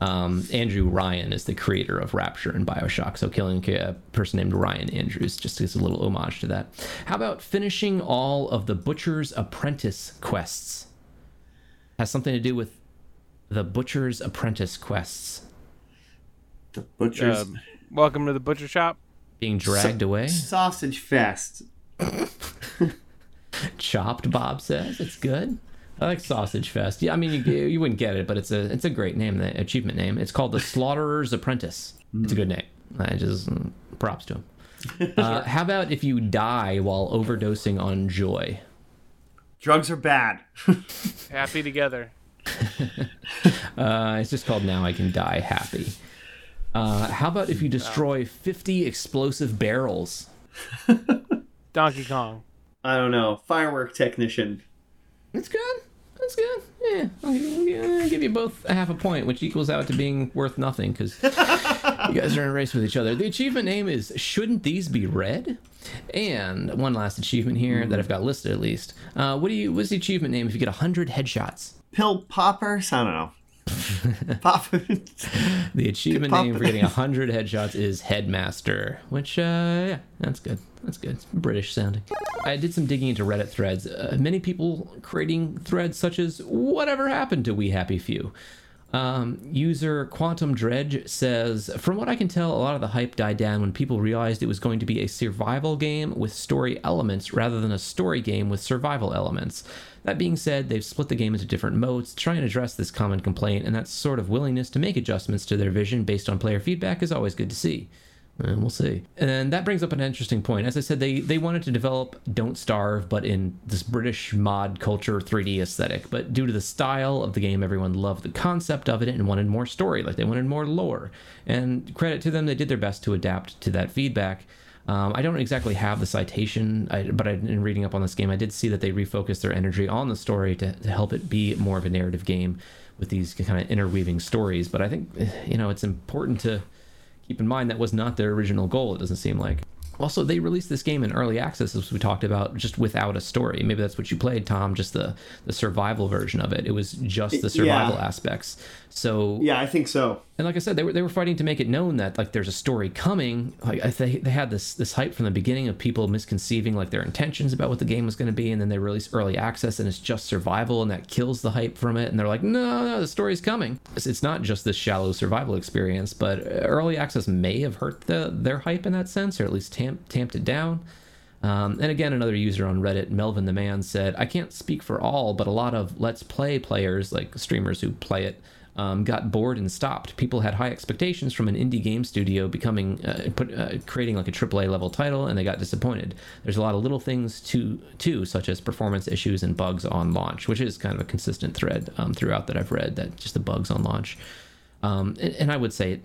[SPEAKER 2] Um, Andrew Ryan is the creator of Rapture and Bioshock, so killing a person named Ryan Andrews just is a little homage to that. How about finishing all of the Butcher's Apprentice quests? Has something to do with the Butcher's Apprentice quests
[SPEAKER 3] The butcher's
[SPEAKER 4] Um, welcome to the butcher shop.
[SPEAKER 2] being dragged away,
[SPEAKER 3] sausage fest. (laughs) (laughs)
[SPEAKER 2] chopped. Bob says it's good. I like Sausage Fest. Yeah, I mean you, you wouldn't get it, but it's a it's a great name, the achievement name. It's called the (laughs) Slaughterer's Apprentice. It's a good name. I just mm, props to him. (laughs) Uh, how about if you die while overdosing on joy?
[SPEAKER 3] Drugs are bad.
[SPEAKER 4] Happy together.
[SPEAKER 2] Uh, it's just called Now I Can Die Happy. Uh, how about if you destroy 50 explosive barrels?
[SPEAKER 4] Donkey Kong.
[SPEAKER 3] I don't know. Firework technician.
[SPEAKER 2] That's good. That's good. Yeah, I'll give, I'll give you both a half a point, which equals out to being worth nothing because (laughs) you guys are in a race with each other. The achievement name is Shouldn't These Be Red? And one last achievement here that I've got listed at least. Uh, what do you? What's the achievement name if you get 100 headshots?
[SPEAKER 3] Pill poppers. I don't know. (laughs) Pop.
[SPEAKER 2] The achievement name for getting 100 headshots is Headmaster, which, uh, yeah, that's good. That's good. It's British sounding. I did some digging into Reddit threads. Uh, many people creating threads such as, Whatever happened to We Happy Few? Um, user Quantum Dredge says, From what I can tell, a lot of the hype died down when people realized it was going to be a survival game with story elements rather than a story game with survival elements. That being said, they've split the game into different modes to try and address this common complaint, and that sort of willingness to make adjustments to their vision based on player feedback is always good to see. And we'll see. And that brings up an interesting point. As I said, they they wanted to develop Don't Starve, but in this British mod culture 3D aesthetic. But due to the style of the game, everyone loved the concept of it and wanted more story. Like they wanted more lore. And credit to them, they did their best to adapt to that feedback. Um, I don't exactly have the citation, I, but I, in reading up on this game, I did see that they refocused their energy on the story to, to help it be more of a narrative game with these kind of interweaving stories. But I think, eh, you know, it's important to keep in mind that was not their original goal, it doesn't seem like. Also, they released this game in early access, as we talked about, just without a story. Maybe that's what you played, Tom, just the, the survival version of it. It was just the survival
[SPEAKER 3] Yeah.
[SPEAKER 2] aspects. So
[SPEAKER 3] yeah, I think so.
[SPEAKER 2] and like I said, they were they were fighting to make it known that like there's a story coming. Like I they they had this this hype from the beginning of people misconceiving like their intentions about what the game was going to be, and then they release early access and it's just survival, and that kills the hype from it. And they're like, no, no, the story's coming. It's, it's not just this shallow survival experience, but early access may have hurt the their hype in that sense, or at least tamp, tamped it down. Um, and again, another user on Reddit, Melvin the Man, said, I can't speak for all, but a lot of Let's Play players, like streamers who play it, um, got bored and stopped. People had high expectations from an indie game studio becoming, uh, put, uh, creating like a AAA level title, and they got disappointed. There's a lot of little things too, too, such as performance issues and bugs on launch, which is kind of a consistent thread um, throughout that I've read. That just the bugs on launch, um, and, and I would say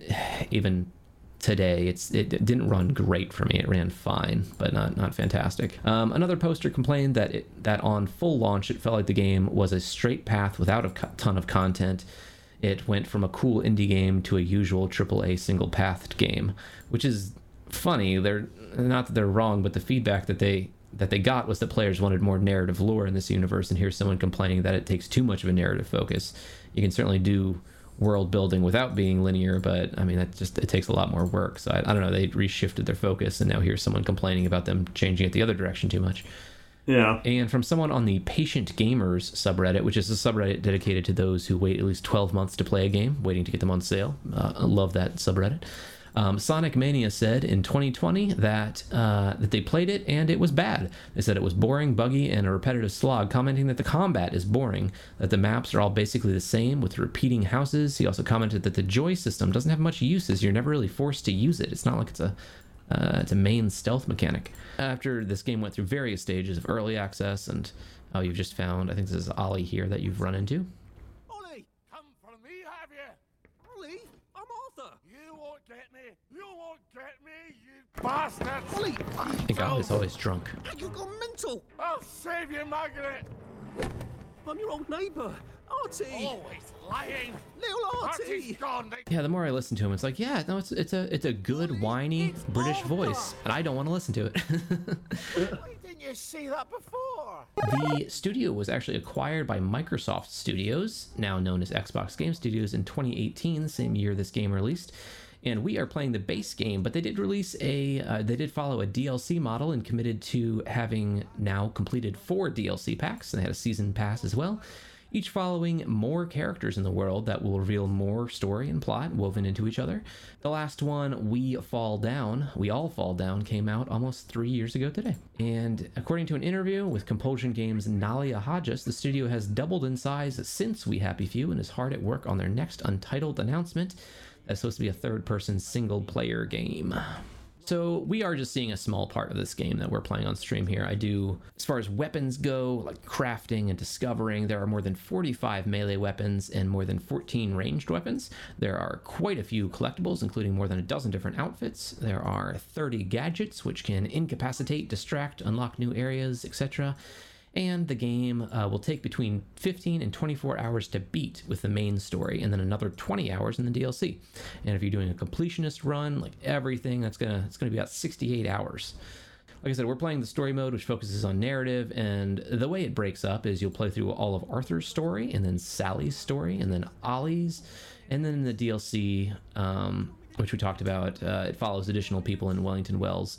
[SPEAKER 2] (sighs) even today it's it, didn't run great for me it ran fine but not not fantastic um, another poster complained that it that on full launch it felt like the game was a straight path without a ton of content it went from a cool indie game to a usual aaa single pathed game which is funny they're not that they're wrong but the feedback that they that they got was that players wanted more narrative lore in this universe and here's someone complaining that it takes too much of a narrative focus you can certainly do world building without being linear, but I mean that just it takes a lot more work. So I, I don't know. They reshifted their focus, and now here's someone complaining about them changing it the other direction too much.
[SPEAKER 3] Yeah.
[SPEAKER 2] And from someone on the Patient Gamers subreddit, which is a subreddit dedicated to those who wait at least 12 months to play a game, waiting to get them on sale. Uh, I love that subreddit. Um, Sonic Mania said in 2020 that uh, that they played it and it was bad. They said it was boring, buggy, and a repetitive slog, commenting that the combat is boring, that the maps are all basically the same with repeating houses. He also commented that the joy system doesn't have much uses. You're never really forced to use it. It's not like it's a uh, it's a main stealth mechanic. After this game went through various stages of early access, and oh, you've just found, I think this is Ollie here that you've run into.
[SPEAKER 7] Ollie, come for me, have you? Ollie, I'm Arthur. You won't get me. You won't get me, you bastard. Ollie,
[SPEAKER 2] I think Ollie's always drunk.
[SPEAKER 7] you gone mental. I'll save you, Margaret. I'm your old neighbour, Artie. Always lying. Little Artie. Artie's gone.
[SPEAKER 2] Yeah, the more I listen to him, it's like, yeah, no, it's it's a it's a good whiny
[SPEAKER 7] It's
[SPEAKER 2] British
[SPEAKER 7] Arthur.
[SPEAKER 2] voice, and I don't want to listen to it. (laughs)
[SPEAKER 7] Why didn't you see that before?
[SPEAKER 2] the studio was actually acquired by Microsoft Studios, now known as Xbox Game Studios, in 2018, the same year this game released. And we are playing the base game, but they did release a, uh, they did follow a DLC model and committed to having now completed four DLC packs. And they had a season pass as well, each following more characters in the world that will reveal more story and plot woven into each other. The last one, We Fall Down, We All Fall Down, came out almost three years ago today. And according to an interview with Compulsion Games' Nalia Hodges, the studio has doubled in size since We Happy Few and is hard at work on their next untitled announcement. That's supposed to be a third person single player game. So we are just seeing a small part of this game that we're playing on stream here. I do, as far as weapons go, like crafting and discovering, there are more than 45 melee weapons and more than 14 ranged weapons. There are quite a few collectibles, including more than a dozen different outfits. There are 30 gadgets, which can incapacitate, distract, unlock new areas, etc and the game uh, will take between 15 and 24 hours to beat with the main story and then another 20 hours in the DLC. And if you're doing a completionist run, like everything, that's gonna it's gonna be about 68 hours. Like I said, we're playing the story mode, which focuses on narrative, and the way it breaks up is you'll play through all of Arthur's story, and then Sally's story, and then Ollie's, and then the DLC, um, which we talked about, uh, it follows additional people in Wellington Wells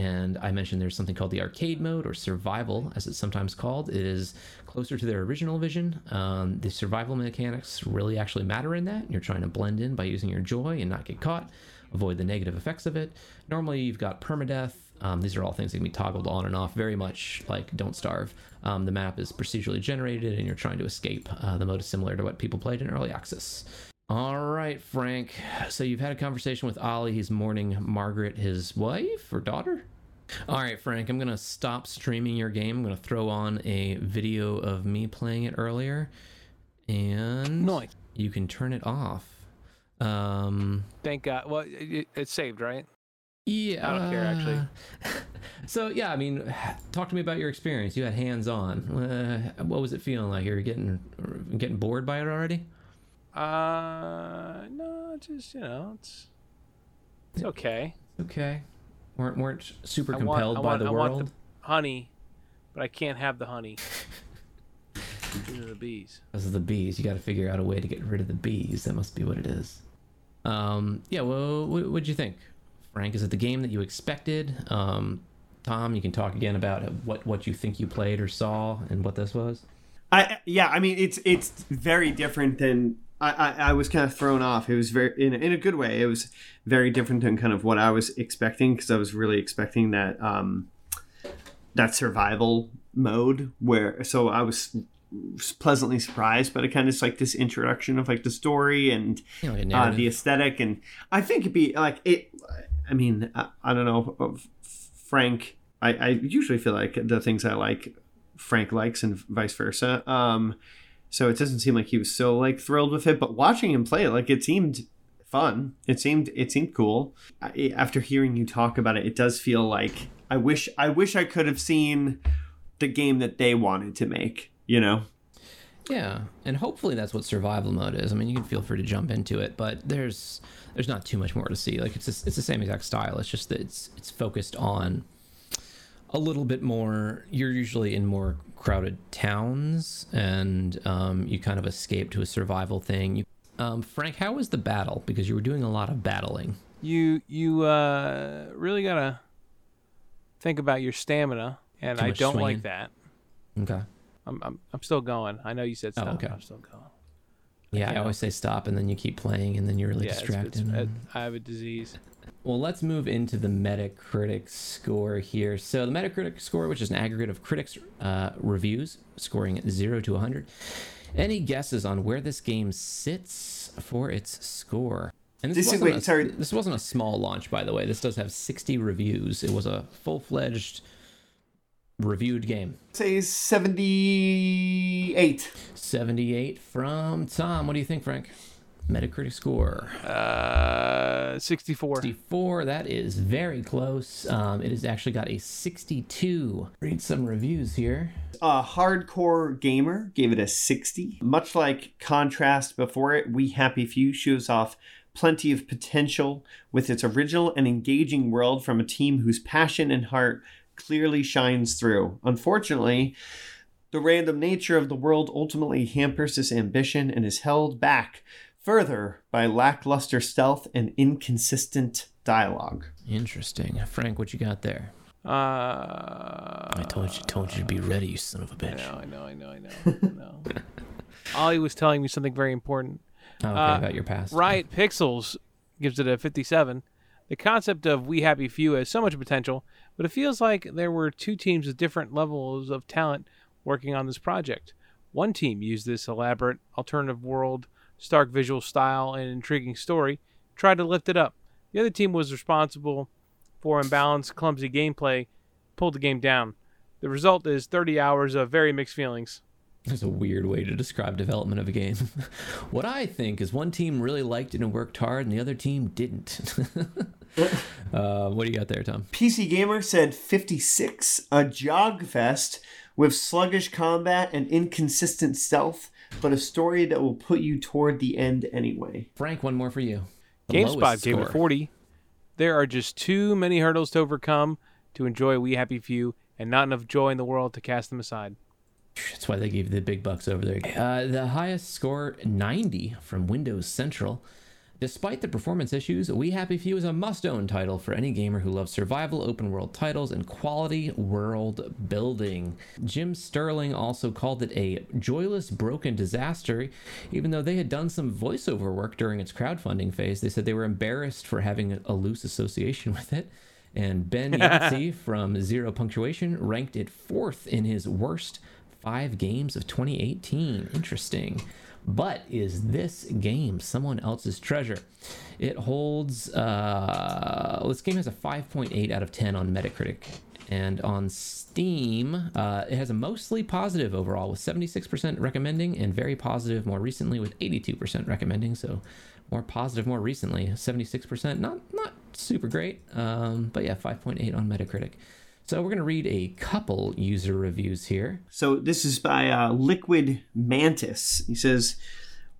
[SPEAKER 2] and I mentioned there's something called the arcade mode or survival, as it's sometimes called. It is closer to their original vision. Um, the survival mechanics really actually matter in that. You're trying to blend in by using your joy and not get caught, avoid the negative effects of it. Normally, you've got permadeath. Um, these are all things that can be toggled on and off, very much like Don't Starve. Um, the map is procedurally generated, and you're trying to escape. Uh, the mode is similar to what people played in early access. All right, Frank. So you've had a conversation with Ollie. He's mourning Margaret, his wife or daughter. All right, Frank. I'm gonna stop streaming your game. I'm gonna throw on a video of me playing it earlier, and
[SPEAKER 4] Nice.
[SPEAKER 2] you can turn it off. Um,
[SPEAKER 4] Thank God. Well, it, it's saved, right?
[SPEAKER 2] yeah.
[SPEAKER 4] I don't care, actually. (laughs)
[SPEAKER 2] So yeah, I mean, talk to me about your experience. You had hands on. Uh, what was it feeling like? You're getting getting bored by it already?
[SPEAKER 4] Uh, no, just you know, it's it's okay.
[SPEAKER 2] Okay. weren't weren't super
[SPEAKER 4] I want-
[SPEAKER 2] compelled
[SPEAKER 4] I
[SPEAKER 2] by
[SPEAKER 4] want,
[SPEAKER 2] the
[SPEAKER 4] I
[SPEAKER 2] world.
[SPEAKER 4] want the honey, but I can't have the honey. (laughs) These are the bees.
[SPEAKER 2] Those are the bees. You got to figure out a way to get rid of the bees. That must be what it is. Um, yeah. Well, what what'd you think, Frank? Is it the game that you expected? Um, Tom, you can talk again about what what you think you played or saw and what this was.
[SPEAKER 3] I yeah, I mean it's it's very different than I, I, I was kind of thrown off. It was very in a, in a good way. It was very different than kind of what I was expecting because I was really expecting that um that survival mode where so I was pleasantly surprised but it kind of just like this introduction of like the story and
[SPEAKER 2] You know,
[SPEAKER 3] uh, the aesthetic and i think it'd be like it i mean i, I don't know frank I, I usually feel like the things i like frank likes and vice versa um so it doesn't seem like he was so like thrilled with it but watching him play it like it seemed fun it seemed it seemed cool I, after hearing you talk about it it does feel like i wish i wish i could have seen the game that they wanted to make you know
[SPEAKER 2] Yeah, and hopefully that's what survival mode is. I mean, you can feel free to jump into it, but there's there's not too much more to see. Like it's just, it's the same exact style. It's just that it's it's focused on a little bit more. You're usually in more crowded towns, and um, you kind of escape to a survival thing. You Um, Frank, how was the battle? Because you were doing a lot of battling.
[SPEAKER 4] You you uh, really gotta think about your stamina, and
[SPEAKER 2] Too
[SPEAKER 4] I don't
[SPEAKER 2] swinging.
[SPEAKER 4] like that.
[SPEAKER 2] Okay.
[SPEAKER 4] I'm, I'm I'm still going. I know you said
[SPEAKER 2] Oh,
[SPEAKER 4] stop.
[SPEAKER 2] okay.
[SPEAKER 4] I'm still going.
[SPEAKER 2] Yeah, I
[SPEAKER 4] can't-
[SPEAKER 2] always say stop, and then you keep playing, and then you're really
[SPEAKER 4] yeah,
[SPEAKER 2] distracted.
[SPEAKER 4] it's-
[SPEAKER 2] and-
[SPEAKER 4] I have a disease.
[SPEAKER 2] Well, let's move into the Metacritic score here. So, the Metacritic score, which is an aggregate of critics' uh, reviews, scoring 0 to 100. Any guesses on where this game sits for its score? And
[SPEAKER 3] This is-
[SPEAKER 2] wasn't
[SPEAKER 3] wait,
[SPEAKER 2] a,
[SPEAKER 3] sorry.
[SPEAKER 2] This wasn't a small launch, by the way. This does have 60 reviews. It was a full fledged reviewed game.
[SPEAKER 3] Say 78.
[SPEAKER 2] 78 from Tom. What do you think, Frank? Metacritic score.
[SPEAKER 4] Uh, 64.
[SPEAKER 2] 64. That is very close. Um, it has actually got a 62. Read some reviews here.
[SPEAKER 3] A hardcore gamer gave it a 60. Much like Contrast before it, We Happy Few shows off plenty of potential with its original and engaging world from a team whose passion and heart clearly shines through. Unfortunately, the random nature of the world ultimately hampers this ambition and is held back further by lackluster stealth and inconsistent dialogue.
[SPEAKER 2] Interesting. Frank, what you got there?
[SPEAKER 4] Uh,
[SPEAKER 2] I told you, told you to be ready, you son of a bitch.
[SPEAKER 4] know, I know, I know, I know. I know. (laughs) Ollie was telling me something very important.
[SPEAKER 2] Oh, okay,
[SPEAKER 4] Uh,
[SPEAKER 2] about your past.
[SPEAKER 4] Riot Pixels gives it a 57. The concept of We Happy Few has so much potential, but it feels like there were two teams with different levels of talent working on this project. One team used this elaborate alternative world, stark visual style, and intriguing story, tried to lift it up. The other team was responsible for imbalanced, clumsy gameplay, pulled the game down. The result is 30 hours of very mixed feelings.
[SPEAKER 2] There's a weird way to describe development of a game. (laughs) what I think is one team really liked it and worked hard, and the other team didn't. (laughs) uh, what do you got there, Tom?
[SPEAKER 3] PC Gamer said 56, a jog fest with sluggish combat and inconsistent stealth, but a story that will put you toward the end anyway.
[SPEAKER 2] Frank, one more for you. The
[SPEAKER 4] GameSpot
[SPEAKER 2] lowest
[SPEAKER 4] gave it 40. There are just too many hurdles to overcome to enjoy We Happy Few, and not enough joy in the world to cast them aside.
[SPEAKER 2] That's why they gave you the big bucks over there. Uh, the highest score, 90 from Windows Central. Despite the performance issues, We Happy Few is a must own title for any gamer who loves survival, open world titles, and quality world building. Jim Sterling also called it a joyless, broken disaster, even though they had done some voiceover work during its crowdfunding phase. They said they were embarrassed for having a- loose association (laughs) with it. And Ben (laughs) Yahtzee from Zero Punctuation ranked it fourth in his worst five games of 2018. Interesting. But is this game someone else's treasure? It holds. Uh, this game has a 5.8 out of 10 on Metacritic. And on Steam, uh, it has a mostly positive overall, with 76% recommending, and very positive more recently, with 82% recommending. So more positive more recently, 76%. Not not super great, um, but yeah, 5.8 on Metacritic. So we're gonna read a couple user reviews here.
[SPEAKER 3] So this is by uh, Liquid Mantis. He says,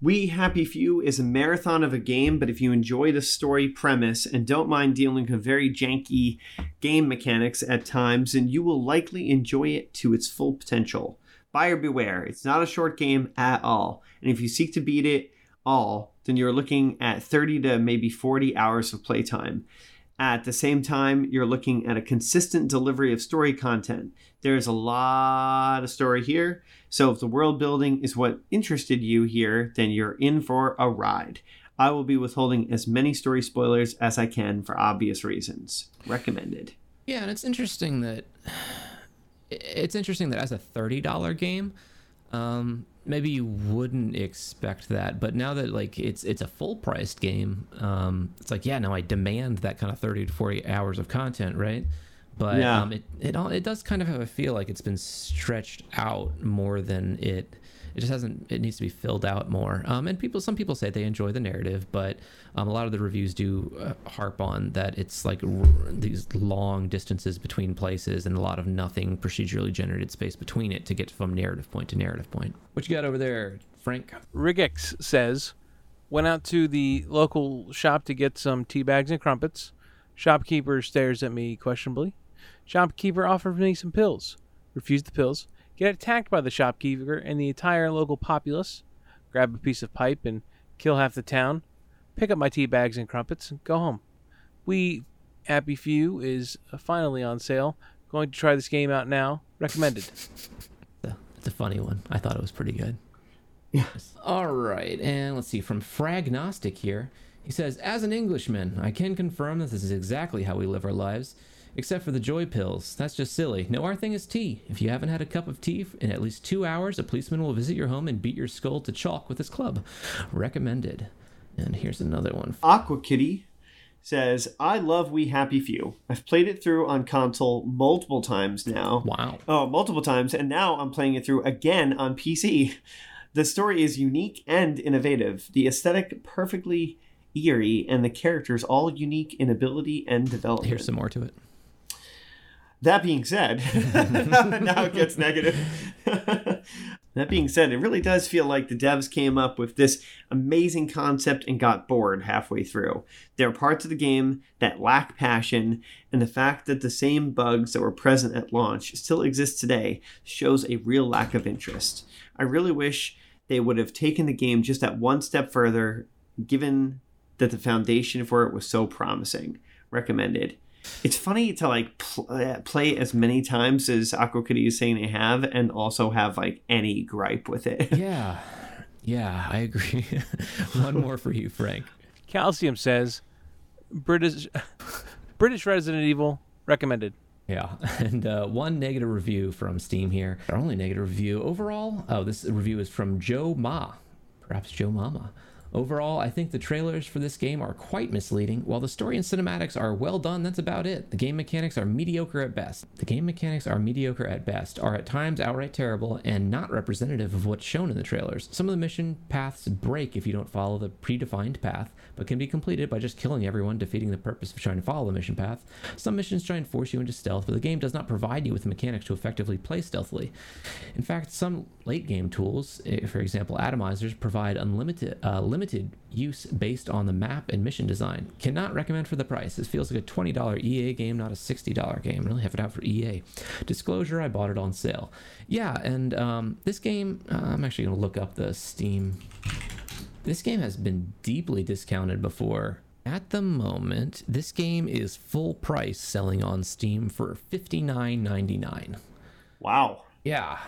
[SPEAKER 3] "We Happy Few is a marathon of a game, but if you enjoy the story premise and don't mind dealing with very janky game mechanics at times, then you will likely enjoy it to its full potential. Buyer beware! It's not a short game at all, and if you seek to beat it all, then you're looking at 30 to maybe 40 hours of playtime." At the same time, you're looking at a consistent delivery of story content. There's a lot of story here. So if the world building is what interested you here, then you're in for a ride. I will be withholding as many story spoilers as I can for obvious reasons. Recommended.
[SPEAKER 2] Yeah, and it's interesting that (sighs) it's interesting that as a thirty dollar game, um, maybe you wouldn't expect that, but now that like it's it's a full priced game, um, it's like yeah, now I demand that kind of thirty to forty hours of content, right? But
[SPEAKER 3] Yeah.
[SPEAKER 2] um, it it all it does kind of have a feel like it's been stretched out more than it. It just hasn't. It needs to be filled out more. Um, and people, some people say they enjoy the narrative, but um, a lot of the reviews do uh, harp on that it's like r- these long distances between places and a lot of nothing procedurally generated space between it to get from narrative point to narrative point. What you got over there, Frank?
[SPEAKER 4] Rigex says, went out to the local shop to get some tea bags and crumpets. Shopkeeper stares at me questionably. Shopkeeper offers me some pills. Refuse the pills. Get attacked by the shopkeeper and the entire local populace. Grab a piece of pipe and kill half the town, pick up my tea bags and crumpets, and go home. We Happy Few is uh, finally on sale. Going to try this game out now. Recommended. (laughs)
[SPEAKER 2] It's a funny one. I thought it was pretty good. Yes. All right, and let's see from Fragnostic here. He says, "As an Englishman, I can confirm that this is exactly how we live our lives, except for the joy pills. That's just silly. No, our thing is tea. If you haven't had a cup of tea in at least two hours, a policeman will visit your home and beat your skull to chalk with his club. Recommended." And here's another one.
[SPEAKER 3] Aqua Kitty says, I love We Happy Few. I've played it through on console multiple times now.
[SPEAKER 2] Wow.
[SPEAKER 3] Oh, multiple times, and now I'm playing it through again on PC. The story is unique and innovative, the aesthetic perfectly eerie, and the characters all unique in ability and development.
[SPEAKER 2] Here's some more to it.
[SPEAKER 3] That being said, (laughs) now it gets negative. (laughs) that being said, it really does feel like the devs came up with this amazing concept and got bored halfway through. There are parts of the game that lack passion, and the fact that the same bugs that were present at launch still exist today shows a real lack of interest. I really wish they would have taken the game just that one step further, given that the foundation for it was so promising. Recommended. It's funny to like pl- uh, play as many times as Aqua Kitty is saying they have, and also have like any gripe with it. (laughs)
[SPEAKER 2] Yeah, yeah, I agree. (laughs) one more for you, Frank.
[SPEAKER 4] Calcium says, British (laughs) British Resident Evil recommended.
[SPEAKER 2] Yeah, and uh, one negative review from Steam here. Our only negative review overall. Oh, this review is from Joe Ma, perhaps Joe Mama. Overall, I think the trailers for this game are quite misleading. While the story and cinematics are well done, that's about it. The game mechanics are mediocre at best. The game mechanics are mediocre at best, are at times outright terrible, and not representative of what's shown in the trailers. Some of the mission paths break if you don't follow the predefined path, but can be completed by just killing everyone, defeating the purpose of trying to follow the mission path. Some missions try and force you into stealth, but the game does not provide you with mechanics to effectively play stealthily. In fact, some late game tools, eh, for example, atomizers, provide unlimited uh, limited use based on the map and mission design. Cannot recommend for the price. This feels like a $20 EA game, not a $60 game. Really have it out for EA. Disclosure: I bought it on sale. Yeah, and um, this game, uh, I'm actually gonna look up the Steam. This game has been deeply discounted before. At the moment, this game is full price selling on Steam for $59.99.
[SPEAKER 3] Wow.
[SPEAKER 2] Yeah.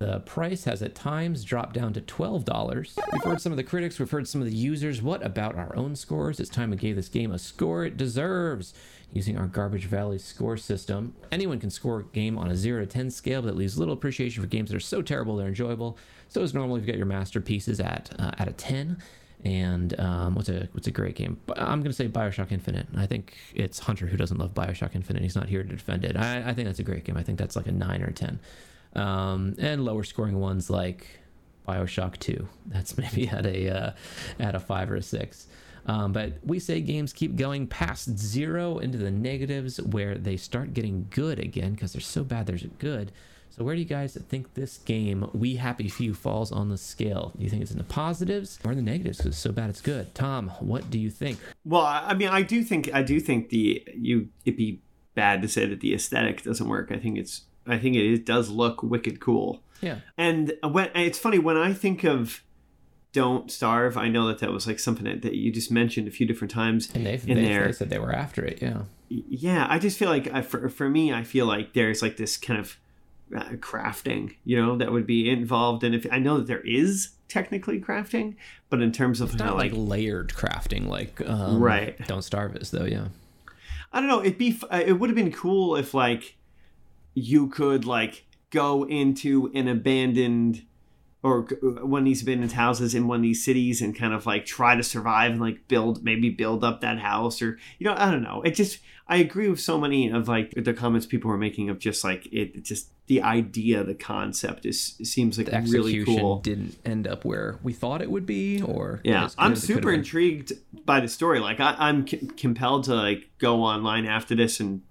[SPEAKER 2] The price has at times dropped down to $12. We've heard some of the critics, we've heard some of the users. What about our own scores? It's time we gave this game a score it deserves using our Garbage Valley score system. Anyone can score a game on a 0 to 10 scale, but that leaves little appreciation for games that are so terrible they're enjoyable. So as normal, you've got your masterpieces at uh, at a 10. And um, what's a what's a great game? I'm gonna say Bioshock Infinite. I think it's Hunter who doesn't love Bioshock Infinite. He's not here to defend it. I, I think that's a great game. I think that's like a nine or a ten. Um, and lower scoring ones like Bioshock Two. That's (laughs) maybe at a uh, at a five or a six. Um, but we say games keep going past zero into the negatives where they start getting good again because they're so bad they're good. So where do you guys think this game, We Happy Few, falls on the scale? Do you think it's in the positives or in the negatives because it's so bad it's good? Tom, what do you think?
[SPEAKER 3] Well, I mean, I do think I do think the you it'd be bad to say that the aesthetic doesn't work. I think it's I think it, is, does look wicked cool.
[SPEAKER 2] Yeah.
[SPEAKER 3] And when it's funny when I think of Don't Starve, I know that that was like something that, that you just mentioned a few different times
[SPEAKER 2] And they've,
[SPEAKER 3] in
[SPEAKER 2] they,
[SPEAKER 3] there.
[SPEAKER 2] they said they were after it. Yeah.
[SPEAKER 3] yeah, I just feel like I, for for me, I feel like there's like this kind of uh, crafting, you know, that would be involved. And if I know that there is technically crafting, but in terms of
[SPEAKER 2] It's not like
[SPEAKER 3] like
[SPEAKER 2] layered crafting like um,
[SPEAKER 3] Right.
[SPEAKER 2] Don't Starve is though. Yeah.
[SPEAKER 3] I don't know. It'd be. uh, It would have been cool if like you could like go into an abandoned or one of these abandoned houses in one of these cities and kind of like try to survive and like build maybe build up that house or you know I don't know. It just I agree with so many of like the comments people were making of just like it just the idea the concept is seems like
[SPEAKER 2] The execution
[SPEAKER 3] really cool.
[SPEAKER 2] didn't end up where we thought it would be, or
[SPEAKER 3] Yeah, I'm
[SPEAKER 2] as it could've
[SPEAKER 3] super intrigued by the story. Like, I, I'm c- compelled to like go online after this and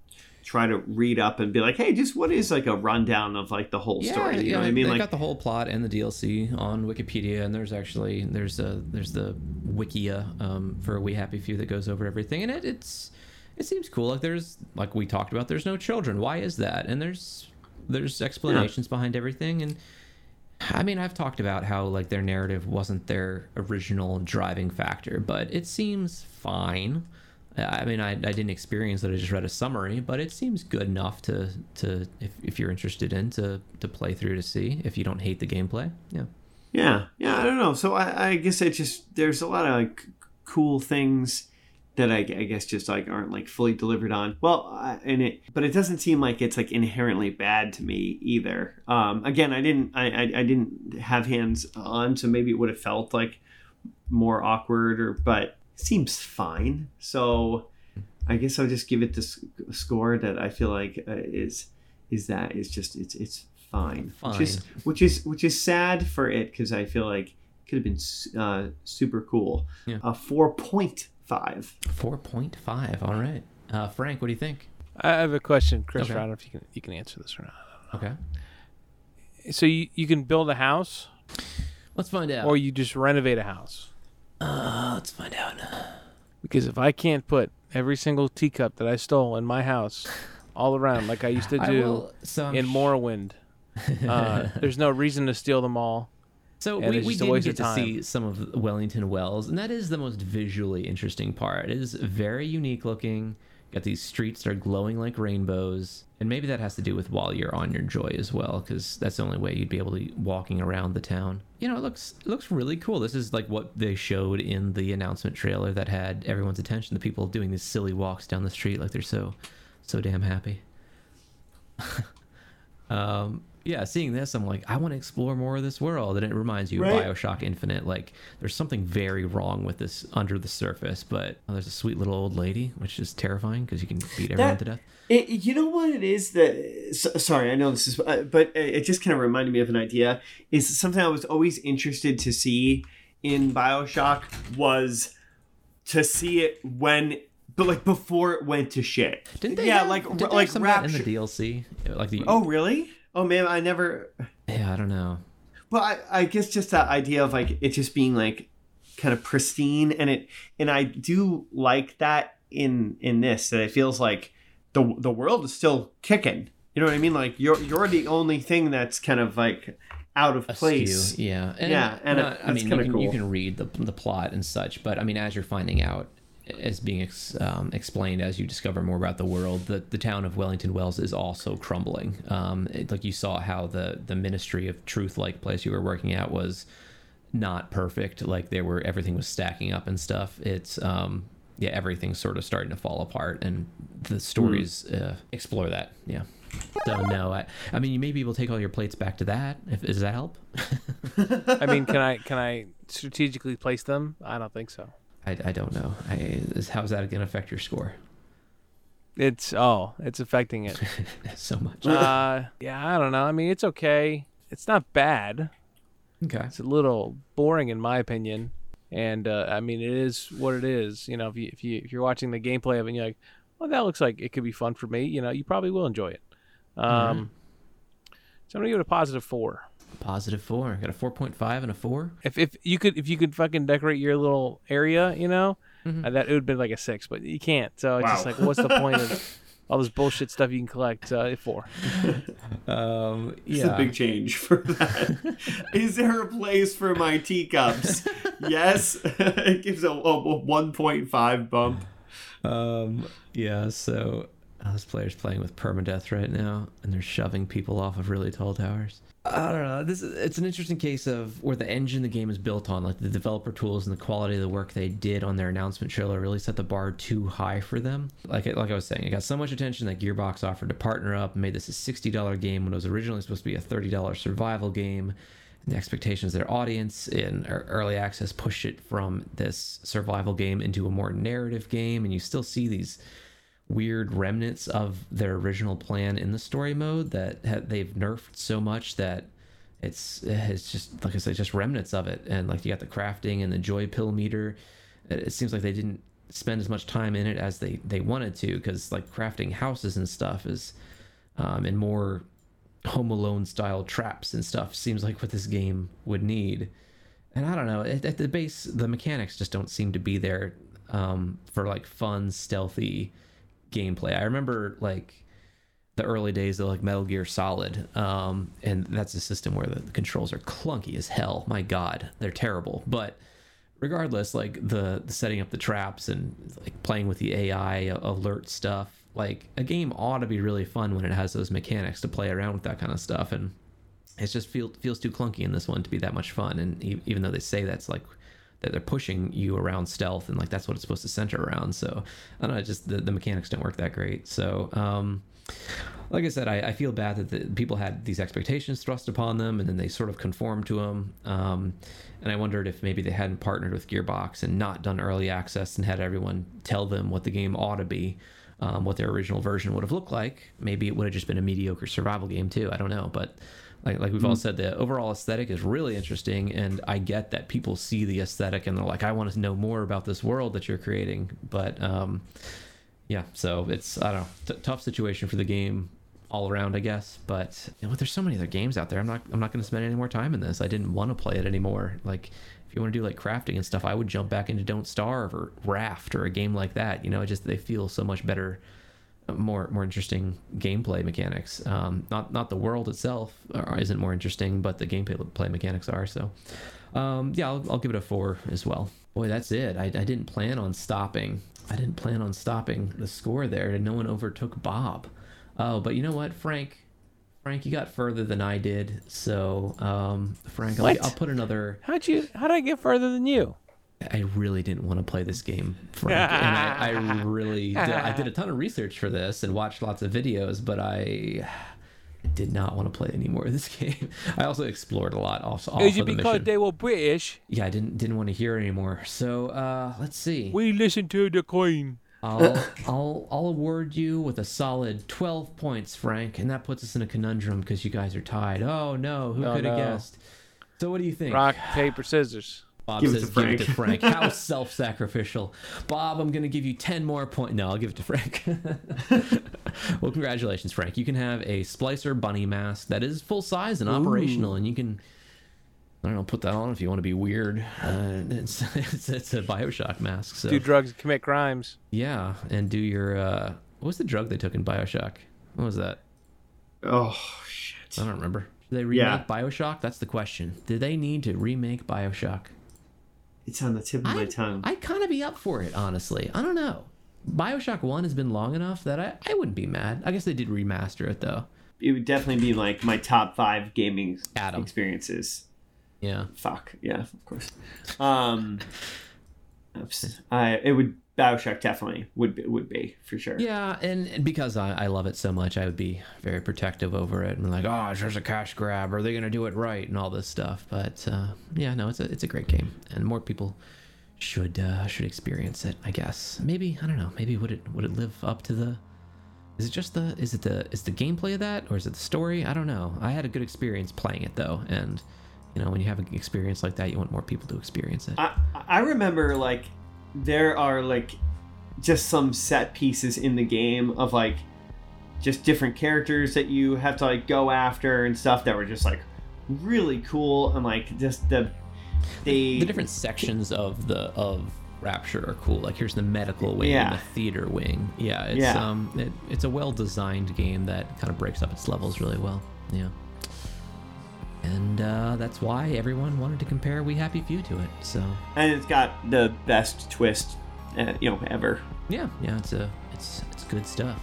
[SPEAKER 3] try to read up and be like, hey, just what is like a rundown of like the whole
[SPEAKER 2] Yeah,
[SPEAKER 3] story? You
[SPEAKER 2] yeah,
[SPEAKER 3] know what I mean?
[SPEAKER 2] They
[SPEAKER 3] Like,
[SPEAKER 2] got the whole plot and the DLC on Wikipedia, and there's actually there's a there's the Wikia um, for We Happy Few that goes over everything, and it it's it seems cool. Like there's like we talked about, there's no children. Why is that? And there's there's explanations behind everything, and I mean, I've talked about how like their narrative wasn't their original driving factor, but it seems fine. I mean, I, I didn't experience it. I just read a summary, but it seems good enough to to if, if you're interested in to to play through to see if you don't hate the gameplay. Yeah.
[SPEAKER 3] Yeah, yeah, I don't know. So I, I guess it just there's a lot of like cool things that I, I guess just like aren't like fully delivered on. Well, I, and it, but it doesn't seem like it's like inherently bad to me either. Um, again, I didn't, I, I, I didn't have hands on, so maybe it would have felt like more awkward, or but seems fine. So I guess I'll just give it the score that I feel like uh, is is that is just it's it's fine, which is which is which is sad for it because I feel like it could have been uh, super cool.
[SPEAKER 2] Yeah.
[SPEAKER 3] A four point five.
[SPEAKER 2] Four point five. All right. Uh, Frank, what do you think?
[SPEAKER 4] I have a question, Chris.
[SPEAKER 2] Okay.
[SPEAKER 4] I don't know if you can you can answer this or not.
[SPEAKER 2] Okay.
[SPEAKER 4] So you, you can build a house,
[SPEAKER 2] Let's find out.
[SPEAKER 4] or you just renovate a house.
[SPEAKER 2] Uh, let's find out.
[SPEAKER 4] Because if I can't put every single teacup that I stole in my house all around like I used to (laughs)
[SPEAKER 2] I
[SPEAKER 4] do
[SPEAKER 2] will- so I'm
[SPEAKER 4] in
[SPEAKER 2] sh-
[SPEAKER 4] Morrowind, uh, (laughs) there's no reason to steal them all.
[SPEAKER 2] So
[SPEAKER 4] and
[SPEAKER 2] we,
[SPEAKER 4] it's
[SPEAKER 2] we
[SPEAKER 4] just a
[SPEAKER 2] did
[SPEAKER 4] waste
[SPEAKER 2] get
[SPEAKER 4] of
[SPEAKER 2] to
[SPEAKER 4] time.
[SPEAKER 2] see some of Wellington Wells, and that is the most visually interesting part. It is very unique looking. Got these streets that are glowing like rainbows, and maybe that has to do with while you're on your joy as well, because that's the only way you'd be able to walking around the town. You know, it looks it looks really cool. This is like what they showed in the announcement trailer that had everyone's attention. The people doing these silly walks down the street like they're so so damn happy. (laughs) um, yeah, seeing this, I'm like, I want to explore more of this world, and it reminds you
[SPEAKER 3] Right.
[SPEAKER 2] of Bioshock Infinite. Like, there's something very wrong with this under the surface, but oh, there's a sweet little old lady, which is terrifying because you can beat everyone
[SPEAKER 3] That-
[SPEAKER 2] to death.
[SPEAKER 3] It, you know what it is that so, sorry i know this is uh, but it just kind of reminded me of an idea is something i was always interested to see in bioshock was to see it when but like before it went to shit
[SPEAKER 2] Didn't they?
[SPEAKER 3] yeah
[SPEAKER 2] have-
[SPEAKER 3] like
[SPEAKER 2] have
[SPEAKER 3] like
[SPEAKER 2] that in the DLC, like the
[SPEAKER 3] oh really oh man i never
[SPEAKER 2] yeah, I don't know.
[SPEAKER 3] well I, I guess just that idea of like it just being like kind of pristine and it and i do like that in in this that it feels like the the world is still kicking. You know what i mean? Like you're you're the only thing that's kind of like out of place.
[SPEAKER 2] Askew, yeah, and,
[SPEAKER 3] Yeah, and
[SPEAKER 2] not-
[SPEAKER 3] it-
[SPEAKER 2] I mean, you can, you can read the the plot and such, but I mean, as you're finding out, as being ex, um, explained as you discover more about the world, the the town of Wellington Wells is also crumbling. Um, it, like you saw how the the Ministry of Truth, like place you were working at, was not perfect. Like there were everything was stacking up and stuff. It's um, yeah, everything's sort of starting to fall apart, and the stories uh, explore that. Yeah. So no, I, I mean, you may be able to take all your plates back to that. If, does that help? (laughs)
[SPEAKER 4] I mean, can I can I strategically place them? I don't think so.
[SPEAKER 2] I, I don't know. I, how's that going to affect your score
[SPEAKER 4] It's oh, it's affecting it. (laughs)
[SPEAKER 2] so much?
[SPEAKER 4] uh, yeah, I don't know. I mean, it's okay. It's not bad.
[SPEAKER 2] okay.
[SPEAKER 4] It's a little boring in my opinion, and uh, I mean, it is what it is. You know, if you if you if you're watching the gameplay of it, and you're like, well, that looks like it could be fun for me. You know, you probably will enjoy it. Um, so I'm gonna give it a positive four.
[SPEAKER 2] Positive four. Got a four point five and a four.
[SPEAKER 4] If if you could if you could fucking decorate your little area, you know,
[SPEAKER 2] Mhm.
[SPEAKER 4] uh, that it would have been like a six, but you can't. So it's just like, what's the (laughs) point of all this bullshit stuff you can collect? Uh, four. (laughs)
[SPEAKER 2] Um,
[SPEAKER 3] It's
[SPEAKER 2] yeah.
[SPEAKER 3] a big change for that. (laughs) Is there a place for my teacups? yes. it gives a, a 1.5 bump.
[SPEAKER 2] Um, yeah. So uh, this player's playing with permadeath right now, and they're shoving people off of really tall towers. I don't know. This is it's an interesting case of where the engine the game is built on, like the developer tools and the quality of the work they did on their announcement trailer, really set the bar too high for them. Like like I was saying, it got so much attention that Gearbox offered to partner up and made this a sixty dollar game when it was originally supposed to be a thirty dollar survival game. And the expectations of their audience in early access pushed it from this survival game into a more narrative game, and you still see these weird remnants of their original plan in the story mode that ha- they've nerfed so much that it's it's just like I said, just remnants of it. And like you got the crafting and the joy pill meter. It, seems like they didn't spend as much time in it as they they wanted to because like crafting houses and stuff is um, and more Home Alone style traps and stuff seems like what this game would need. And I don't know, at, at the base, the mechanics just don't seem to be there um, for like fun, stealthy gameplay. I remember like the early days of like Metal Gear Solid, um, and that's a system where the, the controls are clunky as hell. My God, they're terrible. But regardless, like the, the setting up the traps and like playing with the AI alert stuff, like a game ought to be really fun when it has those mechanics to play around with that kind of stuff. And it just feels feels too clunky in this one to be that much fun. And even though they say that's like that they're pushing you around stealth and like that's what it's supposed to center around. So I don't know, just the, the mechanics don't work that great. So um like I said, I, I feel bad that the, people had these expectations thrust upon them, and then they sort of conformed to them. Um, and I wondered if maybe they hadn't partnered with Gearbox and not done early access and had everyone tell them what the game ought to be, um, what their original version would have looked like. Maybe it would have just been a mediocre survival game too. I don't know, but like like we've all said, the overall aesthetic is really interesting, and I get that people see the aesthetic and they're like, I want to know more about this world that you're creating, but. Um, yeah, so it's I don't know, t- tough situation for the game all around, I guess. But you know, there's so many other games out there. I'm not I'm not going to spend any more time in this. I didn't want to play it anymore. Like if you want to do like crafting and stuff, I would jump back into Don't Starve or Raft or a game like that. You know, just they feel so much better, more more interesting gameplay mechanics. Um, not not the world itself uh, isn't more interesting, but the gameplay mechanics are. So um, yeah, I'll, I'll give it a four as well. Boy, that's it. I, I didn't plan on stopping. I didn't plan on stopping the score there. And no one overtook Bob. Oh, but you know what, Frank? Frank, you got further than I did. So, um, Frank, I'll, I'll put another.
[SPEAKER 4] How'd you? How'd I get further than you?
[SPEAKER 2] I really didn't want to play this game, Frank, and I, I (laughs) really did, I did a ton of research for this and watched lots of videos, but I did not want to play any more of this (laughs) game. I also explored a lot off, off
[SPEAKER 4] Is it
[SPEAKER 2] of the
[SPEAKER 4] because
[SPEAKER 2] mission.
[SPEAKER 4] they were British?
[SPEAKER 2] yeah, I didn't didn't want to hear anymore. So, uh, let's see.
[SPEAKER 4] We listen to the Queen.
[SPEAKER 2] I'll, (laughs) I'll I'll award you with a solid 12 points, Frank, and that puts us in a conundrum because you guys are tied. Oh no, who
[SPEAKER 4] Oh,
[SPEAKER 2] could have
[SPEAKER 4] no.
[SPEAKER 2] guessed? So what do you think?
[SPEAKER 4] Rock, paper, scissors.
[SPEAKER 2] Bob
[SPEAKER 3] Give it
[SPEAKER 2] says
[SPEAKER 3] to
[SPEAKER 2] give it to
[SPEAKER 3] Frank."
[SPEAKER 2] Frank. How (laughs) self-sacrificial. Bob, I'm going to give you 10 more points. No, I'll give it to Frank. (laughs) well, congratulations, Frank. You can have a Splicer bunny mask that is full size and operational, and you can, I don't know, put that on if you want to be weird. Uh, it's, (laughs) it's, it's a Bioshock mask. So
[SPEAKER 4] Do drugs, commit crimes.
[SPEAKER 2] yeah, and do your, uh, what was the drug they took in Bioshock? What was that?
[SPEAKER 3] Oh shit.
[SPEAKER 2] I don't remember. Did they remake
[SPEAKER 3] Yeah.
[SPEAKER 2] Bioshock? That's the question. Did they need to remake Bioshock?
[SPEAKER 3] It's on the tip of my
[SPEAKER 2] I'd,
[SPEAKER 3] tongue.
[SPEAKER 2] I'd kind of be up for it, honestly. I don't know. Bioshock 1 has been long enough that I, I wouldn't be mad. I guess they did remaster it, though.
[SPEAKER 3] it would definitely be like my top five gaming
[SPEAKER 2] Adam.
[SPEAKER 3] experiences.
[SPEAKER 2] Yeah.
[SPEAKER 3] Fuck yeah, of course. Um, (laughs) oops. I it would Bioshock definitely would be, would be for sure.
[SPEAKER 2] Yeah, and and because I, I love it so much, I would be very protective over it and like, oh, there's a cash grab. Are they going to do it right? And all this stuff. But uh, yeah, no, it's a, it's a great game. And more people should uh, should experience it, I guess. Maybe, I don't know. Maybe would it would it live up to the Is it just the is it the is the gameplay of that or is it the story? I don't know. I had a good experience playing it though, and you know when you have an experience like that, you want more people to experience it.
[SPEAKER 3] I I remember like there are like just some set pieces in the game of like just different characters that you have to like go after and stuff that were just like really cool and like just the they
[SPEAKER 2] the different sections of the of Rapture are cool. Like here's the medical wing
[SPEAKER 3] Yeah.
[SPEAKER 2] and the theater wing. Yeah, it's
[SPEAKER 3] Yeah.
[SPEAKER 2] um it, it's a well designed game that kind of breaks up its levels really well. Yeah. And uh, that's why everyone wanted to compare We Happy Few to it. So
[SPEAKER 3] and it's got the best twist uh, you know ever.
[SPEAKER 2] yeah, yeah, it's a it's it's good stuff,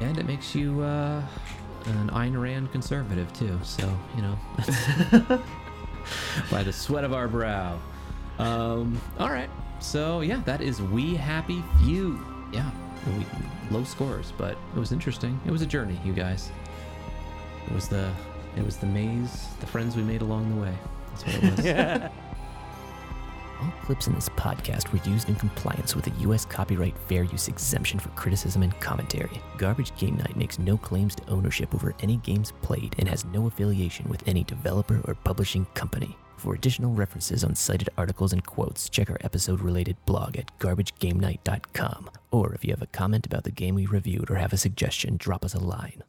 [SPEAKER 2] and it makes you uh, an Ayn Rand conservative too. So you know, (laughs) by the sweat of our brow. Um, all right, so yeah, that is We Happy Few. Yeah, we, low scores, but it was interesting. It was a journey, you guys. It was the it was the maze, the friends we made along the way. That's what it was. (laughs)
[SPEAKER 1] All clips in this podcast were used in compliance with the U.S. Copyright Fair Use Exemption for criticism and commentary. Garbage Game Night makes no claims to ownership over any games played and has no affiliation with any developer or publishing company. For additional references on cited articles and quotes, check our episode related blog at garbagegamenight.com. Or if you have a comment about the game we reviewed or have a suggestion, drop us a line.